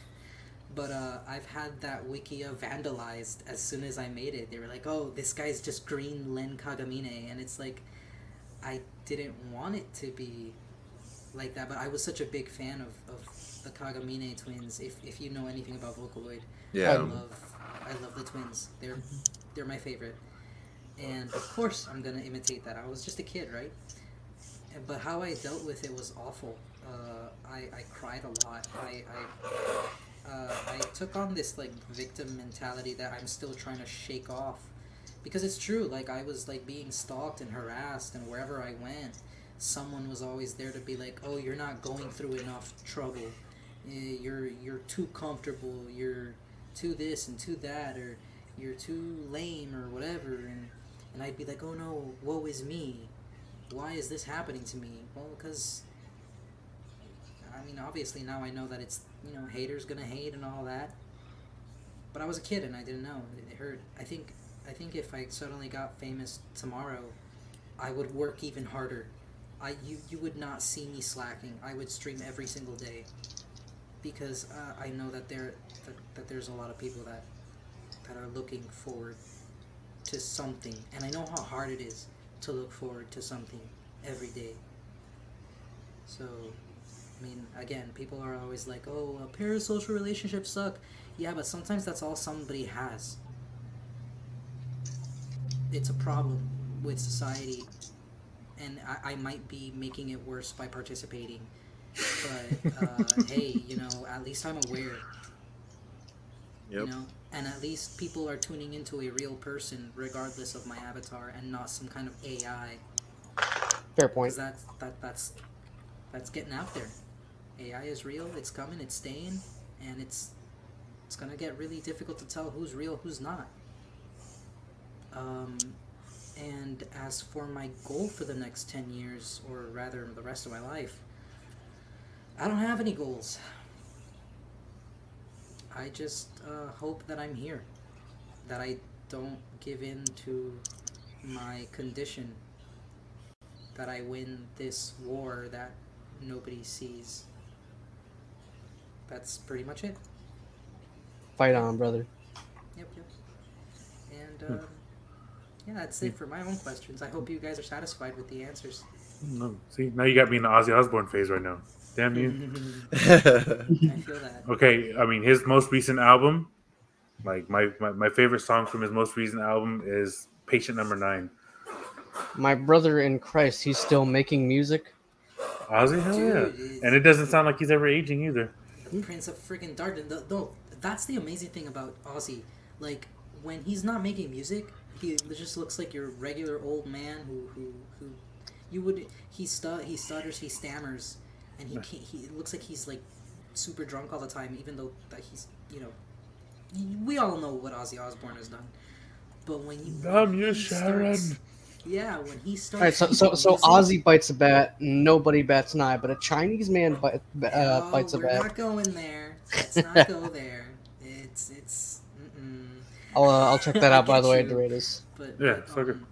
But uh, I've had that Wikia vandalized as soon as I made it. They were like, "Oh, this guy's just green Len Kagamine," and it's like, I didn't want it to be like that. But I was such a big fan of, of the Kagamine twins. If, if you know anything about Vocaloid, yeah, I love I love the twins. They're they're my favorite. And of course I'm gonna imitate that. I was just a kid, right? But how I dealt with it was awful. Uh, I, I cried a lot. I I, uh, I took on this like victim mentality that I'm still trying to shake off, because it's true. Like I was like being stalked and harassed, and wherever I went, someone was always there to be like, "Oh, you're not going through enough trouble. Eh, You're you're too comfortable. You're too this and too that, or you're too lame or whatever." And and I'd be like, "Oh no, woe is me. Why is this happening to me?" Well, because I mean, obviously now I know that it's you know haters gonna hate and all that. But I was a kid and I didn't know. It hurt. I think I think if I suddenly got famous tomorrow, I would work even harder. I you you would not see me slacking. I would stream every single day because uh, I know that there that, that there's a lot of people that that are looking forward to something, and I know how hard it is to look forward to something every day. So, I mean, again, people are always like, "Oh, uh, parasocial relationships suck." Yeah, but sometimes that's all somebody has. It's a problem with society, and I, I might be making it worse by participating. But uh, hey, you know, at least I'm aware. Yep. You know, and at least people are tuning into a real person, regardless of my avatar, and not some kind of AI. Fair point. Because that's that that's that's getting out there. AI is real. It's coming. It's staying, and it's it's gonna get really difficult to tell who's real, who's not. Um, and as for my goal for the next ten years, or rather the rest of my life, I don't have any goals. I just uh, hope that I'm here, that I don't give in to my condition, that I win this war that nobody sees. That's pretty much it. Fight on, brother. Yep, yep. And um, yeah, that's it for my own questions. I hope you guys are satisfied with the answers. No, see, now you got me in the Ozzy Osbourne phase right now. Damn you. I feel that. Okay, I mean his most recent album, like my, my my favorite song from his most recent album is "Patient Number Nine. My brother in Christ, he's still making music. Ozzy, hell Dude, yeah, and it doesn't sound like he's ever aging either. Prince of freaking Darkness. The, no, that's the amazing thing about Ozzy. Like when he's not making music, he just looks like your regular old man who who, who you would he stu- he stutters, he stammers, and he can't, he it looks like he's like super drunk all the time, even though that he's you know we all know what Ozzy Osbourne has done. But when you when I'm Sharon. starts- yeah, when he starts. All right, so so so music- Ozzy bites a bat, nobody bats an eye, but a Chinese man bite, uh, No, bites a bat. we're not going there. Let's not go <laughs> there. It's it's. Mm-mm. I'll uh, I'll check that out by the way, you. Doritos. But Yeah, but, so good.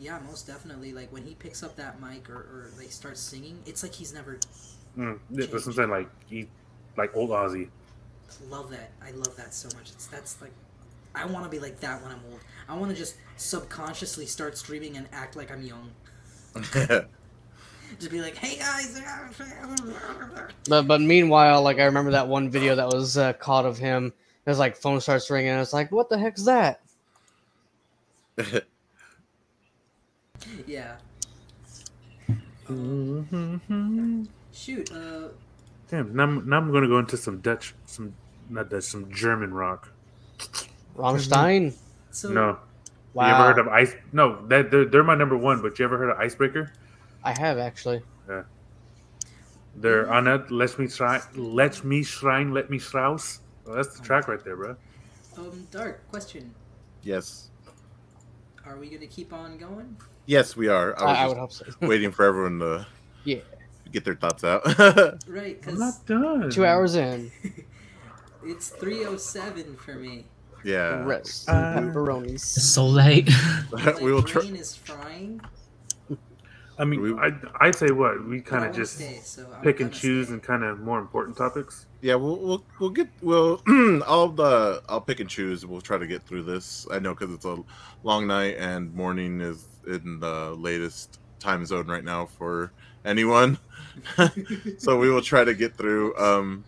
Yeah, most definitely. Like when he picks up that mic or, or like starts singing, it's like he's never Mm, yeah, that's what I'm saying. Like he, like old Ozzy. love that. I love that so much. It's that's like I want to be like that when I'm old. I want to just subconsciously start streaming and act like I'm young. <laughs> Just be like, hey guys. But but meanwhile, like I remember that one video that was uh, caught of him. His like phone starts ringing, and it's like, what the heck's that? <laughs> yeah. Mm-hmm. Shoot. Uh. Damn, now I'm, now I'm gonna go into some Dutch, some not Dutch, some German rock. Rammstein. So. No, Wow, you ever heard of Ice? No, that they're, they're my number one. But you ever heard of Eisbrecher? I have actually. Yeah. They're on it. Let me try. Let me shrine. Let me strauss. Well, that's the track right there, bro. Um. Dark question. yes, Are we gonna keep on going? yes, we are. I I, was I just would hope so. <laughs> waiting for everyone to Yeah. get their thoughts out. <laughs> Right. I'm Because not done. Two hours in, <laughs> it's 307 for me. yeah, rest Uh, pepperonis. It's so late. My we will try. brain is frying. I mean, We- I I'd say what we kind of just stay, so pick and choose stay. and kind of more important topics. Yeah, we'll we'll we'll get we'll <clears throat> I'll the I'll pick and choose. We'll try to get through this. I know because it's a long night and Mourning is in the latest time zone right now for anyone. <laughs> so we will try to get through. Um,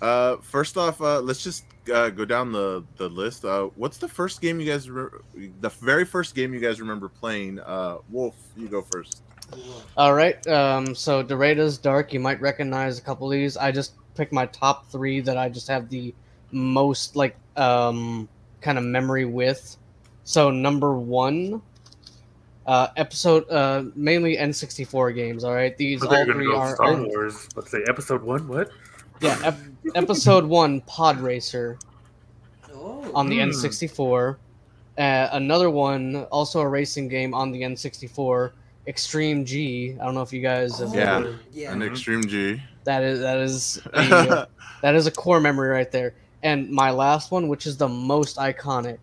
uh, first off, uh, let's just uh, go down the the list. Uh, what's the first game you guys re- the very first game you guys remember playing? Uh, Wolf, you go first. All right. Um. So Doradas Dark. You might recognize a couple of these. I just picked my top three that I just have the most like um kind of memory with. So number one. Uh, episode uh mainly N64 games. All right, these So all they're gonna three go are, Star Wars. Let's say episode one. What? Yeah. Ep- episode one, Pod Racer. Oh. on the Hmm. N64. Uh, another one, also a racing game on the N64, Extreme G. I don't know if you guys have Yeah. Yeah. An. Extreme G. that is that is <laughs> a, that is a core memory right there. And my last one, which is the most iconic,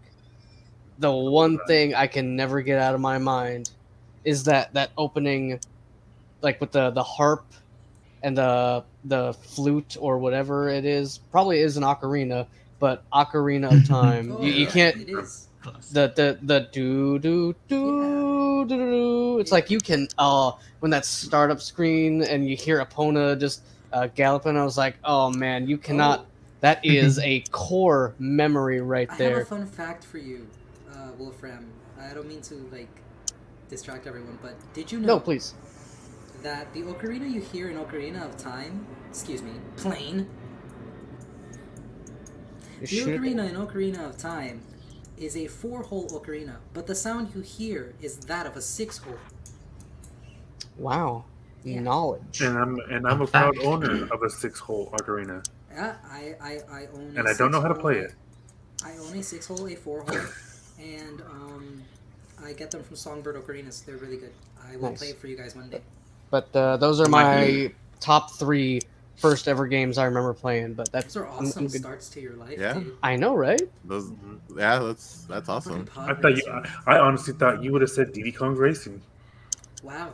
the one thing I can never get out of my mind, is that that opening, like with the the harp, and the the flute or whatever it is. Probably is an ocarina, but Ocarina of <laughs> Time. Oh, you, you can't It is. the the the do do do do do. It's like you can uh when that startup screen and you hear Epona just uh, galloping. I was like, oh man, you cannot. Oh. <laughs> That is a <laughs> core memory right I have there. a fun fact for you, uh, Wolfram. I don't mean to like distract everyone, but did you know No, please. That the ocarina you hear in Ocarina of Time, excuse me, plane, the should- ocarina in Ocarina of Time is a four-hole ocarina, but the sound you hear is that of a six-hole. Wow, Yeah. knowledge. And I'm and I'm a proud owner of a six-hole ocarina, Yeah, I, I, I own. and a I don't know how to play it. I own a six-hole, a four-hole, and um, I get them from Songbird Ocarinas. They're really good. I will Nice. play it for you guys one day. But uh, those are my top three first ever games I remember playing. But that's Those are I'm- awesome I'm good. starts to your life, Yeah. dude. I know, right? Those, yeah, that's that's awesome. I thought you. I, I honestly thought you would have said Diddy Kong Racing. Wow.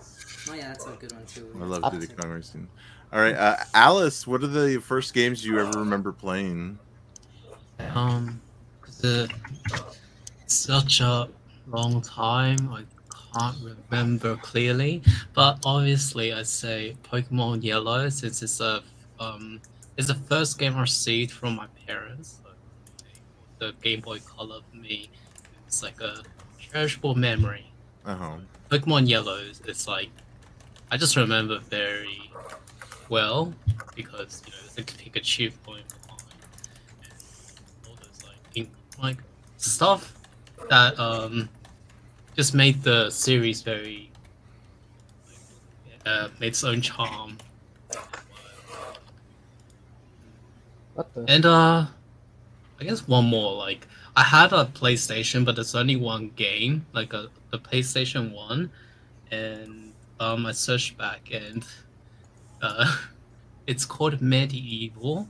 Oh yeah, that's a good one too. I love Diddy Kong Racing. All right, uh, Alice, what are the first games you ever remember playing? Um, the such a long time. I can't remember clearly, but obviously I say Pokemon Yellow since it's a um it's the first game I received from my parents. So the Game Boy Color for me it's like a perishable memory. Uh-huh. Pokemon Yellow, is- it's like I just remember very well because you know there's a Pikachu going and all those like like stuff that um just made the series very uh, made its own charm. What the? And uh I guess one more, like I had a PlayStation but there's only one game, like a the PlayStation one and um I searched back and uh <laughs> it's called MediEvil.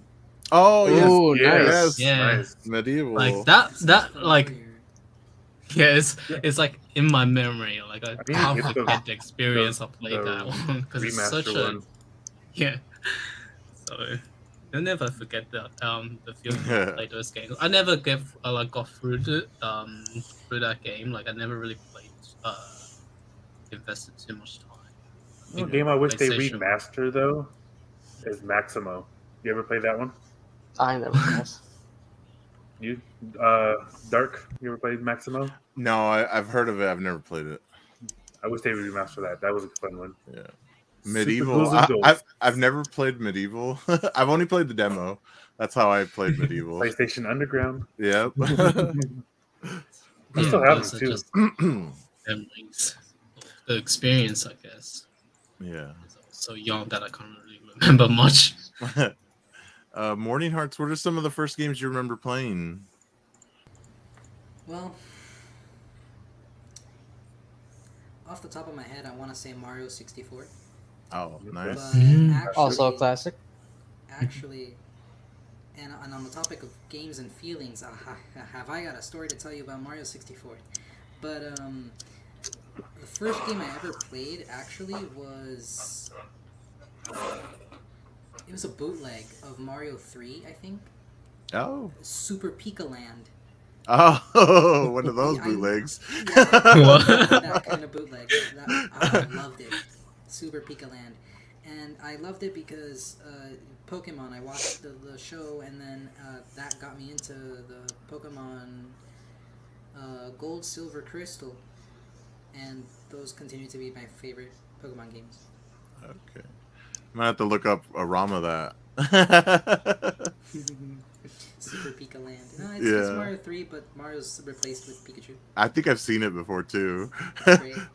Oh yes, Ooh, yes, nice. Yeah. nice. MediEvil. Like that that like yes, yeah, it's, it's like in my memory. Like I I need to can't get the- forget the experience of playing that one because it's such Remaster a one. yeah. <laughs> So you'll never forget that um the feeling when <laughs> play those games. I never get uh, like got through the um through that game. Like I never really played uh invested too much time. You know, game I wish they PlayStation. remaster though is Maximo. You ever play that one? I never <laughs> have. You, uh, Dark. You ever played Maximo? no, I, I've heard of it. I've never played it. I wish they would remaster that. That was a fun one. Yeah. MediEvil. I, I've, I've never played MediEvil. <laughs> I've only played the demo. That's how I played MediEvil. PlayStation Underground. yep. <laughs> I still have them too. memories. The experience, I guess. yeah. So young that I can't really remember much. <laughs> uh, Mourning Hearts. What are some of the first games you remember playing? Well, off the top of my head, I want to say Mario 64. Oh, nice. Mm. actually, Also a classic. actually, and, and on the topic of games and feelings, uh, have I got a story to tell you about Mario 64? But um, the first game I ever played actually was it was a bootleg of Mario 3, I think. Oh. Super Pika Land. Oh, <laughs> one of those <laughs> I- bootlegs. What? that kind of bootleg. That, I loved it. Super Pika Land. And I loved it because uh, Pokemon, I watched the, the show, and then uh, that got me into the Pokemon uh, Gold, Silver, Crystal. And those continue to be my favorite Pokemon games. Okay. I'm gonna have to look up a ROM of that. <laughs> Super Pika Land. No, it's, it's Yeah. Mario 3, but Mario's replaced with Pikachu. I think I've seen it before too. Great. <laughs>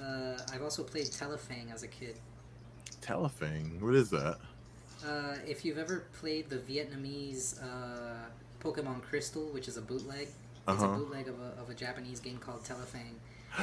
Uh, I've also played Telefang as a kid. Telefang. What is that? Uh, if you've ever played the Vietnamese uh, Pokemon Crystal, which is a bootleg, it's Uh-huh. a bootleg of a, of a Japanese game called Telefang.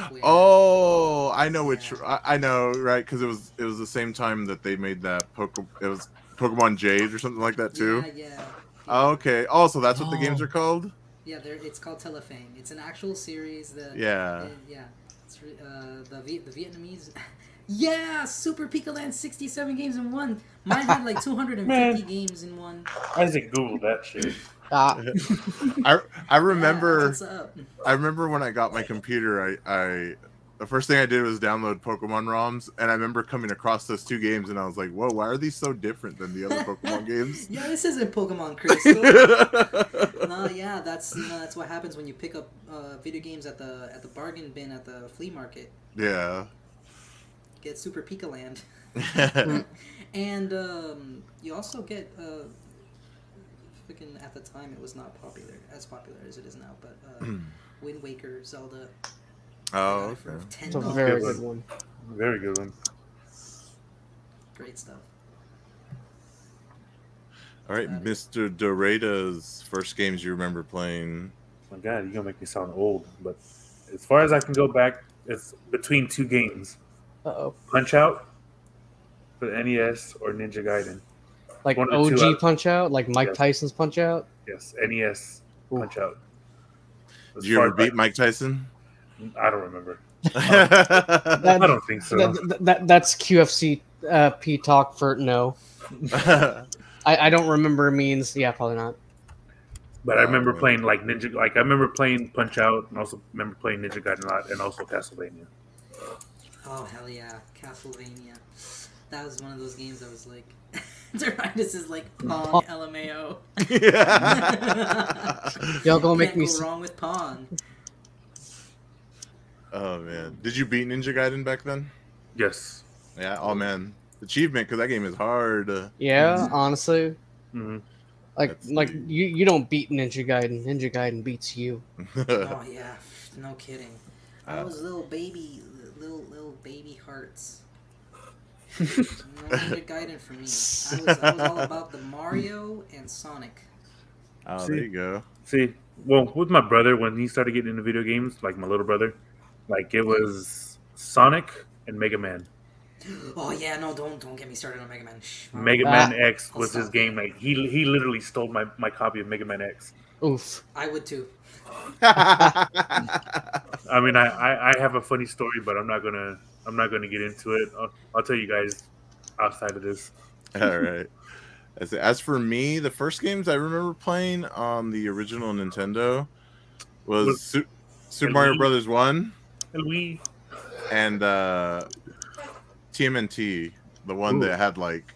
Where- Oh, I know which. Yeah. I, I know, right? Because it was it was the same time that they made that Poke. It was Pokemon Jade or something like that too. Yeah, yeah. Oh, okay. Oh, so that's what the games Oh. are called. Yeah, they're, it's called Telefang. It's an actual series that. Yeah. uh, yeah. It's, uh, the the Vietnamese. <laughs> yeah, Super Pika Land, sixty-seven games in one. Mine had like <laughs> two hundred and fifty games in one. Isaac Google that shit. Ah, <laughs> I I remember what's up? I remember when I got my computer. I I the first thing I did was download Pokemon ROMs, and I remember coming across those two games, and I was like, "Whoa, why are these so different than the other <laughs> Pokemon games?" Yeah, this isn't Pokemon Crystal. <laughs> no, yeah, that's you know that's what happens when you pick up uh, video games at the at the bargain bin at the flea market. yeah. Get Super Pika Land, and um, you also get uh, freaking at the time it was not popular as popular as it is now, but uh, Wind Waker, Zelda. Oh, it for okay. ten it's a dollars. very Good good one. Very good one. Great stuff. All right, Mr. Doradas first games you remember playing. My God, you're gonna make me sound old, but as far as I can go back, it's between two games: Uh oh. Punch Out for the NES or Ninja Gaiden. Like One OG out. Punch Out, like Mike Yes. Tyson's Punch Out. Yes, NES Ooh. Punch Out. Did you ever beat back- Mike Tyson? I don't remember. That, <laughs> I don't think so. that, that, that- that's QFC uh, P talk for no. <laughs> I, I don't remember means. Yeah, probably not. But I Oh, remember man. playing like Ninja. Like I remember playing Punch Out, and also remember playing Ninja Gaiden a lot, and also Castlevania. Oh hell yeah, Castlevania. That was one of those games that was like, <laughs> Doradas is like Pong LMAO. <laughs> Y'all gonna make Can't me go wrong with Pong. Oh man, did you beat Ninja Gaiden back then? Yes. Yeah. Oh man, achievement because that game is hard. Uh, Yeah, honestly, hmm like That's like the- you you don't beat Ninja Gaiden. Ninja Gaiden beats you. <laughs> Oh yeah, no kidding. I Uh, was little baby, little little baby hearts. No Ninja Gaiden for me. I was, I was all about the Mario and Sonic. oh, there you go. See, well, with my brother, when he started getting into video games, like my little brother, like it was Sonic and Mega Man. <gasps> Oh yeah, no, don't don't get me started on Mega Man. Shh. Mega Ah. Man X I'll was his game. Like he he literally stole my, my copy of Mega Man X. Oof. I would too. <laughs> I mean, I, I, I have a funny story, but I'm not gonna I'm not gonna get into it. I'll, I'll tell you guys outside of this. <laughs> All right. As, as for me, the first games I remember playing on the original Nintendo was Was- Su- Super Mario Wii? Brothers One We and uh, TMNT, the one Ooh. that had like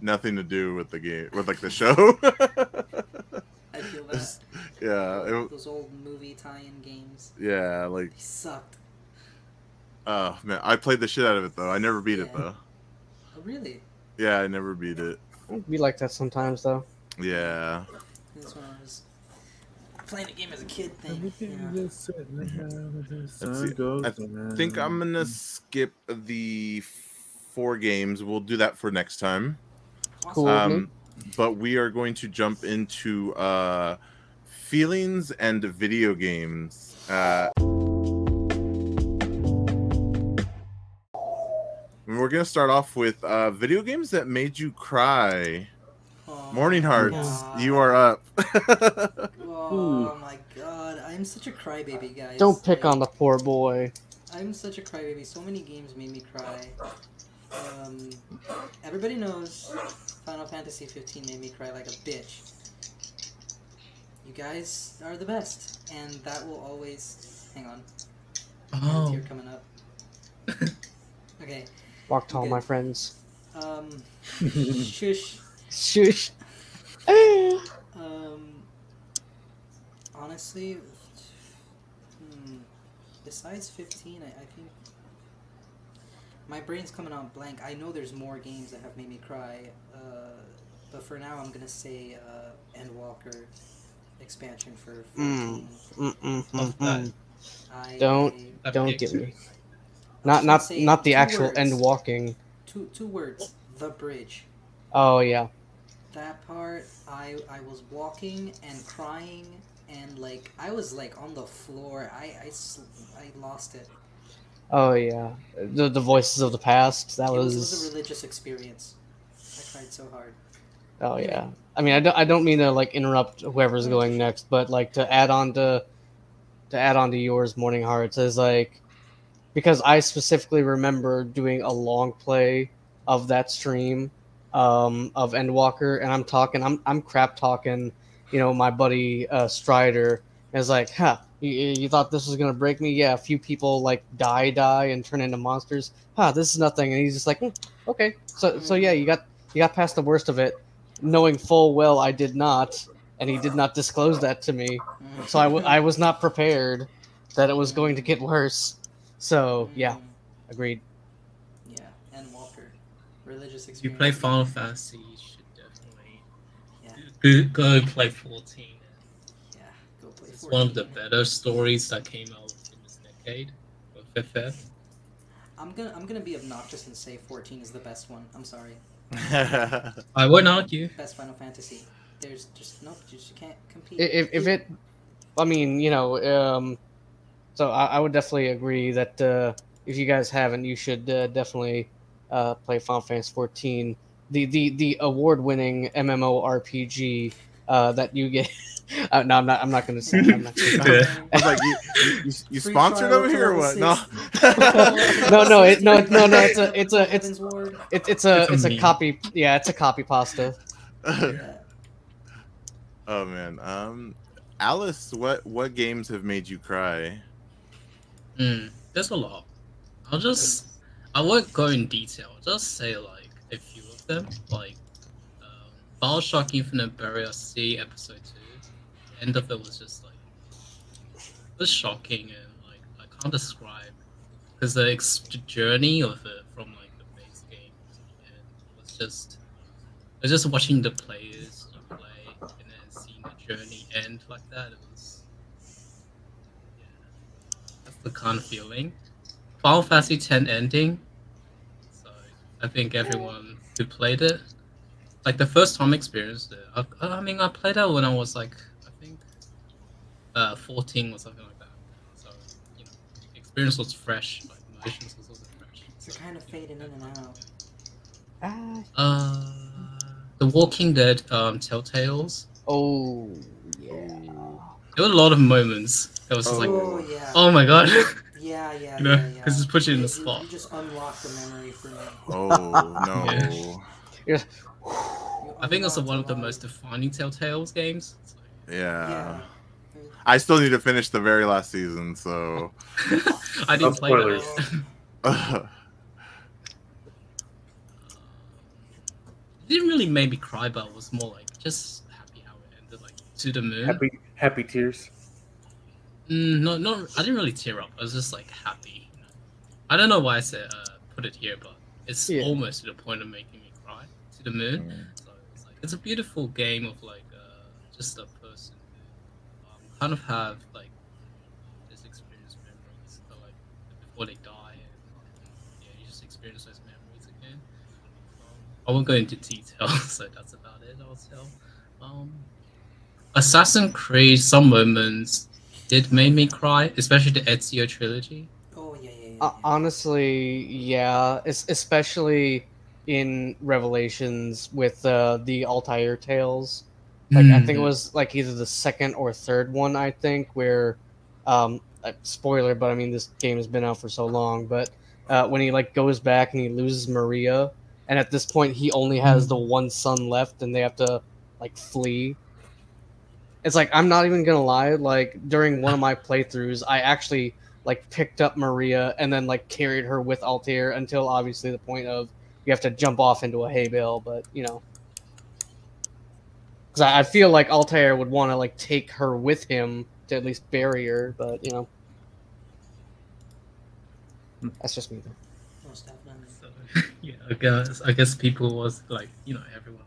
nothing to do with the game, with like the show. <laughs> I feel that. yeah, it, Those old movie tie-in games. yeah, like They sucked. Oh man, I played the shit out of it though. I never beat it though. Oh really? Yeah, I never beat it. Be like that sometimes though. Yeah. This one I was playing the game as a kid thing. Yeah. Let's see. I think I'm gonna skip the four games. We'll do that for next time. Cool. with me. Um, but we are going to jump into uh, feelings and video games. Uh, and we're gonna start off with uh, video games that made you cry. Oh, Mourning Hearts, God. you are up. Oh my god, I'm such a crybaby, guys. Don't pick Like, on the poor boy. I'm such a crybaby. So many games made me cry. Um, everybody knows Final Fantasy 15 made me cry like a bitch. You guys are the best, and that will always. Hang on, I have a Oh, tear coming up. <laughs> okay. Walk tall, Okay. my friends. Um, <laughs> shush. Shush. Um, honestly, hmm, besides 15, I, I think my brain's coming out blank. I know there's more games that have made me cry, uh, but for now, I'm gonna say uh, Endwalker expansion for 14. Mm, mm-mm. I, Don't- I- Don't get me. Not not say not the actual words. end walking. two two words. The bridge. Oh yeah. that part i i was walking and crying and like i was like on the floor i i, I lost it Oh yeah. The the voices of the past. That it was, was. was a religious experience i cried so hard Oh yeah. I mean, I don't, I don't mean to like interrupt whoever's going next, but like to add on to to add on to yours, Mourning Hearts is like because I specifically remember doing a long play of that stream um, of Endwalker, and I'm talking, I'm I'm crap talking, you know, my buddy uh, Strider is like, huh. You, you thought this was gonna break me? Yeah, a few people like die, die, and turn into monsters. Huh, this is nothing. And he's just like, "Hmm, okay. So, so yeah, you got you got past the worst of it knowing full well I did not, and he did not disclose that to me. So I, w- I was not prepared that it was going to get worse. So yeah, agreed. yeah Endwalker religious If you play Final Fantasy, you should definitely Yeah. go, go play 14. yeah go play fourteen. It's one of the better stories that came out in this decade. Or fifth. i'm gonna i'm gonna be obnoxious and say 14 is the best one i'm sorry <laughs> I wouldn't argue. best final fantasy there's just no just you can't compete If, if it, I mean, you know, um, so I, I would definitely agree that uh, if you guys haven't, you should uh, definitely uh, play Final Fantasy 14, the the the award-winning MMORPG uh, that you get. uh, <laughs> no, I'm not. I'm not going to say. I'm not gonna- <laughs> I was like, you, you, you, you sponsored over here or what? No. <laughs> no, no, it, no, no, no. It's a, it's a, it's, it, it's a, It's a it's a copy. Yeah, it's a copy pasta. Oh man. Um, Alice, what what games have made you cry? Mm, there's a lot. I'll just. I won't go in detail. I'll just say, like, a few of them. Like, um, Bioshock Infinite Burial Sea Episode 2. The end of it was just, like. It was shocking and, like, I can't describe because the ex- journey of it from like the base game end was just I was just watching the players play and then seeing the journey end like that. It was yeah, that's the kind of feeling. Final Fantasy X ending. So I think everyone who played it, like the first time I experienced it. I, I mean, I played it when I was like I think uh 14 or something like that. So you know, the experience was fresh. Like emotions was also fresh. You're kind of fading in and out. Ah, Uh, The Walking Dead um, Telltales. oh yeah. There were a lot of moments. It was just like, oh, oh yeah. oh my god. Yeah, <laughs> yeah, You know, yeah, yeah. 'cause it's put you in the spot. You just unlocked the memory for me. Oh no. <laughs> Yeah. I think it's one of the most defining Telltales games. Like- Yeah. Yeah. I still need to finish the very last season, so <laughs> I didn't play spoilers. that. It didn't really make me cry, but I was more like just happy how it ended, like to the moon. Happy, happy tears. Mm, no, no, I didn't really tear up. I was just like happy. I don't know why I said uh, put it here, but it's Yeah. almost to the point of making me cry. To the moon. So it's like it's a beautiful game of like uh, just a person who um, kind of have like this experience memories, but, like before they die, and yeah, you just experience those memories again. Um, I won't go into detail, <laughs> so that's about it. I'll tell. Um, Assassin's Creed, some moments did make me cry, especially the Ezio trilogy. Oh yeah, yeah, yeah. Uh, honestly, yeah, es- especially in Revelations with uh, the Altair tales. Like I think it Mhm. was like either the second or third one. I think where, um, uh, spoiler, but I mean this game has been out for so long. But uh, when he like goes back and he loses Maria, and at this point he only has the one son left, and they have to like flee. It's like I'm not even gonna lie. Like during one of my playthroughs, I actually like picked up Maria and then like carried her with Altair until obviously the point of you have to jump off into a hay bale. But you know, because I, I feel like Altair would want to like take her with him to at least bury her. But you know, that's just me. Though. So, <laughs> yeah, I guess I guess people was like you know everyone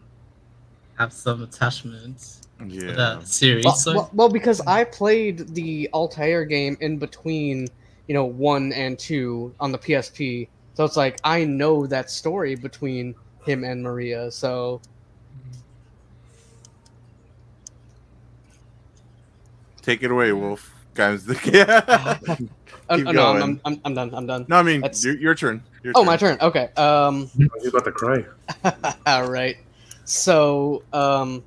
have some attachments to yeah. that series. Well, so well, well, because I played the Altair game in between, you know, one and two on the PSP, so it's like I know that story between him and Maria. So Take it away, Wolf. Guys, yeah. <laughs> Uh, Keep uh, no, I'm, going. I'm, I'm, I'm done. I'm done. No, I mean That's- your, your turn. Your Oh, my turn. Okay. Um. He's about to cry. <laughs> All right. So, um,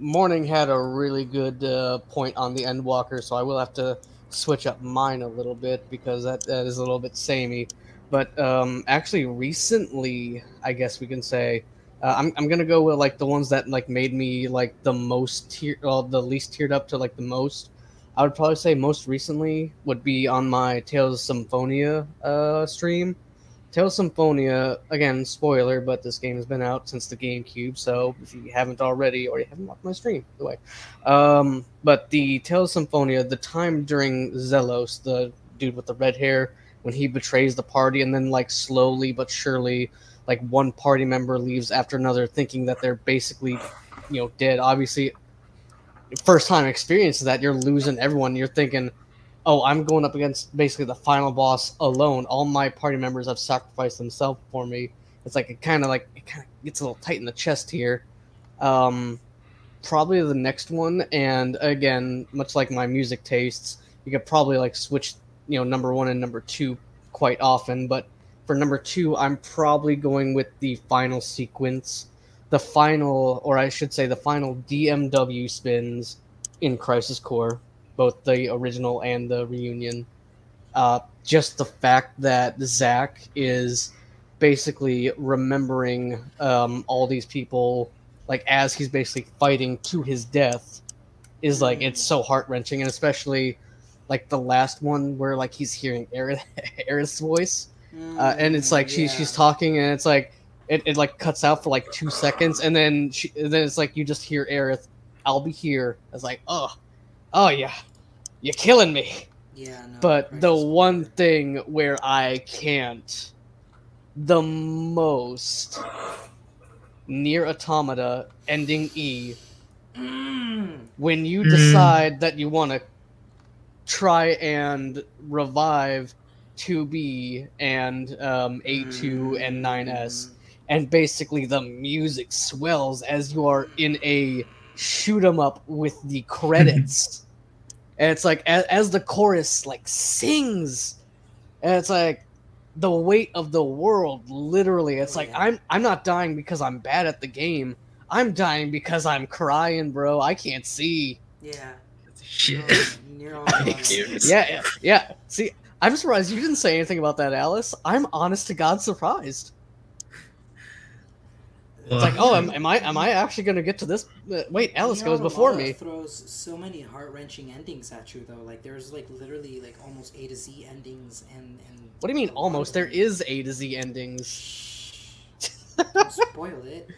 Mourning had a really good uh, point on the Endwalker, so I will have to switch up mine a little bit because that, that is a little bit samey. But um, actually, recently, I guess we can say, uh, I'm, I'm gonna go with like the ones that like made me like the most tier, well, the least tiered up to like the most. I would probably say most recently would be on my Tales of Symphonia uh, stream. Tales Symphonia, again, spoiler, but this game has been out since the GameCube, so if you haven't already, or you haven't watched my stream, either way. Um, but the Tales Symphonia, the time during Zelos, the dude with the red hair, when he betrays the party, and then, like, slowly but surely, like, one party member leaves after another, thinking that they're basically, you know, dead. Obviously, first time experience that, you're losing everyone. You're thinking, oh, I'm going up against basically the final boss alone. All my party members have sacrificed themselves for me. It's like it kind of like it kind of gets a little tight in the chest here. Um, probably the next one, and again, much like my music tastes, you could probably like switch, you know, number one and number two quite often. But for number two, I'm probably going with the final sequence, the final, or I should say, the final DMW spins in Crisis Core both the original and the reunion. Uh, just the fact that Zach is basically remembering um, all these people, like as he's basically fighting to his death, is like it's so heart wrenching, and especially like the last one where like he's hearing Aerith, <laughs> Aerith's voice, uh, and it's like she, she's talking, and it's like it, it like cuts out for like two seconds, and then she, then it's like you just hear Aerith, "I'll be here." It's like, oh, oh yeah, you're killing me. Yeah, no. But the one Water. thing where I can't the most NieR: Automata ending E Mm. when you decide that you want to try and revive 2B and um, A2 and 9S, and basically the music swells as you are in a shoot 'em up with the credits. <laughs> and it's like as, as the chorus like sings, and it's like the weight of the world literally it's Oh, like yeah. i'm i'm not dying because i'm bad at the game i'm dying because i'm crying bro i can't see Yeah. Shit. You're on the- Ears. yeah, yeah, yeah. See, I'm surprised you didn't say anything about that, Alice. I'm honest to God surprised. It's like, oh, am, am I am I actually gonna get to this? Uh, wait, Alice NieR goes before Automata me. Throws so many heart wrenching endings at you though. Like there's like literally like almost A to Z endings and and. What do you mean almost? of There them- is A to Z endings. Shh. Don't spoil it.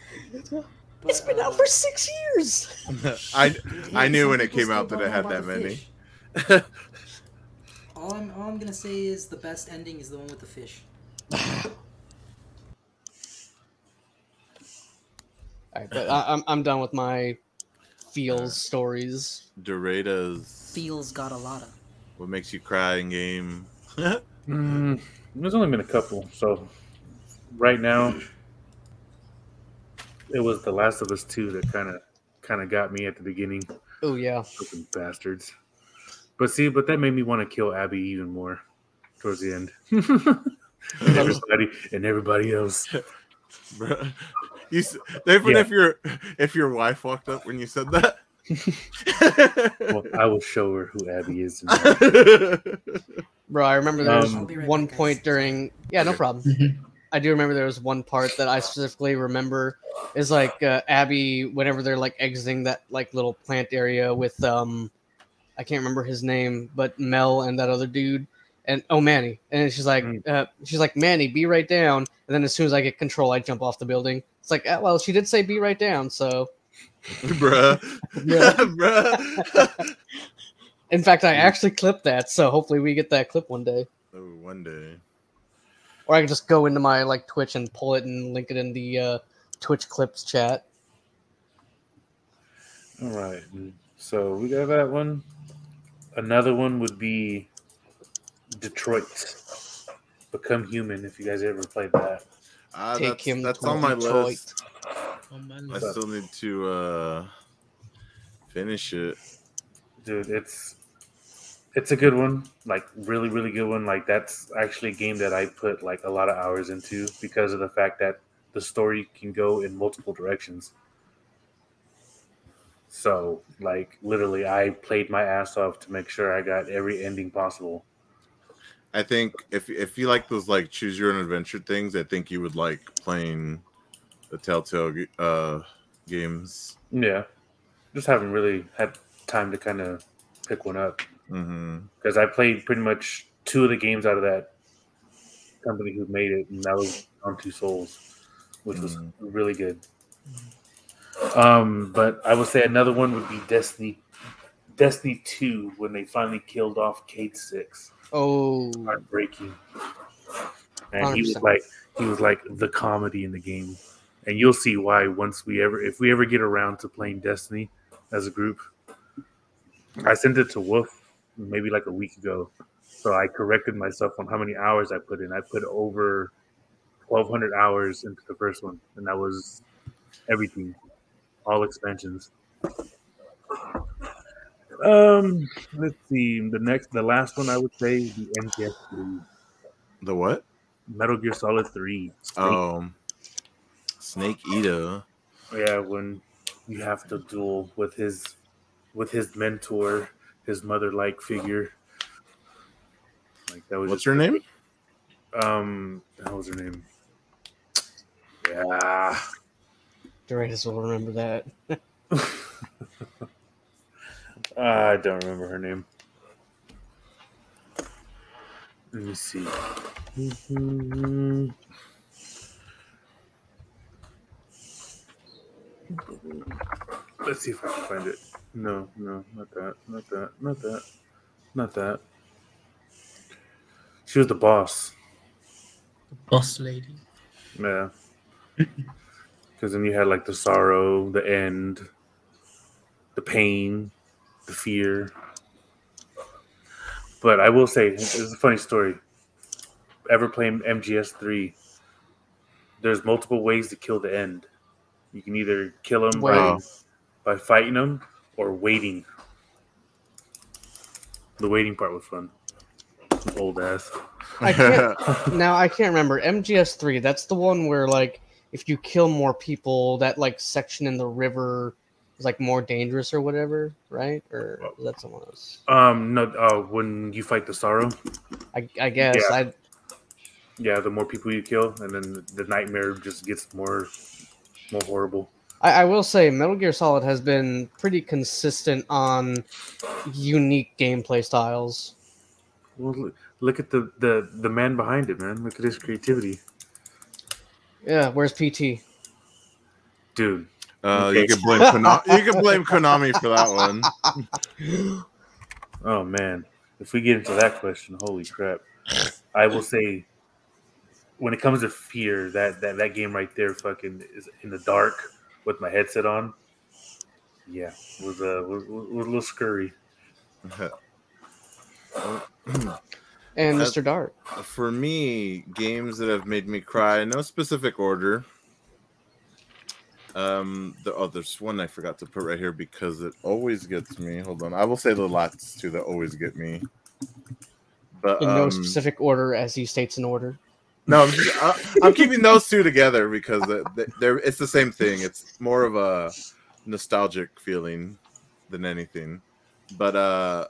<laughs> It's been out uh, for six years. <laughs> I I knew when it came out that don't it had that many. <laughs> All I'm all I'm gonna say is the best ending is the one with the fish. All right, but I, I'm I'm done with my feels stories. Doradas. Feels got a lot of. What makes you cry in game? <laughs> Mm, there's only been a couple. So right now, it was The Last of Us Two that kind of kind of got me at the beginning. Oh yeah, Fucking bastards. But see, but that made me want to kill Abby even more towards the end. <laughs> and everybody and everybody else. <laughs> Bruh. You, even Yeah. if your if your wife walked up when you said that. Well, I will show her who Abby is. <laughs> bro. I remember there was Um, I'll be right one point during. Yeah, no problem. I do remember there was one part that I specifically remember is like uh, Abby whenever they're like exiting that like little plant area with um I can't remember his name but Mel and that other dude and oh Manny and she's like Mm. uh, she's like Manny be right down and then as soon as I get control I jump off the building it's like ah, well she did say be right down so <laughs> Bruh. Yeah. <laughs> Bruh. in fact I actually clipped that so hopefully we get that clip one day oh, one day. or I can just go into my like Twitch and pull it and link it in the uh, Twitch clips chat All right. So we got that one. Another one would be Detroit. Become Human. If you guys ever played that. Ah, Take that's, him that's to on my Detroit. list. Man. I still need to uh finish it. dude it's it's a good one like really really good one like that's actually a game that i put like a lot of hours into because of the fact that the story can go in multiple directions so like literally i played my ass off to make sure i got every ending possible I think if if you like those like choose your own adventure things, I think you would like playing the Telltale uh games. yeah just haven't really had time to kind of pick one up because i played pretty much two of the games out of that company who made it and that was on two souls which was Mhm. really good Um, but I would say another one would be Destiny, Destiny Two, when they finally killed off Cayde Six. Oh, Heartbreaking. And he was like, he was like the comedy in the game, and you'll see why once we ever, if we ever get around to playing Destiny as a group. I sent it to Wolf maybe like a week ago, so I corrected myself on how many hours I put in. I put over 1,200 hours into the first one, and that was everything, all expansions. Um, let's see. The next, the last one I would say is the MGS three, The what? Metal Gear Solid three. Snake. Um, Snake Eater. Yeah, when you have to duel with his with his mentor, his mother like figure. Like that was What's just- her name? Um, what was her name? Yeah, Doradas will remember that. <laughs> I don't remember her name. Let me see. Mhm. Let's see if I can find it. No, no, not that, not that, not that, not that. She was the boss. The boss lady. Yeah. <laughs> Because then you had like the sorrow, the end, the pain, fear. But I will say, it's a funny story. Ever playing MGS three? There's multiple ways to kill the end. You can either kill him by, by fighting him or waiting. The waiting part was fun. Old ass. I can't <laughs> now. I can't remember MGS three. That's the one where like if you kill more people, that like section in the river is like more dangerous or whatever, right? Or is that someone else? Um, no, uh, when you fight the sorrow, I, I guess Yeah. I yeah, the more people you kill, and then the nightmare just gets more, more horrible. I, I will say Metal Gear Solid has been pretty consistent on unique gameplay styles. Well, look, look at the, the the man behind it, man. Look at his creativity, Yeah, where's PT? dude. Uh, you can blame Konami. you can blame Konami for that one. <laughs> Oh man, if we get into that question, holy crap! I will say, when it comes to fear, that that that game right there, fucking is in the dark with my headset on. Yeah, was uh was, was a little scurry. And Mr. Dart. For me, games that have made me cry, no specific order. Um, the, oh, there's one I forgot to put right here because it always gets me. Hold on, I will say the lots two that always get me. But In no um, specific order, as he states in order. No, I'm, just, I, I'm keeping those two together because they- they- they're it's the same thing. It's more of a nostalgic feeling than anything. But uh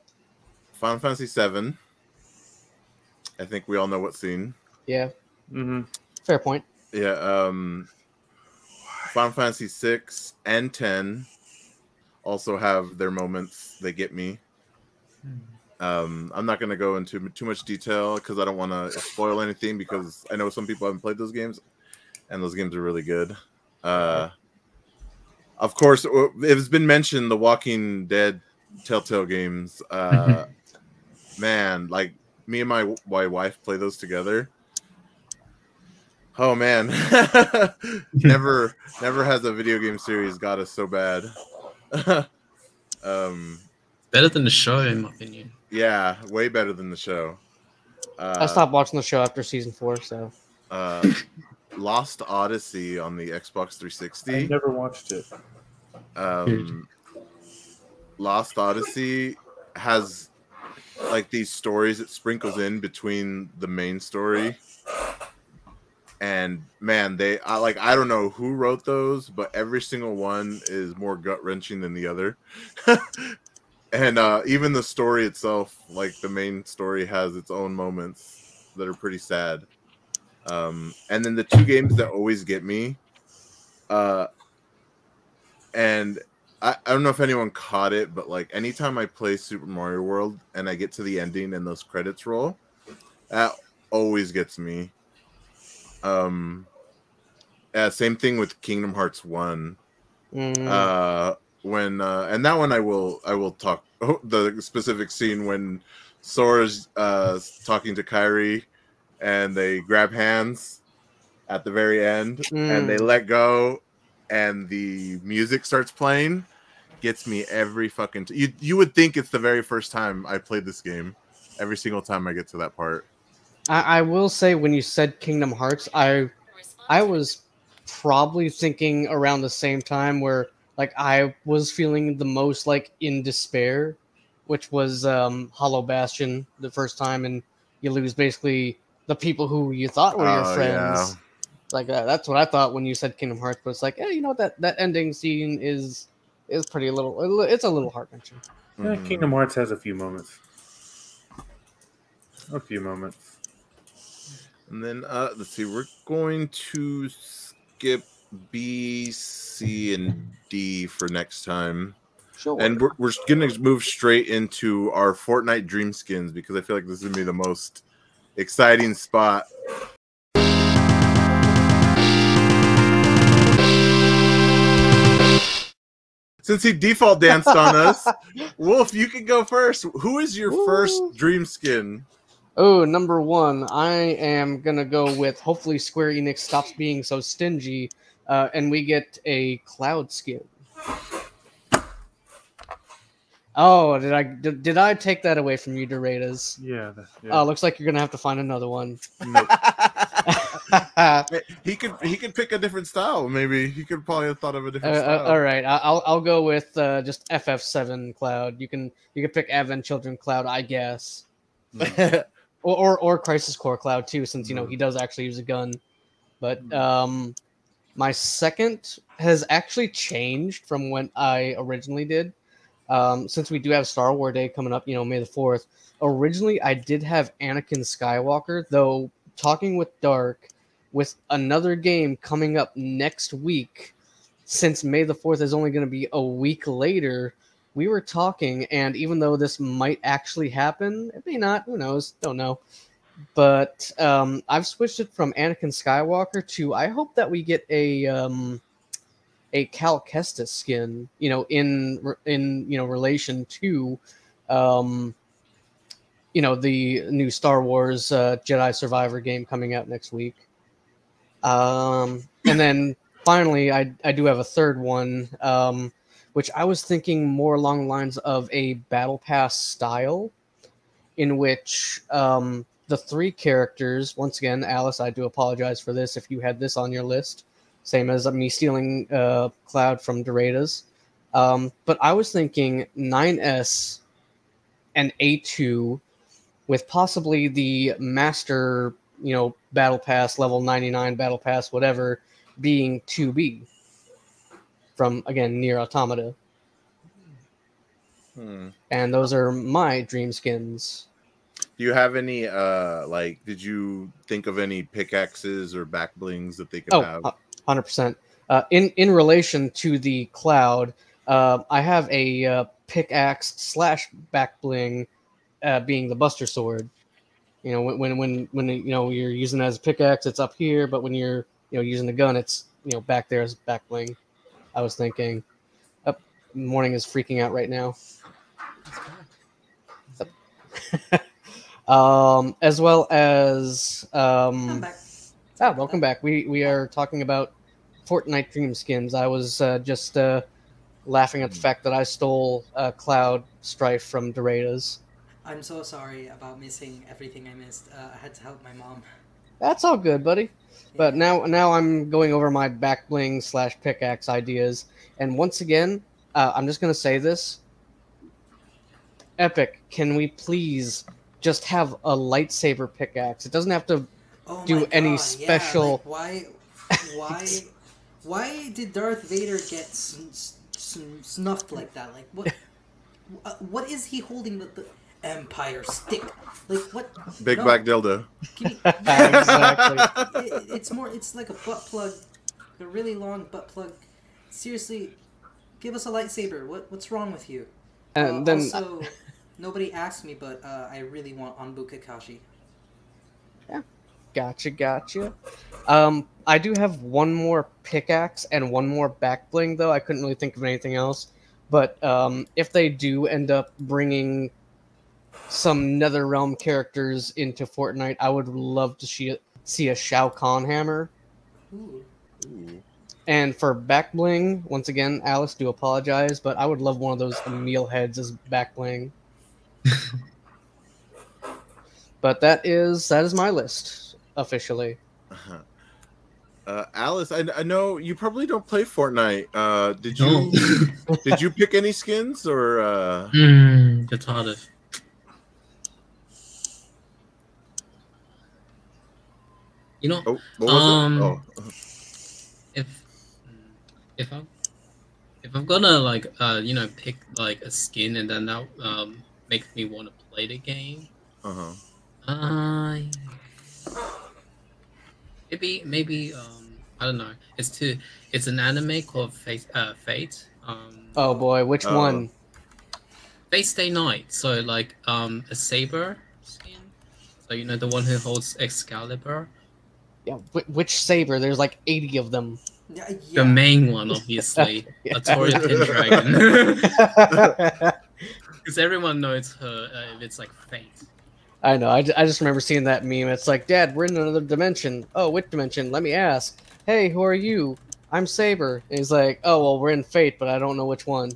Final Fantasy VII. I think we all know what scene. Yeah, Mm-hmm. fair point. Yeah. Um Final Fantasy six and ten also have their moments. They get me. Um, I'm not going to go into too much detail because I don't want to spoil anything because I know some people haven't played those games, and those games are really good. Uh, of course, it's been mentioned the Walking Dead Telltale games. Uh, <laughs> man, like me and my my wife play those together. Oh man, <laughs> never never has a video game series got us so bad. <laughs> um, Better than the show, in my opinion. yeah, way better than the show. Uh, I stopped watching the show after season four, so Uh, Lost Odyssey on the Xbox I 360. never watched it. Um, Lost Odyssey has like these stories it sprinkles in between the main story. And man, they I like I don't know who wrote those, but every single one is more gut wrenching than the other. <laughs> and uh, even the story itself, like the main story, has its own moments that are pretty sad. Um, and then the two games that always get me, uh, and I, I don't know if anyone caught it, but like anytime I play Super Mario World and I get to the ending and those credits roll, that always gets me. Um, yeah, same thing with Kingdom Hearts One. mm, Uh, when uh, and that one I will I will talk oh, <laughs> the specific scene when Sora's uh talking to Kairi and they grab hands at the very end and they Mm. let go and the music starts playing gets me every fucking t- you you would think it's the very first time I played this game every single time I get to that part I, I will say when you said Kingdom Hearts, I I was probably thinking around the same time where like I was feeling the most like in despair, which was um Hollow Bastion the first time, and you lose basically the people who you thought were your Oh, friends. Like that. That's what I thought when you said Kingdom Hearts. But it's like, yeah, you know what? That that ending scene is is pretty little. It's a little heart wrenching. Yeah. Kingdom hmm. Hearts has a few moments. A few moments. And then uh let's see, we're going to skip B, C, and D for next time. Sure. And we're, we're gonna move straight into our Fortnite Dream Skins because I feel like this is gonna be the most exciting spot. Since he default danced on us, <laughs> Wolf, you can go first. Who is your first dream skin? Oh, number one, I am gonna go with hopefully Square Enix stops being so stingy, uh, and we get a Cloud skin. Oh, did I did, did I take that away from you, Doradas? Yeah. That's, yeah. Oh, looks like you're gonna have to find another one. Nope. <laughs> he could he could pick a different style. Maybe he could probably have thought of a Uh, different uh, style. all right, I- I'll I'll go with uh, just FF7 Cloud. You can you can pick Advent Children Cloud, I guess, <laughs> or, or or Crisis Core Cloud too, since you know he does actually use a gun. But um, my second has actually changed from when I originally did. Um, since we do have Star Wars Day coming up, you know, May the fourth. Originally, I did have Anakin Skywalker, though. Talking with Dark, with another game coming up next week, since May the 4th is only going to be a week later, we were talking, and even though this might actually happen, it may not, who knows, don't know. But um, I've switched it from Anakin Skywalker to I hope that we get a um, a Cal Kestis skin, you know, in in you know relation to um, you know the new Star Wars uh, Jedi Survivor game coming out next week. Um, and then finally, I I do have a third one, um, which I was thinking more along the lines of a battle pass style, in which um, the three characters. Once again, Alice, I do apologize for this if you had this on your list, same as me stealing uh, Cloud from Doradas. Um, but I was thinking 9S and A2 with possibly the master, you know, battle pass level 99 battle pass whatever being 2B from again NieR: Automata. Hmm. And those are my dream skins. Do you have any uh like did you think of any pickaxes or back blings that they could Oh, have? hu- 100%. Uh, in in relation to the cloud, uh, I have a uh, pickaxe slash back bling, uh, being the Buster Sword. You know, when when when when you know you're using it as a pickaxe, it's up here, but when you're you know using the gun, it's you know back there as back bling. I was thinking. Up, Mourning is freaking out right now. um, as well as um. Ah, welcome back. We we are talking about Fortnite Dream Skins. I was uh, just uh, laughing at the fact that I stole uh, Cloud Strife from Doradas. I'm so sorry about missing everything I missed. Uh, I had to help my mom. That's all good, buddy. But now now I'm going over my back bling slash pickaxe ideas, and once again, uh, I'm just gonna say this. Epic, can we please just have a lightsaber pickaxe? It doesn't have to Oh do any God, yeah, special. like, why? Why? why did Darth Vader get sn- sn- snuffed like that? Like what? <laughs> uh, what is he holding with the Empire stick? Like what? Big No. back dildo. Can <laughs> Exactly. It- it's more. It's like a butt plug, a really long butt plug. Seriously, give us a lightsaber. What What's wrong with you? And Uh, then also, nobody asked me, but uh, I really want Anbu Kakashi. Yeah. Gotcha, gotcha. Um, I do have one more pickaxe and one more back bling, though. I couldn't really think of anything else. But um, if they do end up bringing some Nether Realm characters into Fortnite, I would love to see, see a Shao Kahn hammer. Ooh. And for back bling, once again, Alice, do apologize, but I would love one of those Emil heads as back bling. <laughs> but that is that is my list officially. Uh-huh. Uh, Alice, I, I know you probably don't play Fortnite. Uh, did you No. <laughs> did you pick any skins or uh, Hmm, that's harder. You know, oh, what was Um, it? Oh, if if I'm if I'm gonna like uh you know pick like a skin and then that um makes me want to play the game. uh-huh. Uh, maybe maybe um I don't know. It's to it's an anime called Fate. Uh, Fate. Um, Oh boy, which Oh. one? Fate Stay Night. So like um a saber skin. So you know the one who holds Excalibur. Yeah, which saber? There's like 80 of them. Yeah, The main one, obviously, <laughs> Yeah. a Torian Dragon. <laughs> <laughs> Because everyone knows her. Uh, if it's like Fate. I know. I, I just remember seeing that meme. It's like, Dad, we're in another dimension. Oh, which dimension? Let me ask. Hey, who are you? I'm Saber. And he's like, Oh, well, we're in Fate, but I don't know which one.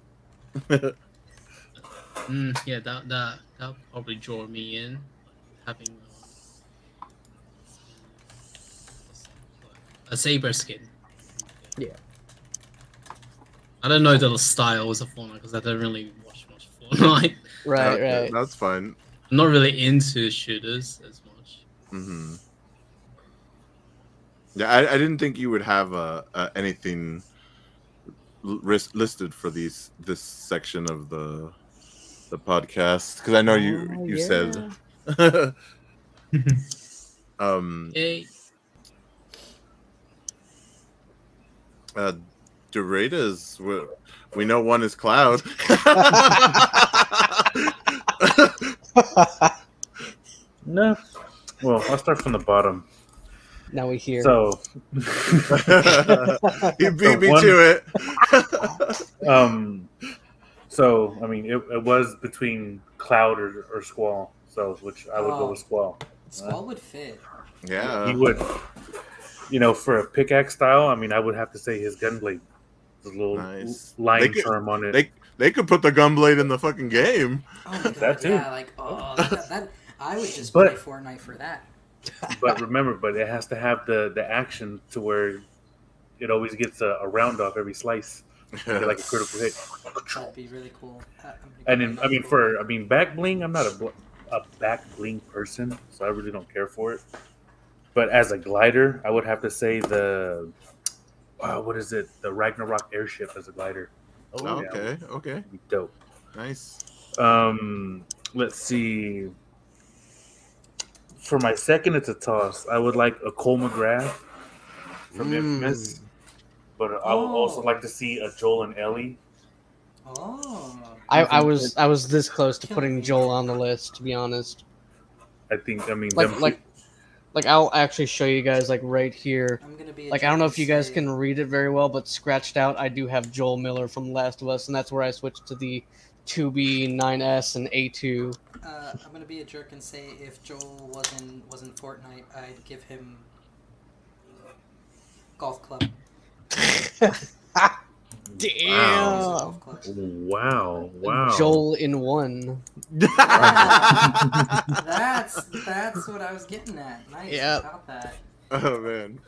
Mm, yeah, that that that probably draw me in, having a saber skin. Yeah. I don't know the styles of Fortnite because I don't really watch much Fortnite. <laughs> Right, Okay, right. That's fine. I'm not really into shooters as much. Mm-hmm. Yeah, I, I didn't think you would have uh, uh, anything l- ris- listed for these this section of the the podcast because I know you Oh, you yeah. said. <laughs> <laughs> um, Hey, uh, Doradas, we, we know one is Cloud. <laughs> No. Well, I'll start from the bottom. Now we hear. So, <laughs> <laughs> you beat me one- to it. um, so I mean, it, it was between Cloud or, or Squall. So, which I would go Oh. with Squall. Squall would fit. yeah. He would, you know, for a pickaxe style. I mean, I would have to say his gunblade, the little Nice. line They could- charm on it. They they could put the gunblade in the fucking game. Oh my <laughs> god, That too. yeah, like oh, that, that I would just But- play Fortnite for that. <laughs> <laughs> but remember, but it has to have the the action to where it always gets a, a round off every slice, Get like a critical hit. That'd be really cool. Uh, And go then, I mean, that. for I mean, back bling. I'm not a bl- a back bling person, so I really don't care for it. But as a glider, I would have to say the uh, what is it? The Ragnarok airship as a glider. Oh, yeah. okay, okay, dope. nice. Um, let's see. For my second, it's a toss. I would like a Cole McGrath from Mm. Infamous, but I would also Oh. like to see a Joel and Ellie. Oh, I, I was I was this close to putting Joel on the list, to be honest. I think. I mean, Like them- like like I'll actually show you guys like right here. I'm gonna be. Like I don't know if you guys can read it very well, but scratched out I do have Joel Miller from Last of Us, and that's where I switched to the 2B, 9S, and A2. Uh, I'm gonna be a jerk and say if Joel wasn't wasn't Fortnite, I'd give him golf club. <laughs> Damn. Golf club. wow, wow. Joel in one. <laughs> That's that's what I was getting at. Nice Yep. about that. Oh man.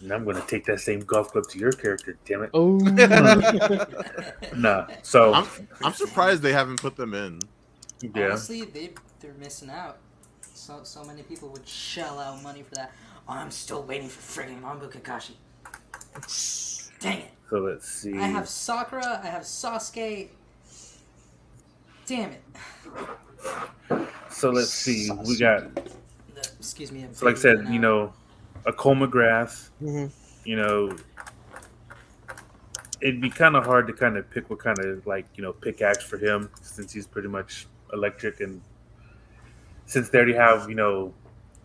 And I'm gonna take that same golf club to your character. Damn it. Oh. <laughs> Nah. So I'm I'm surprised they haven't put them in. yeah. Honestly, they they're missing out. So so many people would shell out money for that. Oh, I'm still waiting for friggin' Anbu Kakashi. Dang it! So let's see. I have Sakura. I have Sasuke. Damn it! So let's see. We got excuse me. So like I said, in you know, a Cole McGrath. Mhm. You know, it'd be kind of hard to kind of pick what kind of like you know pickaxe for him since he's pretty much electric and since they already have you know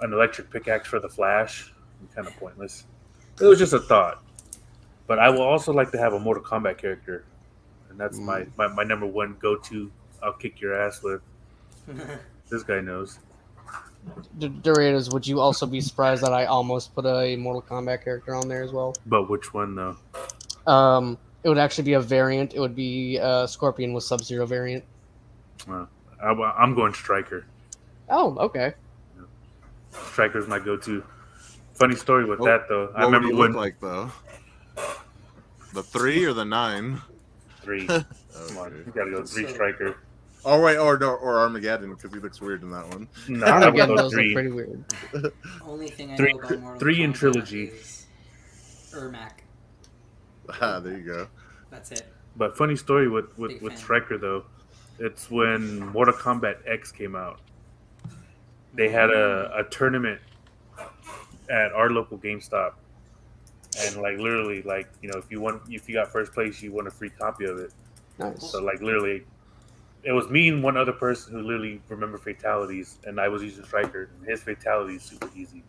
an electric pickaxe for the Flash, kind of pointless. It was just a thought. But I will also like to have a Mortal Kombat character, and that's my, my my number one go to. I'll kick your ass with. <laughs> This guy knows. D- Doritos, would you also be surprised that I almost put a Mortal Kombat character on there as well? But which one though? Um, it would actually be a variant. It would be uh, Scorpion with Sub Zero variant. Uh, I, I'm going Stryker. Oh, okay. Stryker's my go-to. Funny story with What- that though. I What would remember he when like though? The three or the nine? three. <laughs> Come on, you gotta go three Stryker. Oh wait, or or Armageddon because he looks weird in that one. No, I <laughs> would Armageddon go does look three. pretty weird. <laughs> Only thing I Three- know about Mortal three in trilogy. is Ermac. Ah, there you go. That's it. But funny story with with, Big with fan. Stryker though, it's when Mortal Kombat X came out. They had a, a tournament at our local GameStop, and like literally, like you know, if you won, if you got first place, you won a free copy of it. Nice. So like literally, it was me and one other person who literally remember fatalities, and I was using Stryker, and his fatality is super easy.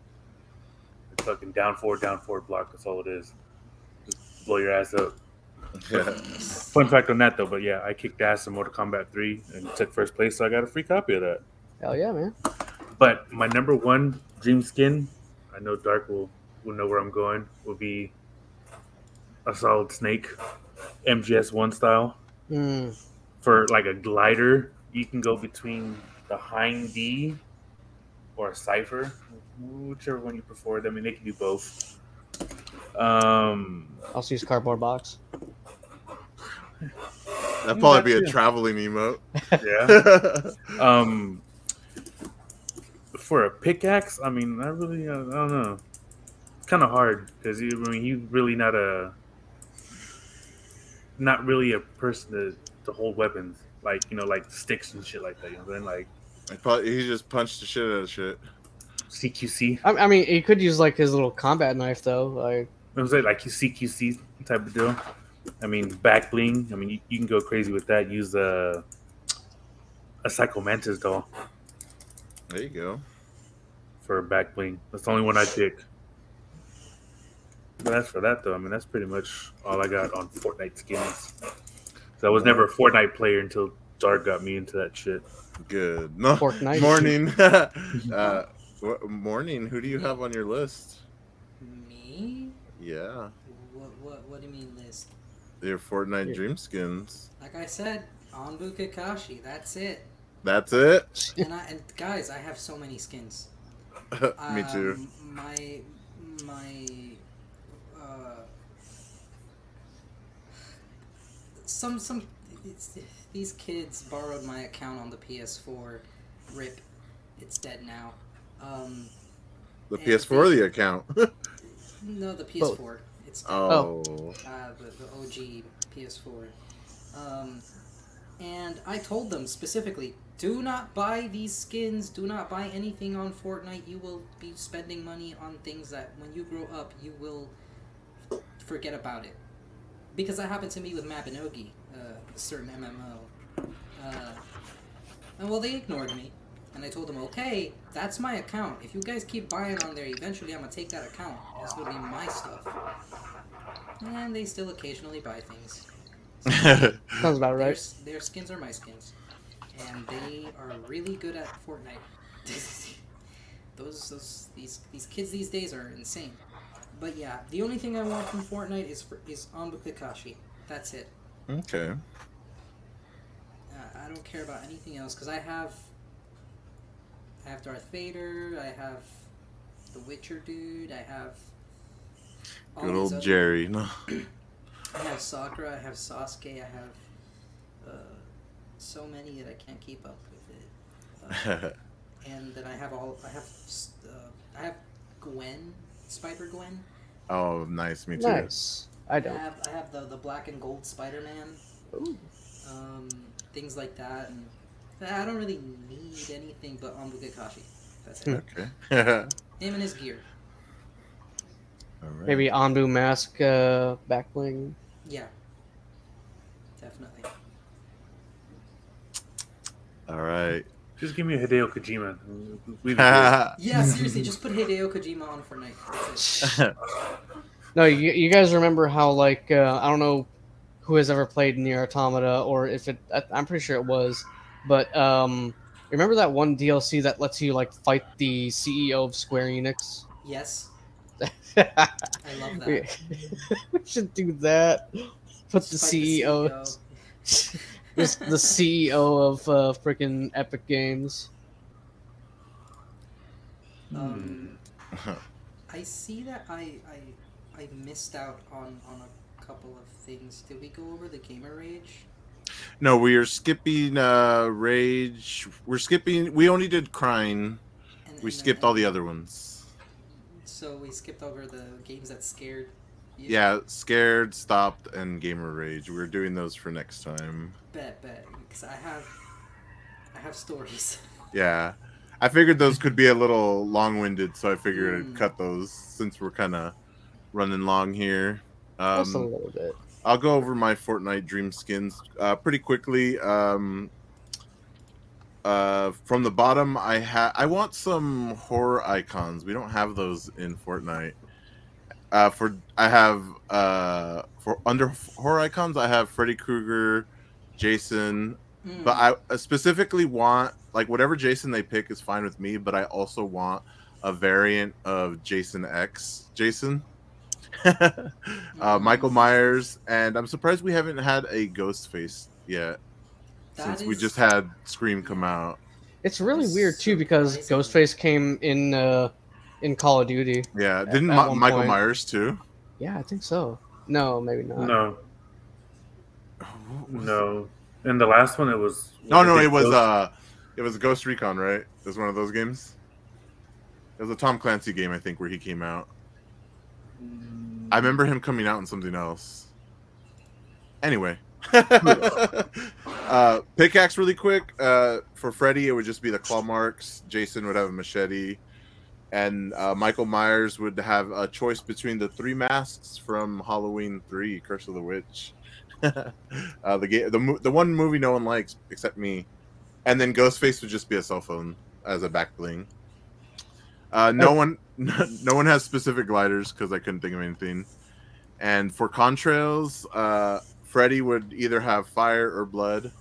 It's fucking down four, down four block. That's all it is. Just blow your ass up. yeah. <laughs> Fun fact on that though, but yeah, I kicked ass in Mortal Kombat 3 and took first place, so I got a free copy of that. Hell yeah, man. But my number one dream skin, I know Dark will will know where I'm going. Will be a solid snake, MGS one style Mm, for like a glider. You can go between the Hind D or a Cipher, whichever one you prefer. I mean, they can do both. Um, also use cardboard box. That'd probably be a traveling emote. yeah. <laughs> um, for a pickaxe, I mean, I really, uh, I don't know. It's kind of hard because I mean, he's really not a, not really a person to, to hold weapons like you know, like sticks and shit like that. You know, then like I probably, he just punched the shit out of shit. CQC. I, I mean, he could use like his little combat knife though. Like, I'm saying like CQC type of deal. I mean, back bling. I mean, you, you can go crazy with that. Use a a Psycho Mantis doll There you go. for back bling. That's the only one I pick. But as for that though, I mean, that's pretty much all I got on Fortnite skins. So I was never a Fortnite player until Dark got me into that shit. Good. <laughs> No. Fortnite. Mourning. <laughs> <laughs> uh, what, Mourning. Who do you have on your list? Me? Yeah, What, what, what do you mean list? your Fortnite Yeah. dream skins. Like I said, Anbu Kakashi, that's it. That's it. And I and guys, I have so many skins. Me too. Um, my my uh, some some it's, these kids borrowed my account on the PS4. Rip, it's dead now. Um, The PS4 or the account? <laughs> no, the PS4. It's dead. oh. uh, the, the OG PS4. Um, and I told them specifically, do not buy these skins, do not buy anything on Fortnite. You will be spending money on things that when you grow up, you will forget about it. Because that happened to me with Mabinogi, uh, a certain MMO. Uh, and well, they ignored me. And I told them, okay, that's my account. If you guys keep buying on there, eventually I'm gonna take that account. It's gonna be my stuff. And they still occasionally buy things. <laughs> sounds about Their, right. their skins are my skins. And they are really good at Fortnite. <laughs> those, those, these, these kids these days are insane. But yeah, the only thing I want from Fortnite is for, is Anbu Kakashi. That's it. okay. Uh, I don't care about anything else because I have I have Darth Vader, I have the Witcher dude, I have Good old Jerry. No. <clears throat> I have Sakura, I have Sasuke, I have uh, so many that I can't keep up with it. <laughs> Uh, and then I have all I have uh, I have Gwen, Spider Gwen. oh, nice. Me too. Nice. I I don't. have I have the the black and gold Spider Man. Ooh. um, things like that. And I don't really need anything but Anbu Kakashi. That's it. Okay. <laughs> Him and his gear. All right. Maybe Anbu mask uh, back bling. Yeah. Definitely. All right. Just give me a Hideo Kojima. Leave it there. <laughs> Yeah, seriously, just put Hideo Kojima on Fortnite. That's <laughs> it. No, you, you guys remember how like uh, I don't know who has ever played NieR: Automata or if it I, I'm pretty sure it was, but um, remember that one DLC that lets you like fight the CEO of Square Enix? Yes, <laughs> I love that. We, we should do that. Put the Just the CEO, just the CEO of uh, freaking Epic Games. Um, <laughs> I see that I, I I missed out on on a couple of things. Did we go over the gamer rage? no, we are skipping uh Rage. We're skipping. We only did Crying. And, We and- skipped and- all the other ones. So we skipped over the games that scared. You. Yeah, Scared, Stopped, and Gamer Rage. We're doing those for next time. Bet, bet, because I have I have stories. <laughs> Yeah. I figured those could be a little long winded, so I figured Mm. I'd cut those since we're kind of running long here. Just a Um, little bit. I'll go over my Fortnite dream skins uh, pretty quickly. Um, uh, from the bottom, I ha- I want some horror icons. We don't have those in Fortnite. Uh, for I have uh, for under horror icons, I have Freddy Krueger, Jason, Mm. but I specifically want like whatever Jason they pick is fine with me, but I also want a variant of Jason X. Jason. <laughs> uh, Michael Myers, and I'm surprised we haven't had a ghost face yet. That since we just had Scream come out. It's really That's weird too because surprising. Ghostface came in uh, in Call of Duty. Yeah, At- didn't at Mi- Michael point. Myers too? Yeah, I think so. No, maybe not. No, no. In the last one, it was. No, no, it was Ghost- uh, it was Ghost Recon, right? It was one of those games. It was a Tom Clancy game, I think, where he came out. I remember him coming out in something else. Anyway, <laughs> uh, pickaxe really quick. Uh, for Freddy, it would just be the claw marks. Jason would have a machete, and uh, Michael Myers would have a choice between the three masks from Halloween Three: Curse of the Witch. <laughs> uh, the game, the the one movie no one likes except me, and then Ghostface would just be a cell phone as a back bling. Uh, no one, <laughs> no one has specific gliders because I couldn't think of anything. And for contrails, uh, Freddy would either have fire or blood,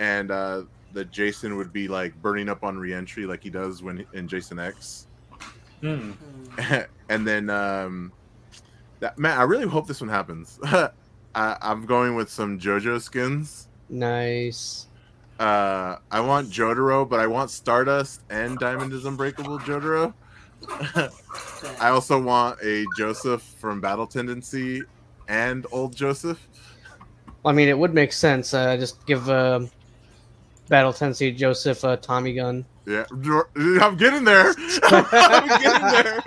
and uh, the Jason would be like burning up on reentry like he does when in Jason X. Hmm. <laughs> and then um, that man, I really hope this one happens. <laughs> I, I'm going with some JoJo skins. Nice. Uh, I want Jotaro, but I want Stardust and Diamond is Unbreakable Jotaro. <laughs> I also want a Joseph from Battle Tendency and old Joseph. I mean, it would make sense. Uh, just give uh, Battle Tendency Joseph a Tommy gun. Yeah, I'm getting there. <laughs> I'm getting there.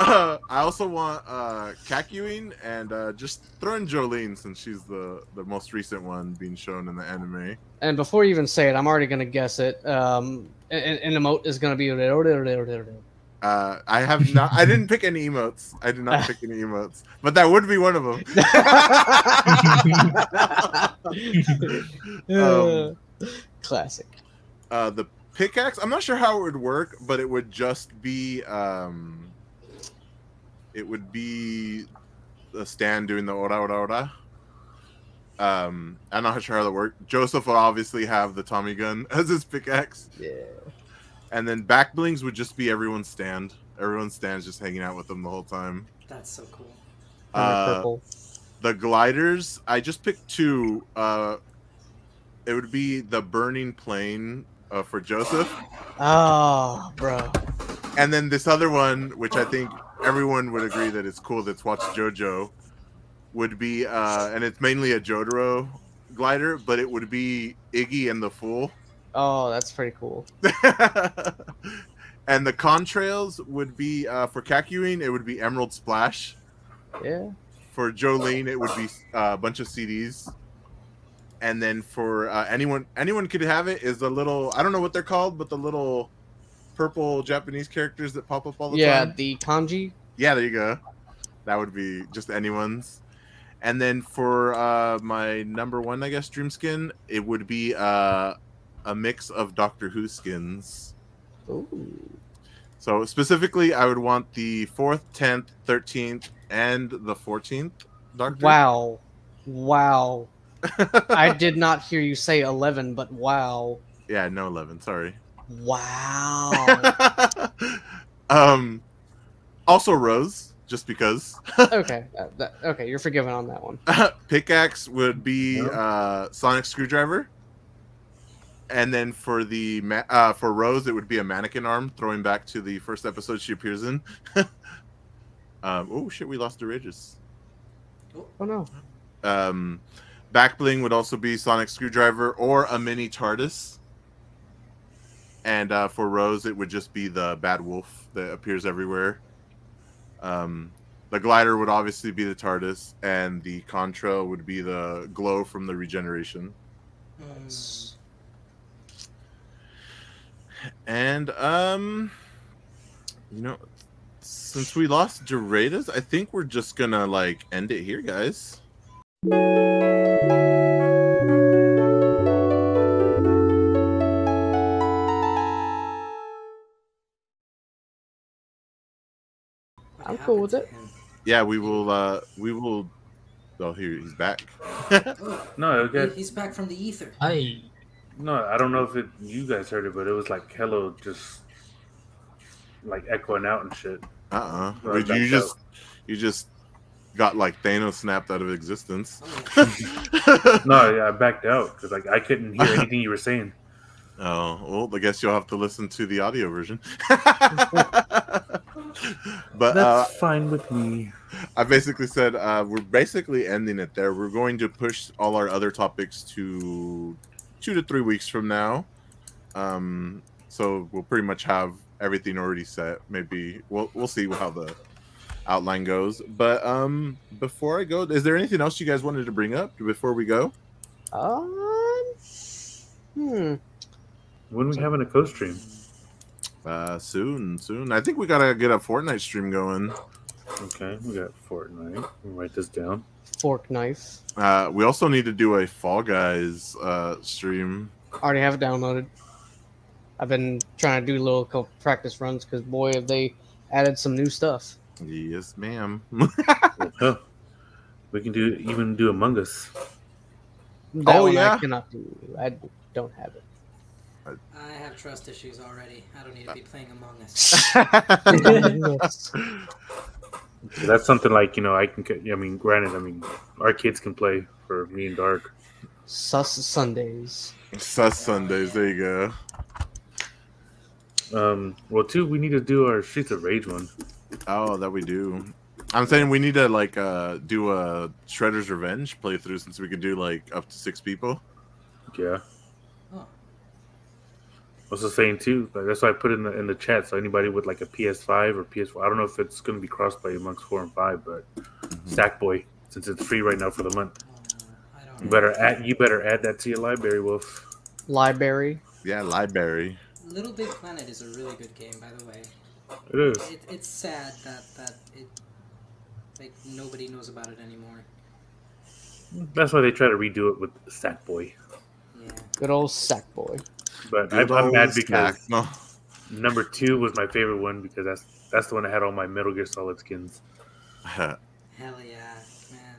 Uh, I also want uh, Kakyoin and uh, just throw in Jolyne since she's the, the most recent one being shown in the anime. And before you even say it, I'm already gonna guess it. Um, an, an emote is gonna be. Uh, I have not. I didn't pick any emotes. I did not pick any emotes, but that would be one of them. <laughs> <laughs> Um, Classic. uh, the pickaxe. I'm not sure how it would work, but it would just be. Um, it would be the stand doing the ora ora ora. Um, I'm not sure how that worked. Joseph would obviously have the Tommy gun <laughs> as his pickaxe, Yeah. and then back blings would just be everyone's stand. Everyone's stands just hanging out with them the whole time. That's so cool. Uh, purple. the gliders i just picked two uh it would be the burning plane uh, for joseph Oh, bro. and then this other one which i think everyone would agree that it's cool that's watched jojo would be uh and it's mainly a jotaro glider but it would be iggy and the fool Oh, that's pretty cool. <laughs> and the contrails would be uh for Kakyoin it would be emerald splash Yeah. for Jolyne, it would be uh, a bunch of CDs, and then for uh, anyone, anyone could have it. Is the little I don't know what they're called, but the little purple Japanese characters that pop up all the Yeah, time. Yeah, the kanji. Yeah, there you go. That would be just anyone's. And then for uh, my number one, I guess, dream skin, it would be uh, a mix of Doctor Who skins. Ooh. So specifically, I would want the fourth, tenth, thirteenth, and the fourteenth Doctor. Wow. Wow. <laughs> I <laughs> did not hear you say 11, but wow. Yeah, no eleven. Sorry. Wow. <laughs> um, also Rose, just because. okay. uh, that- okay, you're forgiven on that one. Pickaxe would be uh, Sonic Screwdriver, and then for the ma- uh, for Rose, it would be a mannequin arm, throwing back to the first episode she appears in. um, oh shit, we lost the ridges. Oh, no. Um, back bling would also be Sonic Screwdriver or a mini TARDIS. And uh, for Rose, it would just be the Bad Wolf that appears everywhere. Um, the glider would obviously be the TARDIS, and the Contra would be the glow from the regeneration. And um, you know, since we lost Doradas, I think we're just gonna like end it here, guys. What I'm cool happened with it. Yeah, we will. uh We will. Oh, here he's back. <laughs> No, okay. he's back from the ether. I No, I don't know if it you guys heard it, but it was like hello, just like echoing out and shit. Uh uh Well, you backed just you just got like Thanos snapped out of existence. <laughs> No, yeah, I backed out because like I couldn't hear <laughs> anything you were saying. Oh, well, I guess you'll have to listen to the audio version. <laughs> but uh, That's fine with me. I basically said uh, we're basically ending it there. We're going to push all our other topics to two to three weeks from now. Um, so we'll pretty much have everything already set. Maybe we'll we'll see how the outline goes. But um, before I go, is there anything else you guys wanted to bring up before we go? Um, hmm. When we having a co-stream? Uh, soon, soon. I think we gotta get a Fortnite stream going. Okay, we got Fortnite. Let me write this down. Fork knife. Uh, we also need to do a Fall Guys uh stream. Already have it downloaded. I've been trying to do little practice runs because boy, have they added some new stuff. Yes, ma'am. Huh. We can do even do Among Us. That Oh, one yeah? I cannot do. I don't have it. I have trust issues already. I don't need to be playing Among Us. So <laughs> <laughs> that's something like you know I can. I mean, granted, I mean our kids can play for me and Dark. Sus Sundays. Sus Sundays. There you go. Um, well, too, we need to do our Streets of Rage one. Oh, that we do. I'm saying we need to like uh do a Shredder's Revenge playthrough since we could do like up to six people. Yeah. Oh. I was just saying too. Like that's why I put in the in the chat. So anybody with like a PS5 or PS4, I don't know if it's going to be crossplay amongst four and five, but Sackboy, since it's free right now for the month, I you better add you better add that to your library, Wolf. Library. Yeah, library. Little Big Planet is a really good game, by the way. It is. It, it's sad that that it like nobody knows about it anymore. That's why they try to redo it with Sackboy. Yeah. Good old Sackboy. But Good I'm, I'm mad because no. number two was my favorite one because that's that's the one that had all my Metal Gear Solid skins. <laughs> Hell yeah, man.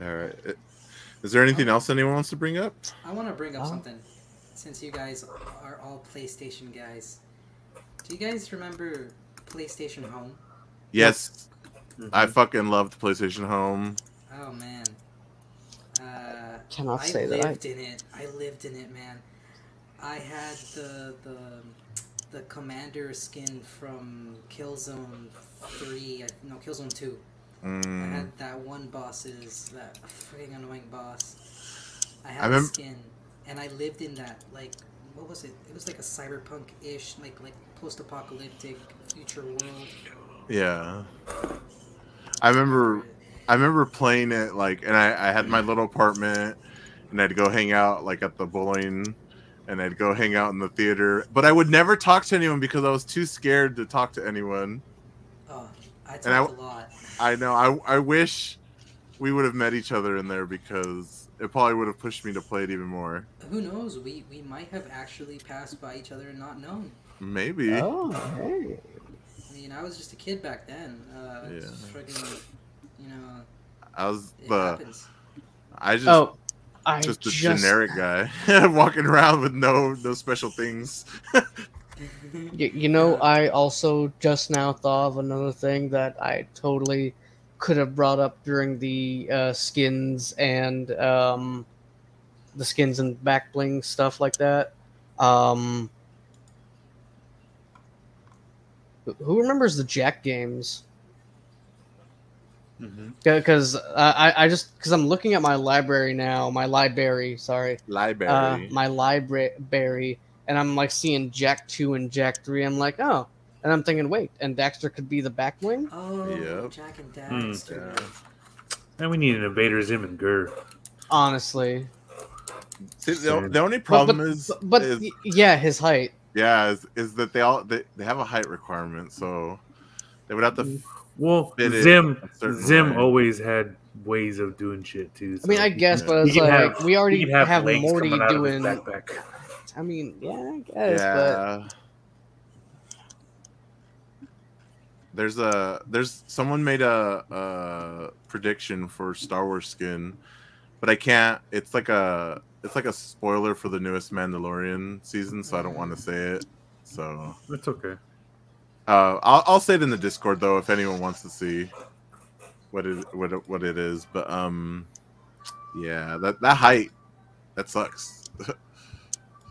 All right. Is there anything oh. else anyone wants to bring up? I want to bring up Oh. something. Since you guys are all PlayStation guys, do you guys remember PlayStation Home? Yes. I Mhm. fucking loved PlayStation Home. Oh man. Uh, Cannot I say that I- lived in it. I lived in it, man. I had the the the commander skin from Killzone Three. I- No, Killzone Two. I Mm. had that one boss's that freaking annoying boss. I had I the skin, and I lived in that like what was it? It was like a cyberpunk-ish, like like post-apocalyptic future world. Yeah. I remember I remember playing it like and I, I had my little apartment and I'd go hang out like at the bowling and I'd go hang out in the theater. But I would never talk to anyone because I was too scared to talk to anyone. Oh, I talked I- a lot. I know. I I wish we would have met each other in there because it probably would have pushed me to play it even more. Who knows? We we might have actually passed by each other and not known. Maybe. Oh, hey. I mean, I was just a kid back then. Uh, Yeah. just freaking, you know, I was the happens. I just Oh, I just a just, generic guy <laughs> walking around with no no special things. <laughs> Y- you know, I also just now thought of another thing that I totally could have brought up during the uh, skins and um, the skins and back bling stuff like that. Um, who- remembers the Jak games? Mm-hmm. Because I, I just because I'm looking at my library now, my library, sorry, Library. uh, my library, and I'm like seeing Jak two and Jak three. I'm like, oh, and I'm thinking, wait, and Daxter could be the back wing. Oh, Yep. Jak and Hmm. Daxter. And we need an Invader Zim and GIR. Honestly, See, the, the only problem but, is, but, but is yeah, his height. yeah, is, is that they all they, they have a height requirement, so they would have to. Mm. Well, Fit it Zim a Zim way. always had ways of doing shit too. I mean, I guess, yeah. but it's like have- we already he can have, Morty coming out of doing. I mean, yeah, I guess, but yeah. There's a there's someone made a, a prediction for Star Wars skin, but I can't. It's like a it's like a spoiler for the newest Mandalorian season, so I don't want to say it. So It's okay. uh, I'll I'll say it in the Discord though if anyone wants to see what it what it, what it is. But um, yeah, that that height that sucks.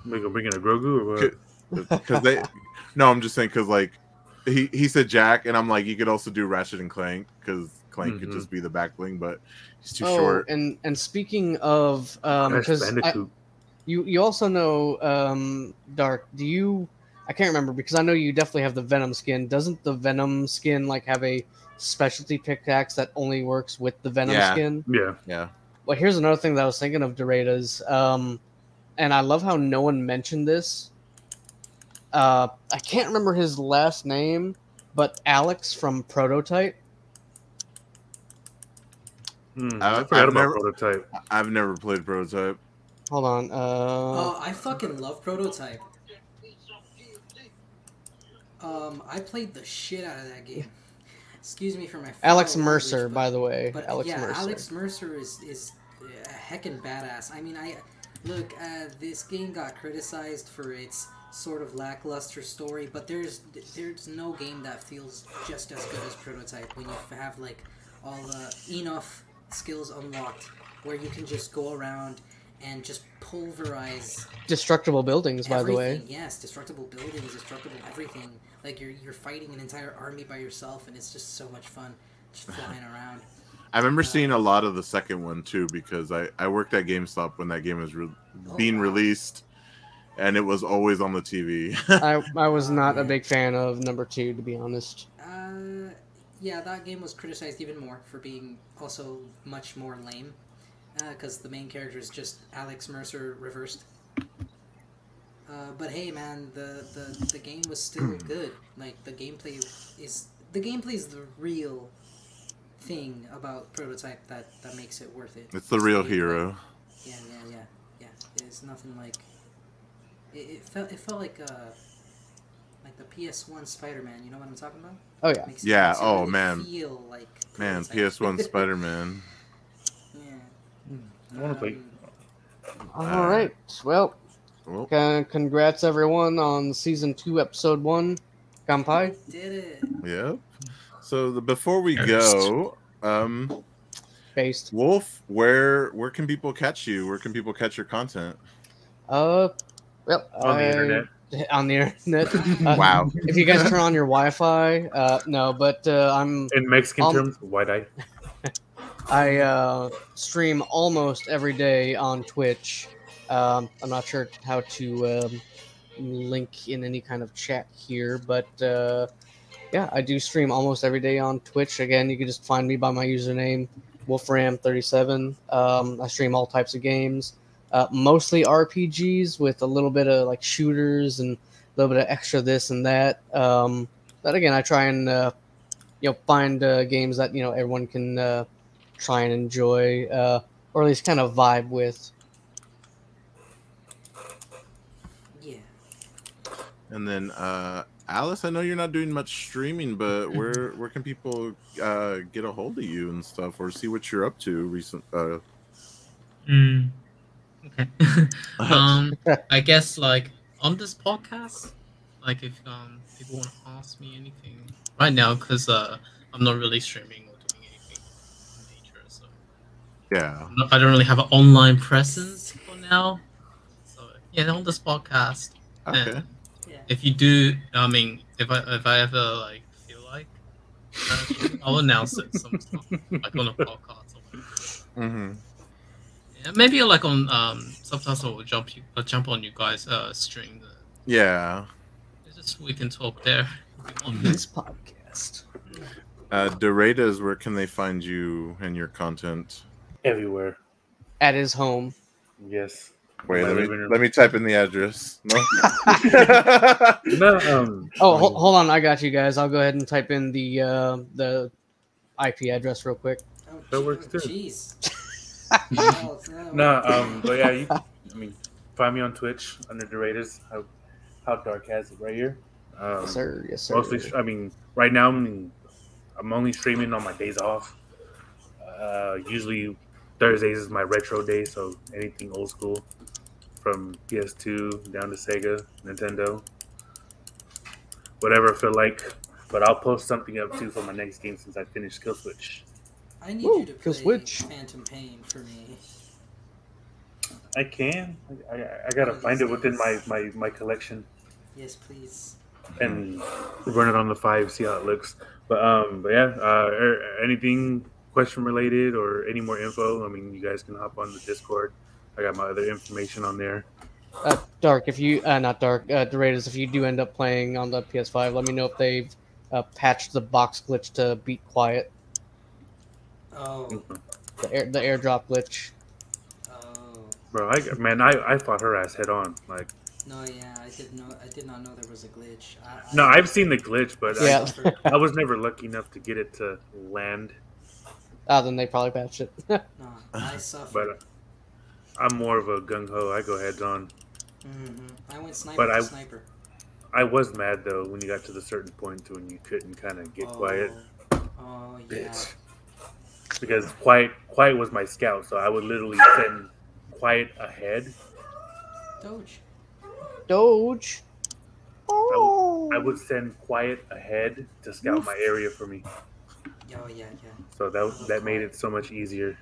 We gonna bring in a Grogu or what? <laughs> because they no i'm just saying because like he he said Jak and i'm like you could also do ratchet and clank because clank could Mhm. just be the back bling but he's too oh, short and and speaking of, um, because Bandicoot. you you also know, um, Dark. Do you? I can't remember because I know you definitely have the Venom skin. Doesn't the Venom skin like have a specialty pickaxe that only works with the Venom Yeah. skin? Yeah. yeah Well, here's another thing that I was thinking of Doradas. Um, and I love how no one mentioned this. Uh, I can't remember his last name, but Alex from Prototype. Hmm, I- I forgot I've about never- prototype. i've never played prototype Hold on. Uh, Oh, I fucking love Prototype. Um, I played the shit out of that game. Excuse me for my Alex Mercer, language, by the way. But Alex yeah, Mercer. Alex Mercer is is a heckin' badass. I mean, I look. Uh, this game got criticized for its sort of lackluster story, but there's there's no game that feels just as good as Prototype when you have like all the enough skills unlocked where you can just go around and just pulverize Destructible buildings, by the way. Yes, destructible buildings, destructible everything. Like you're you're fighting an entire army by yourself, and it's just so much fun, just <laughs> flying around. i remember uh, seeing a lot of the second one too because i i worked at gamestop when that game was re- Oh, being wow. released and it was always on the tv <laughs> I, I was not a big fan of number two, to be honest. Uh, yeah, that game was criticized even more for being also much more lame, because the main character is just Alex Mercer reversed. Uh, but hey, man, the, the the game was still <clears throat> good. Like the gameplay is the gameplay is the real thing about prototype that that makes it worth it. it's the real gameplay. hero Yeah, yeah, yeah, yeah. It's nothing like. It, it felt it felt like uh like the PS1 Spider-Man. You know what I'm talking about? Oh yeah. Makes Yeah, makes oh, really man. Feel like man ps1 <laughs> spider-man yeah. I want to play. Um, All right. Well, well, con- congrats everyone on season two, episode one. Kampai. Did it? Yep. So the, before we go, um, Based. Wolf, where where can people catch you? Where can people catch your content? Uh, well, On the I- internet. <laughs> On the internet. <laughs> Uh, Wow. If you guys turn on your Wi-Fi, uh, no, but uh, I'm In Mexican Um, terms, white eye. <laughs> I uh, stream almost every day on Twitch. Um, I'm not sure how to um, link in any kind of chat here, but uh, yeah, I do stream almost every day on Twitch. Again, you can just find me by my username, Wolfram37. Um, I stream all types of games, uh, mostly RPGs with a little bit of like shooters and a little bit of extra this and that. Um, but again, I try and uh, you know find uh, games that you know everyone can uh, try and enjoy, uh, or at least kind of vibe with. Yeah. And then uh, Alice, I know you're not doing much streaming, but <laughs> where where can people uh, get a hold of you and stuff, or see what you're up to recent? Uh, Mm. Okay. <laughs> um, I guess like on this podcast, like if um people want to ask me anything right now, because uh I'm not really streaming or doing anything major, so yeah. I'm not- I don't really have an online presence for now. So yeah, on this podcast. Okay. And Yeah. if you do, I mean, if I if I ever like feel like, uh, I'll announce it sometime, like on a podcast. Or whatever. hmm Yeah, maybe like on um sometimes I'll jump you I'll jump on you guys uh stream the Yeah. just we can talk there. On. <laughs> This podcast. Uh, Doradas, where can they find you and your content? Everywhere. At his home. Yes. Wait, let me room. let me type in the address. No. <laughs> <laughs> No, um, Oh, um, ho- hold on, I got you guys. I'll go ahead and type in the uh, the IP address real quick. Oh, That works too. Jeez. No. No, um, but yeah, you. I mean, find me on Twitch under the Raiders. How, how dark has it right here? Um, Yes, sir. Yes, sir. mostly, I mean, right now, I mean, I'm only streaming on my days off. Uh, usually Thursdays is my retro day, so anything old school, from PS2 down to Sega, Nintendo, whatever I feel like. But I'll post something up too for my next game since I finished Kill Switch. I need Woo, you to kill play switch. Phantom Pain for me. I can. I, I, I gotta find it within my, my, my collection Yes, please. and run it on the five, see how it looks. But um, but yeah, uh, er, anything question related or any more info? I mean, you guys can hop on the Discord. I got my other information on there. Uh, Dark, if you uh, not Dark, uh, Doradas, if you do end up playing on the PS5, let me know if they've uh, patched the box glitch to beat quiet, Oh, the air, the airdrop glitch. oh. Bro, I man, I, I fought her ass head on. Like, No, yeah, I did know. I did not know there was a glitch. I, I, no, I've seen the glitch, but Yeah. I, I was never lucky enough to get it to land. Ah, then they probably patched it. <laughs> No, I suffered. But uh, I'm more of a gung ho. I go heads on. Mm-hmm. I went sniper But to I- sniper. I was mad though when you got to the certain point to when you couldn't kind of get quiet. Oh yeah. Bitch. Because quiet, quiet was my scout, so I would literally send quiet ahead. Doge. Doge. I would, I would send quiet ahead to scout my area for me. Oh yeah, yeah. So that that made it so much easier.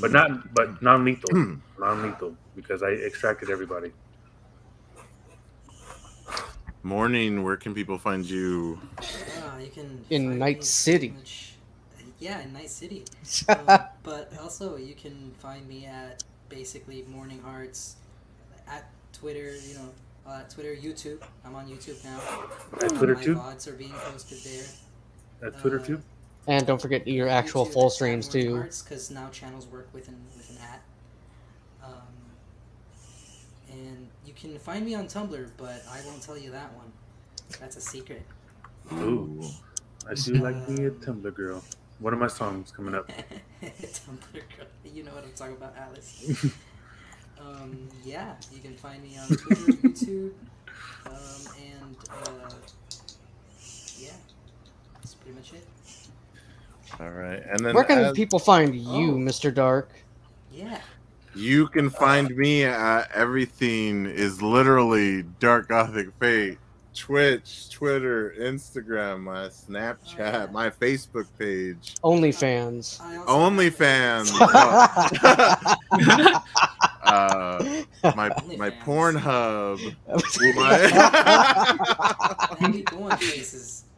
But not, but non-lethal, non-lethal, because I extracted everybody. Mourning. Where can people find you? Ah, you can In Night City. much- yeah, in Night City. <laughs> um, but also, you can find me at basically Mourning Hearts, at Twitter. You know, uh, Twitter, YouTube. I'm on YouTube now. At Twitter My too? VODs are being posted there. At Twitter Uh, too. And don't forget your actual YouTube full at streams Mourning too. Hearts, because now channels work with an with an at. Um, and you can find me on Tumblr, but I won't tell you that one. That's a secret. Ooh, I do like me a Tumblr girl. One are my songs coming up. <laughs> Tumblr girl. You know what I'm talking about, Alice. <laughs> um, yeah, you can find me on Twitter, <laughs> YouTube, um, and uh, yeah, that's pretty much it. All right, and then Where can as- people find you, Oh. Mr. Dark? Yeah. You can find me at everything is literally Dark Gothic Fate. Twitch, Twitter, Instagram, my Snapchat, my Facebook page, OnlyFans. OnlyFans, <laughs> uh, my my Pornhub, I be going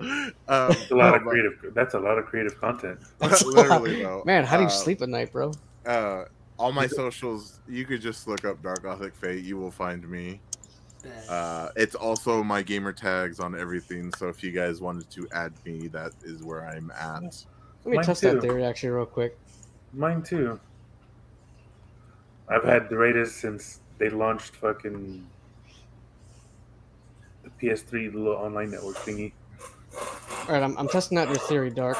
um, That's a lot of creative. That's a lot of creative content. but- <laughs> literally though. Man, how do you uh, sleep at night, bro? Uh, all my socials, you could just look up Dark Gothic Fate. You will find me. Bet. Uh, it's also my gamer tags on everything. So if you guys wanted to add me, that is where I'm at. Let me Mine test too. that theory actually real quick. Mine too. I've had the Raiders since they launched fucking the PS3 the little online network thingy. All right, I'm, I'm testing out your theory, Dark.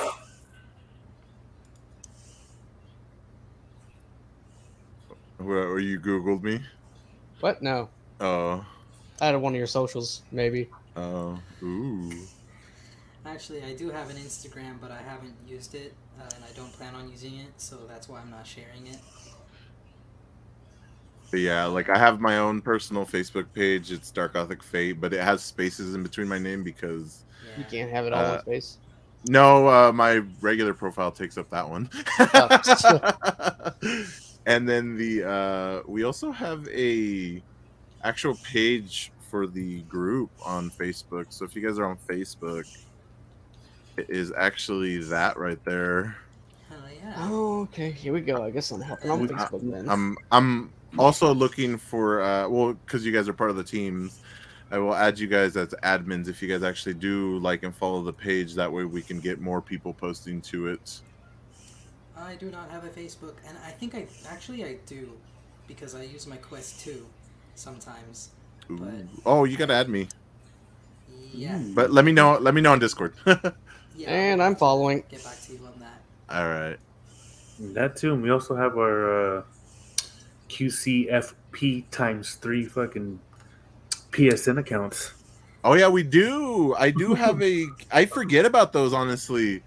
What, you Googled me? What? No. Oh, I of one of your socials, maybe. oh, ooh. Actually, I do have an Instagram, but I haven't used it, uh, and I don't plan on using it, so that's why I'm not sharing it. But yeah, like I have my own personal Facebook page. It's Dark Gothic Fate, but it has spaces in between my name because You can't have it all Uh, in space. no, uh, my regular profile takes up that one. <laughs> and then the uh, we also have a actual page for the group on Facebook. So if you guys are on Facebook, it is actually that right there. Hell yeah. Oh, okay. Here we go. I guess I'm hopping on Facebook then. I'm I'm also looking for uh well because you guys are part of the teams. I will add you guys as admins if you guys actually do like and follow the page. That way we can get more people posting to it. I do not have a Facebook, and I think I actually I do, because I use my Quest 2 sometimes. But Oh, you gotta add me. yeah, But let me know. Let me know on Discord. <laughs> Yeah. and I'll I'm following. Get back to you on that. right. That too. And we also have our uh, QCFP times three fucking PSN accounts. Oh yeah, we do. I do <laughs> have a. I forget about those honestly.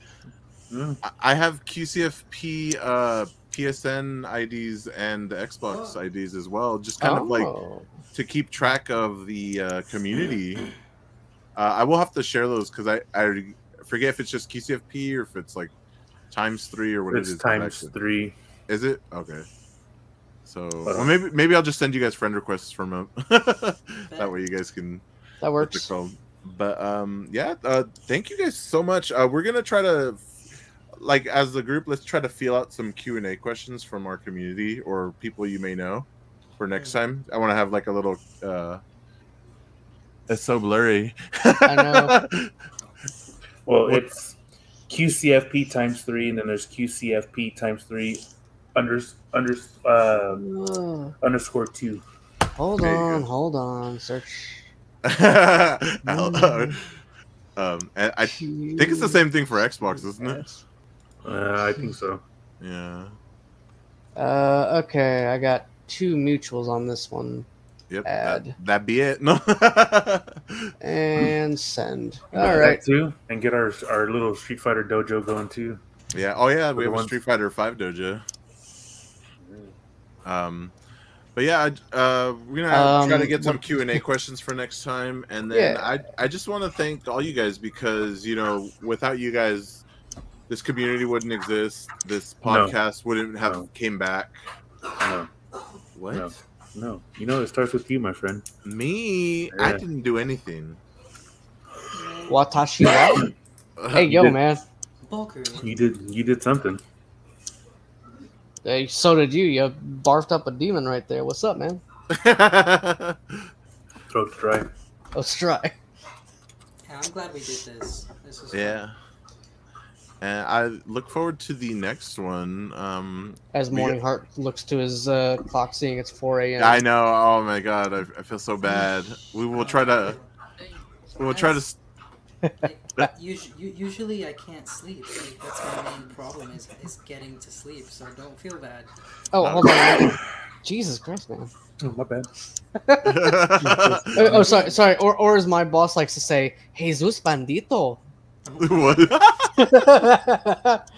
Mm. I- I have QCFP uh, PSN IDs and the Xbox IDs as well, just kind of like Oh. to keep track of the uh, community. Uh, I will have to share those because I, I forget if it's just QCFP or if it's like times three or what It's it is. times actually. three. Is it okay? So well, maybe maybe I'll just send you guys friend requests from them. <laughs> that way you guys can That works. But um, yeah. Uh, thank you guys so much. Uh, we're gonna try to like as a group, let's try to feel out some Q and A questions from our community or people you may know for next time. I want to have like a little. uh It's so blurry. I know. <laughs> Well, it's QCFP times three, and then there's QCFP times three under under uh, Uh, underscore two. hold There on, hold on. Search. <laughs> um, and I think it's the same thing for Xbox, isn't it? Uh, I think so. Yeah. Uh, okay, I got two mutuals on this one. Yep. Add. That, that be it. No. <laughs> And send. All All right, right. too, and get our our little Street Fighter dojo going too. Yeah. Oh yeah, we have a Street Fighter Five dojo. Um, but yeah, I- uh, we're gonna try to Um, get some Q and A questions for next time, and then Yeah. I I just want to thank all you guys because you know without you guys, this community wouldn't exist. This No. podcast wouldn't have No. came back. No, What? no, no. You know, it starts with you, my friend. Me? I didn't do anything. Watashi wa? <coughs> Hey, yo, did. man. Bulker. You did. You did something. Hey, so did you. You barfed up a demon right there. What's up, man? Throat's dry. Oh, try. Yeah, I'm glad we did this. This was fun. Yeah. And I look forward to the next one. Um, As We Mourning Heart looks to his uh, clock, seeing it's 4 a.m. I know. Oh my god, I, I feel so bad. We will try to. We'll try to. s- <laughs> Us- usually I can't sleep. Like, that's my main problem is, is getting to sleep. So don't feel bad. Oh, hold on. Jesus Christ, man. Oh, my bad. <laughs> Oh, oh, sorry, sorry. Or, or as my boss likes to say, Jesus Bandito. <laughs> what? <laughs>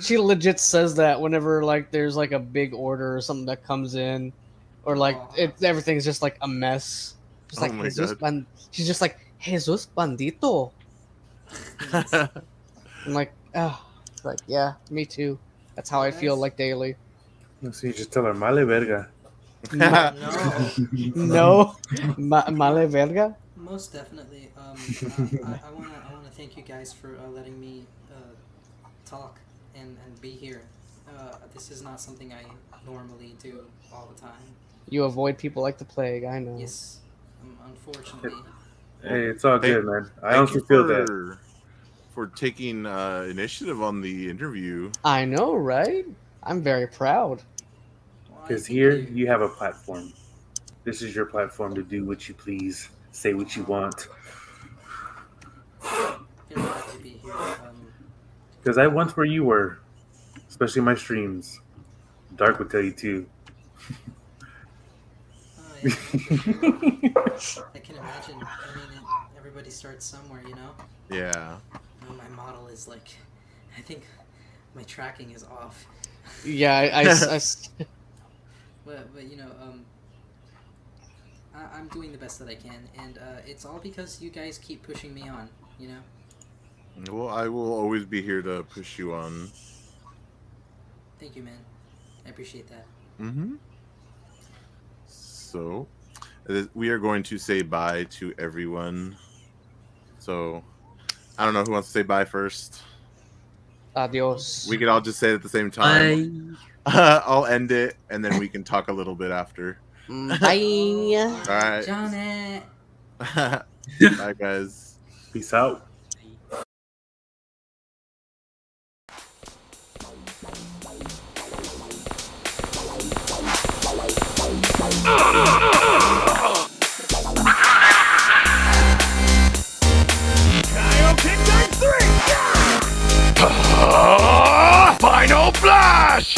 she legit says that whenever like there's like a big order or something that comes in, or like it everything's just like a mess. She's Oh like my Jesus God. Ban- She's just like Jesus Bandito. <laughs> I'm like, ah, like yeah, me too. That's how I feel like daily. So you just tell her, male verga. No, No, Ma- male verga. most definitely. Um, uh, I, I I wanna thank you guys for uh, letting me uh, talk and, and be here. Uh, this is not something I normally do all the time. You avoid people like the plague. I know. Yes, um, unfortunately. Hey, it's all Hey, good, man. I Thank honestly you feel that. for, for taking uh, initiative on the interview. I know, right? I'm very proud. Because think here you- you have a platform. This is your platform to do what you please, say what you want. Feel glad to be here. Um, Because I once where you were, especially my streams. Dark would tell you too. oh, <laughs> yeah. I can imagine. I mean, it, everybody starts somewhere, you know. Yeah. My model is like, I think my tracking is off. Yeah, I, I s- I s- <laughs> But, but you know, um, I, I'm doing the best that I can, and uh, it's all because you guys keep pushing me on. You know. Well, I will always be here to push you on. Thank you, man. I appreciate that. Mm-hmm. So, we are going to say bye to everyone. So, I don't know who wants to say bye first. adios. We could all just say it at the same time. <laughs> I'll end it, and then we can talk a little bit after. Mm, Bye. <laughs> All right. Johnny. <laughs> Bye, guys. Peace out. Final Flash!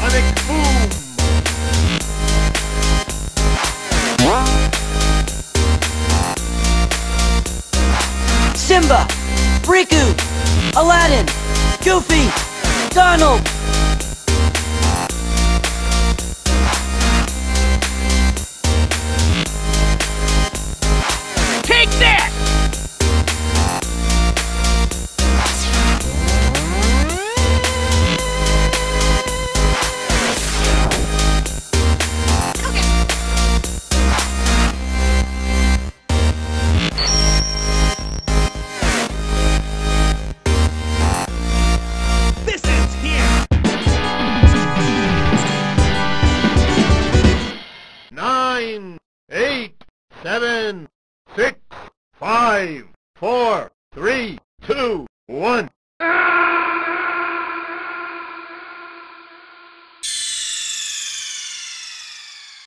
Sonic boom! Simba, Riku, Aladdin, Goofy, Donald, time.